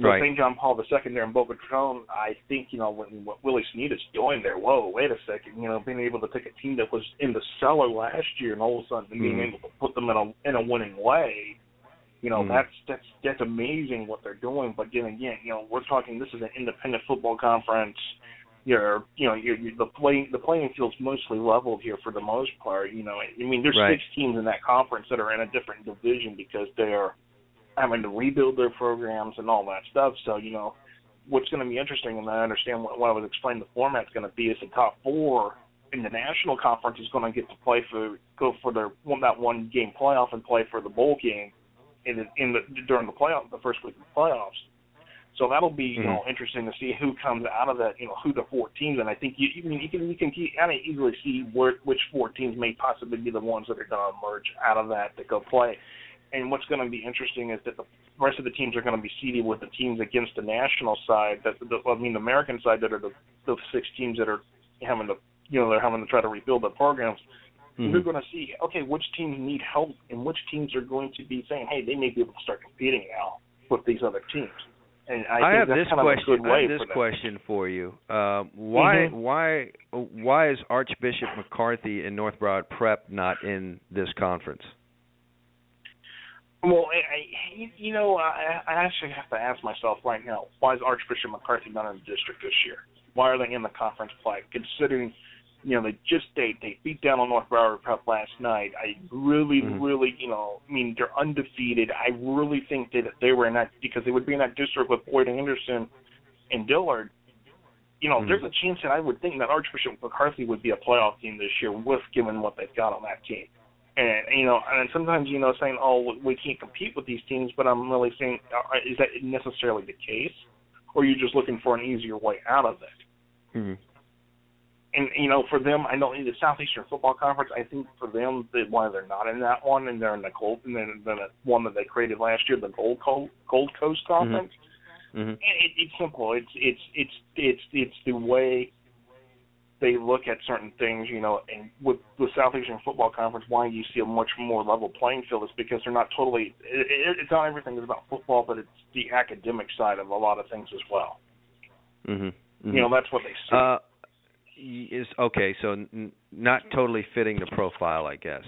So Right. St. John Paul II there in Boca Raton, I think, you know, when what Willie Snead is doing there, whoa, wait a second, you know, being able to take a team that was in the cellar last year and all of a sudden being Mhm. able to put them in a in a winning way, you know, Mhm. that's that's that's amazing what they're doing. But then again, you know, we're talking this is an independent football conference. You're, you know, you're, you're the play the playing field's mostly leveled here for the most part. You know, I mean, there's Right. six teams in that conference that are in a different division because they're having to rebuild their programs and all that stuff. So, you know, what's going to be interesting, and I understand what, what I was explaining the format's going to be, is the top four in the national conference is going to get to play for go for their one that one game playoff and play for the bowl game in the, in the during the playoff the first week of the playoffs. So that'll be you know interesting to see who comes out of that. You know who the four teams, and I think you, you can you can you can kind of easily see where which four teams may possibly be the ones that are going to emerge out of that to go play. And what's going to be interesting is that the rest of the teams are going to be seeded with the teams against the national side. That the, I mean, the American side that are the the six teams that are having to you know they're having to try to rebuild their programs. Mhm. We're going to see okay which teams need help and which teams are going to be saying hey they may be able to start competing now with these other teams. And I, I, have this kind of a question. I have this for question for you. Um, why Mhm. why why is Archbishop McCarthy and North Broward Prep not in this conference? Well, I, I, you know, I, I actually have to ask myself right now, why is Archbishop McCarthy not in the district this year? Why are they in the conference play? Considering, you know, they just they they beat down on North Broward Prep last night. I really, Mhm. really, you know, I mean, they're undefeated. I really think that if they were in that because they would be in that district with Boyd Anderson and Dillard. You know, Mhm. there's a chance that I would think that Archbishop McCarthy would be a playoff team this year, with given what they've got on that team. And you know, and sometimes you know, saying, "Oh, we can't compete with these teams," but I'm really saying, uh, is that necessarily the case, or are you just looking for an easier way out of it? Mm-hmm. And you know, for them, I know in the Southeastern Football Conference, I think for them, that why they're not in that one, and they're in the Gold, and then the one that they created last year, the Gold Coast Gold Coast Conference. Mm-hmm. It, it's simple. It's it's it's it's it's the way they look at certain things, you know. And with the Southeastern Football Conference, why you see a much more level playing field is because they're not totally. It, it, it's not everything is about football, but it's the academic side of a lot of things as well. Mm-hmm. You know, that's what they see. Uh, is okay. So n- not totally fitting the profile, I guess.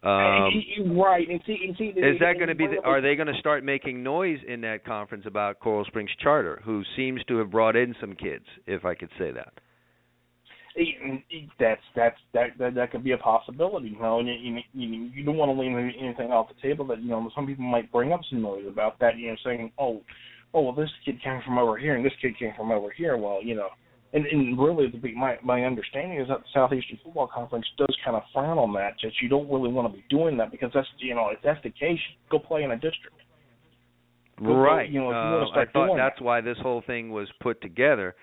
Um, right, and see, and see, is that going to be? The, are they going to start making noise in that conference about Coral Springs Charter, who seems to have brought in some kids, if I could say that? that's that's that that that could be a possibility, you know. And you you, you don't want to leave anything off the table that you know some people might bring up some noise about that, you know, saying, oh, oh, well, this kid came from over here and this kid came from over here. Well, you know, and and really, the, my my understanding is that the Southeastern Football Conference does kind of frown on that. That you don't really want to be doing that because that's you know if that's the case, go play in a district. Right. You know, if you Uh, want to start I thought that's why this whole thing was put together.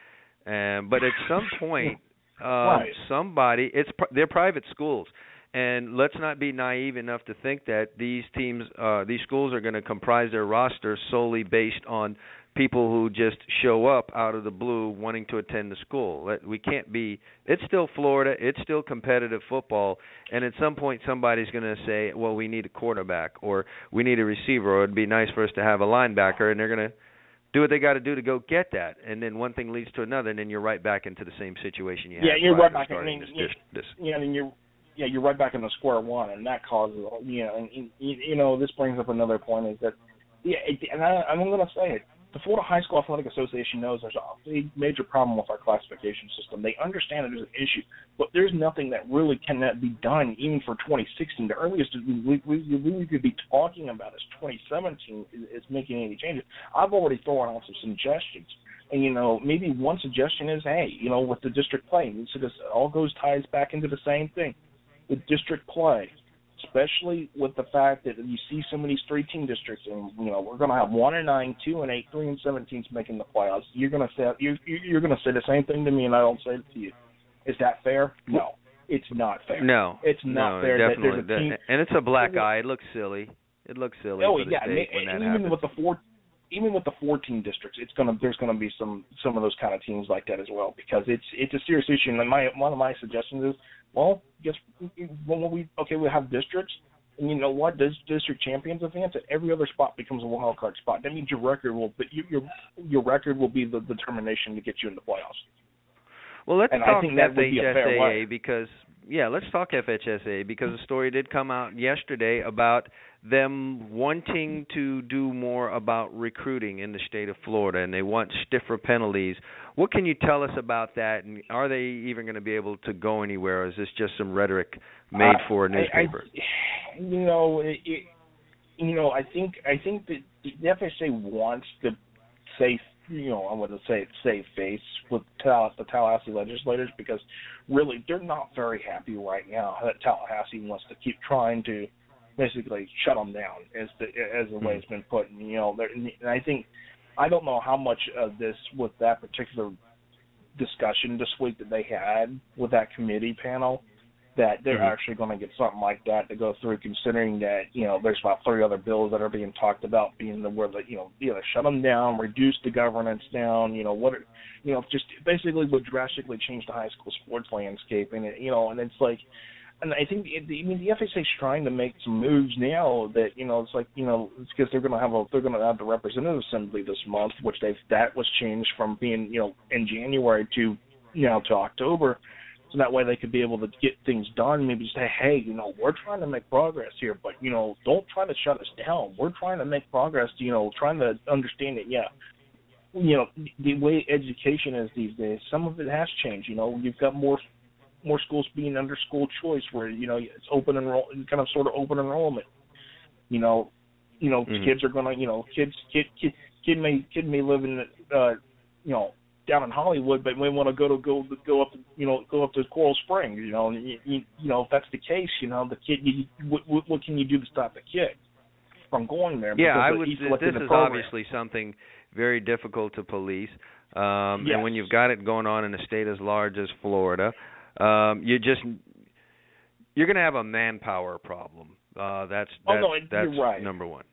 and but at some point, um, Right. somebody it's they're private schools, and let's not be naive enough to think that these teams, uh, these schools are going to comprise their roster solely based on people who just show up out of the blue wanting to attend the school. We can't be. It's still Florida. It's still competitive football, and at some point somebody's going to say, "Well, we need a quarterback, or we need a receiver, or it'd be nice for us to have a linebacker," and they're going to do what they got to do to go get that, and then one thing leads to another, and then you're right back into the same situation you had. Yeah, you're right back. I mean, this, this, this. yeah, and you're yeah, you're right back in the square one, and that causes you know, and you, you know, this brings up another point is that yeah, it, and I, I'm going to say it. The Florida High School Athletic Association knows there's a major problem with our classification system. They understand that there's an issue, but there's nothing that really cannot be done even for 2016. The earliest we, we, we, could be talking about is 2017 is, is making any changes. I've already thrown out some suggestions. And you know, maybe one suggestion is, hey, you know, with the district play, so this all goes ties back into the same thing with district play, especially with the fact that you see some of these three-team districts, and you know, we're going to have one and nine, two and eight, three and seventeens making the playoffs. You're going to say you you're going to say the same thing to me, and I don't say it to you. Is that fair? No, it's not fair. No, it's not no, fair. that there's a team, and it's a black eye. It looks silly. It looks silly Oh yeah, and, even happens. with the four, even with the fourteen districts, it's gonna there's gonna be some some of those kind of teams like that as well because it's it's a serious issue. And my one of my suggestions is, well, guess when we okay we have districts, and you know what, does district champions advance, and every other spot becomes a wild card spot. That means your record will, but your your your record will be the determination to get you in the playoffs. Well, let's And talk would be a fair way. FHSAA because yeah, let's talk FHSAA because a story did come out yesterday about them wanting to do more about recruiting in the state of Florida and they want stiffer penalties. What can you tell us about that and are they even going to be able to go anywhere or is this just some rhetoric made Uh, for a I- I- newspaper? you know, it, you know, I think I think that the FSA wants to save, you know, I would say save face with Tal- the Tallahassee legislators because really they're not very happy right now that Tallahassee wants to keep trying to basically shut them down as the as the way it's been put. And, you know, and I think I don't know how much of this with that particular discussion this week that they had with that committee panel that they're Mhm. actually going to get something like that to go through, considering that you know there's about three other bills that are being talked about being the where that you know either shut them down, reduce the governance down, you know what, are, you know just basically would drastically change the high school sports landscape, and it, you know, and it's like. And I think I mean the FSA is trying to make some moves now that you know it's like you know it's because they're going to have a they're going to have the representative assembly this month, which they've that was changed from being you know in January to you know to October, so that way they could be able to get things done. Maybe say, hey, you know, we're trying to make progress here, but you know, don't try to shut us down. We're trying to make progress. You know, trying to understand it. Yeah, you know, the way education is these days, some of it has changed. You know, you've got more more schools being under school choice, where you know it's open enroll, kind of sort of open enrollment. You know, you know, Mhm. kids are gonna, you know, kids, kid, kid, kid may, kid may live in, uh, you know, down in Hollywood, but may want to go to go go up, to, you know, go up to Coral Springs. You know, you, you, you know, if that's the case, you know, the kid, you, what, what, what can you do to stop the kid from going there? Yeah, I would. This is program. obviously something very difficult to police. Um, Yes. And when you've got it going on in a state as large as Florida, um, you just you're going to have a manpower problem. Uh, that's Oh, that's no, that's right. number one.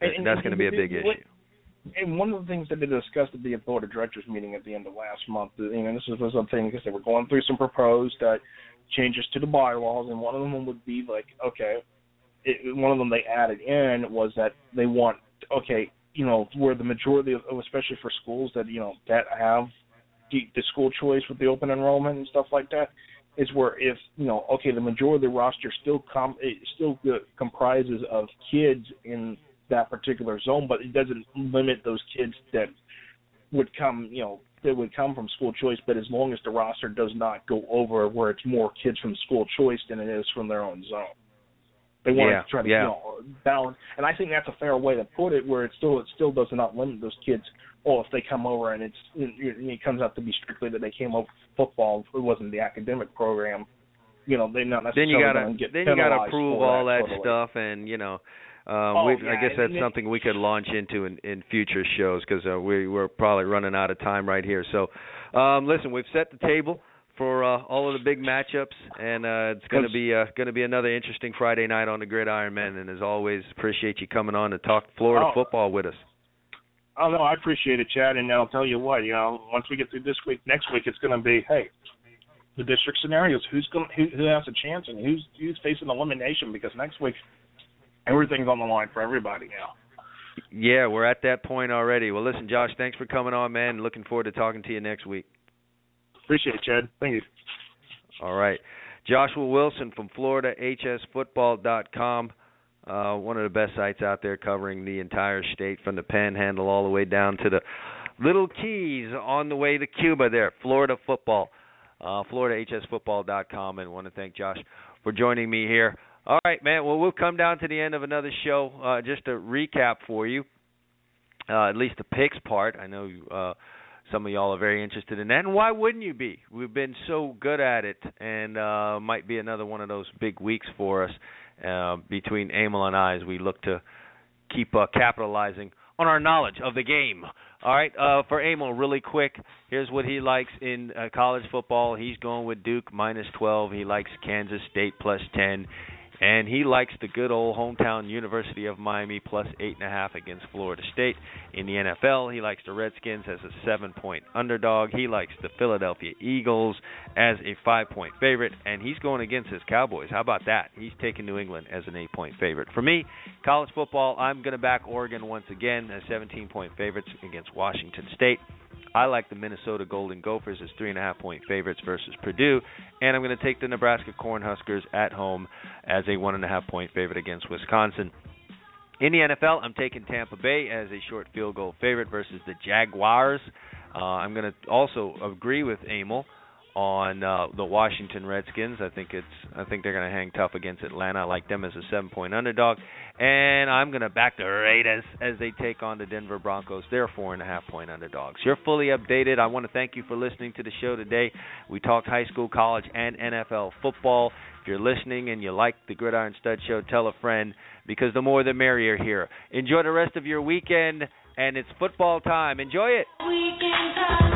And- and- that's going to be a big issue. and one of the things that they discussed at the board of directors meeting at the end of last month, you know, this was a thing because they were going through some proposed uh, changes to the bylaws, and one of them would be like, okay, it, one of them they added in was that they want, okay, you know, where the majority of, especially for schools that you know that have the, the school choice with the open enrollment and stuff like that, is where if you know, okay, the majority of the roster still com it still uh, comprises of kids in that particular zone, but it doesn't limit those kids that would come, you know, that would come from school choice. But as long as the roster does not go over where it's more kids from school choice than it is from their own zone, they want Yeah, to try to yeah. you know balance. And I think that's a fair way to put it, where it still it still does not limit those kids. Oh, if they come over and it's it, it comes out to be strictly that they came over for football, it wasn't the academic program. You know, they're not Then necessarily you got going to get then you got to prove all that totally. stuff, and you know, Um, Oh, we, yeah, I guess that's something we could launch into in, in future shows because uh, we we're probably running out of time right here. So, um, listen, we've set the table for uh, all of the big matchups, and uh, it's going to be uh, going to be another interesting Friday night on the Gridiron Men. And as always, appreciate you coming on to talk Florida Oh. football with us. Oh no, I appreciate it, Chad, and I'll tell you what, you know, once we get through this week, next week it's going to be, hey, the district scenarios, who's going, who, who has a chance, and who's who's facing elimination, because next week everything's on the line for everybody now. Yeah, we're at that point already. Well, listen, Josh, thanks for coming on, man. Looking forward to talking to you next week. Appreciate it, Chad. Thank you. All right. Joshua Wilson from FloridaHSFootball.com. Uh, one of the best sites out there covering the entire state from the panhandle all the way down to the little keys on the way to Cuba there. Florida football. Uh, FloridaHSFootball.com. And want to thank Josh for joining me here. All right, man. Well, we'll come down to the end of another show. Uh, just to recap for you, uh, at least the picks part. I know uh, some of y'all are very interested in that, and why wouldn't you be? We've been so good at it, and uh, might be another one of those big weeks for us uh, between Emil and I as we look to keep uh, capitalizing on our knowledge of the game. All right, uh, for Emil, really quick, here's what he likes in uh, college football. He's going with Duke minus 12. He likes Kansas State plus 10. And he likes the good old hometown University of Miami plus eight and a half against Florida State. In the NFL, he likes the Redskins as a seven-point underdog. He likes the Philadelphia Eagles as a five-point favorite, and he's going against his Cowboys. How about that? He's taking New England as an eight-point favorite. For me, college football, I'm going to back Oregon once again as 17-point favorites against Washington State. I like the Minnesota Golden Gophers as three and a half point favorites versus Purdue, and I'm going to take the Nebraska Cornhuskers at home as a one and a half point favorite against Wisconsin. In the NFL, I'm taking Tampa Bay as a short field goal favorite versus the Jaguars. Uh, I'm going to also agree with Emil on uh, the Washington Redskins. I think it's I think they're going to hang tough against Atlanta. I like them as a seven point underdog, and I'm going to back the Raiders as they take on the Denver Broncos. They're four and a half point underdogs. You're fully updated. I want to thank you for listening to the show today. We talked high school, college, and NFL football. If you're listening and you like the Gridiron Stud Show, tell a friend because the more the merrier here. Enjoy the rest of your weekend, and it's football time. Enjoy it.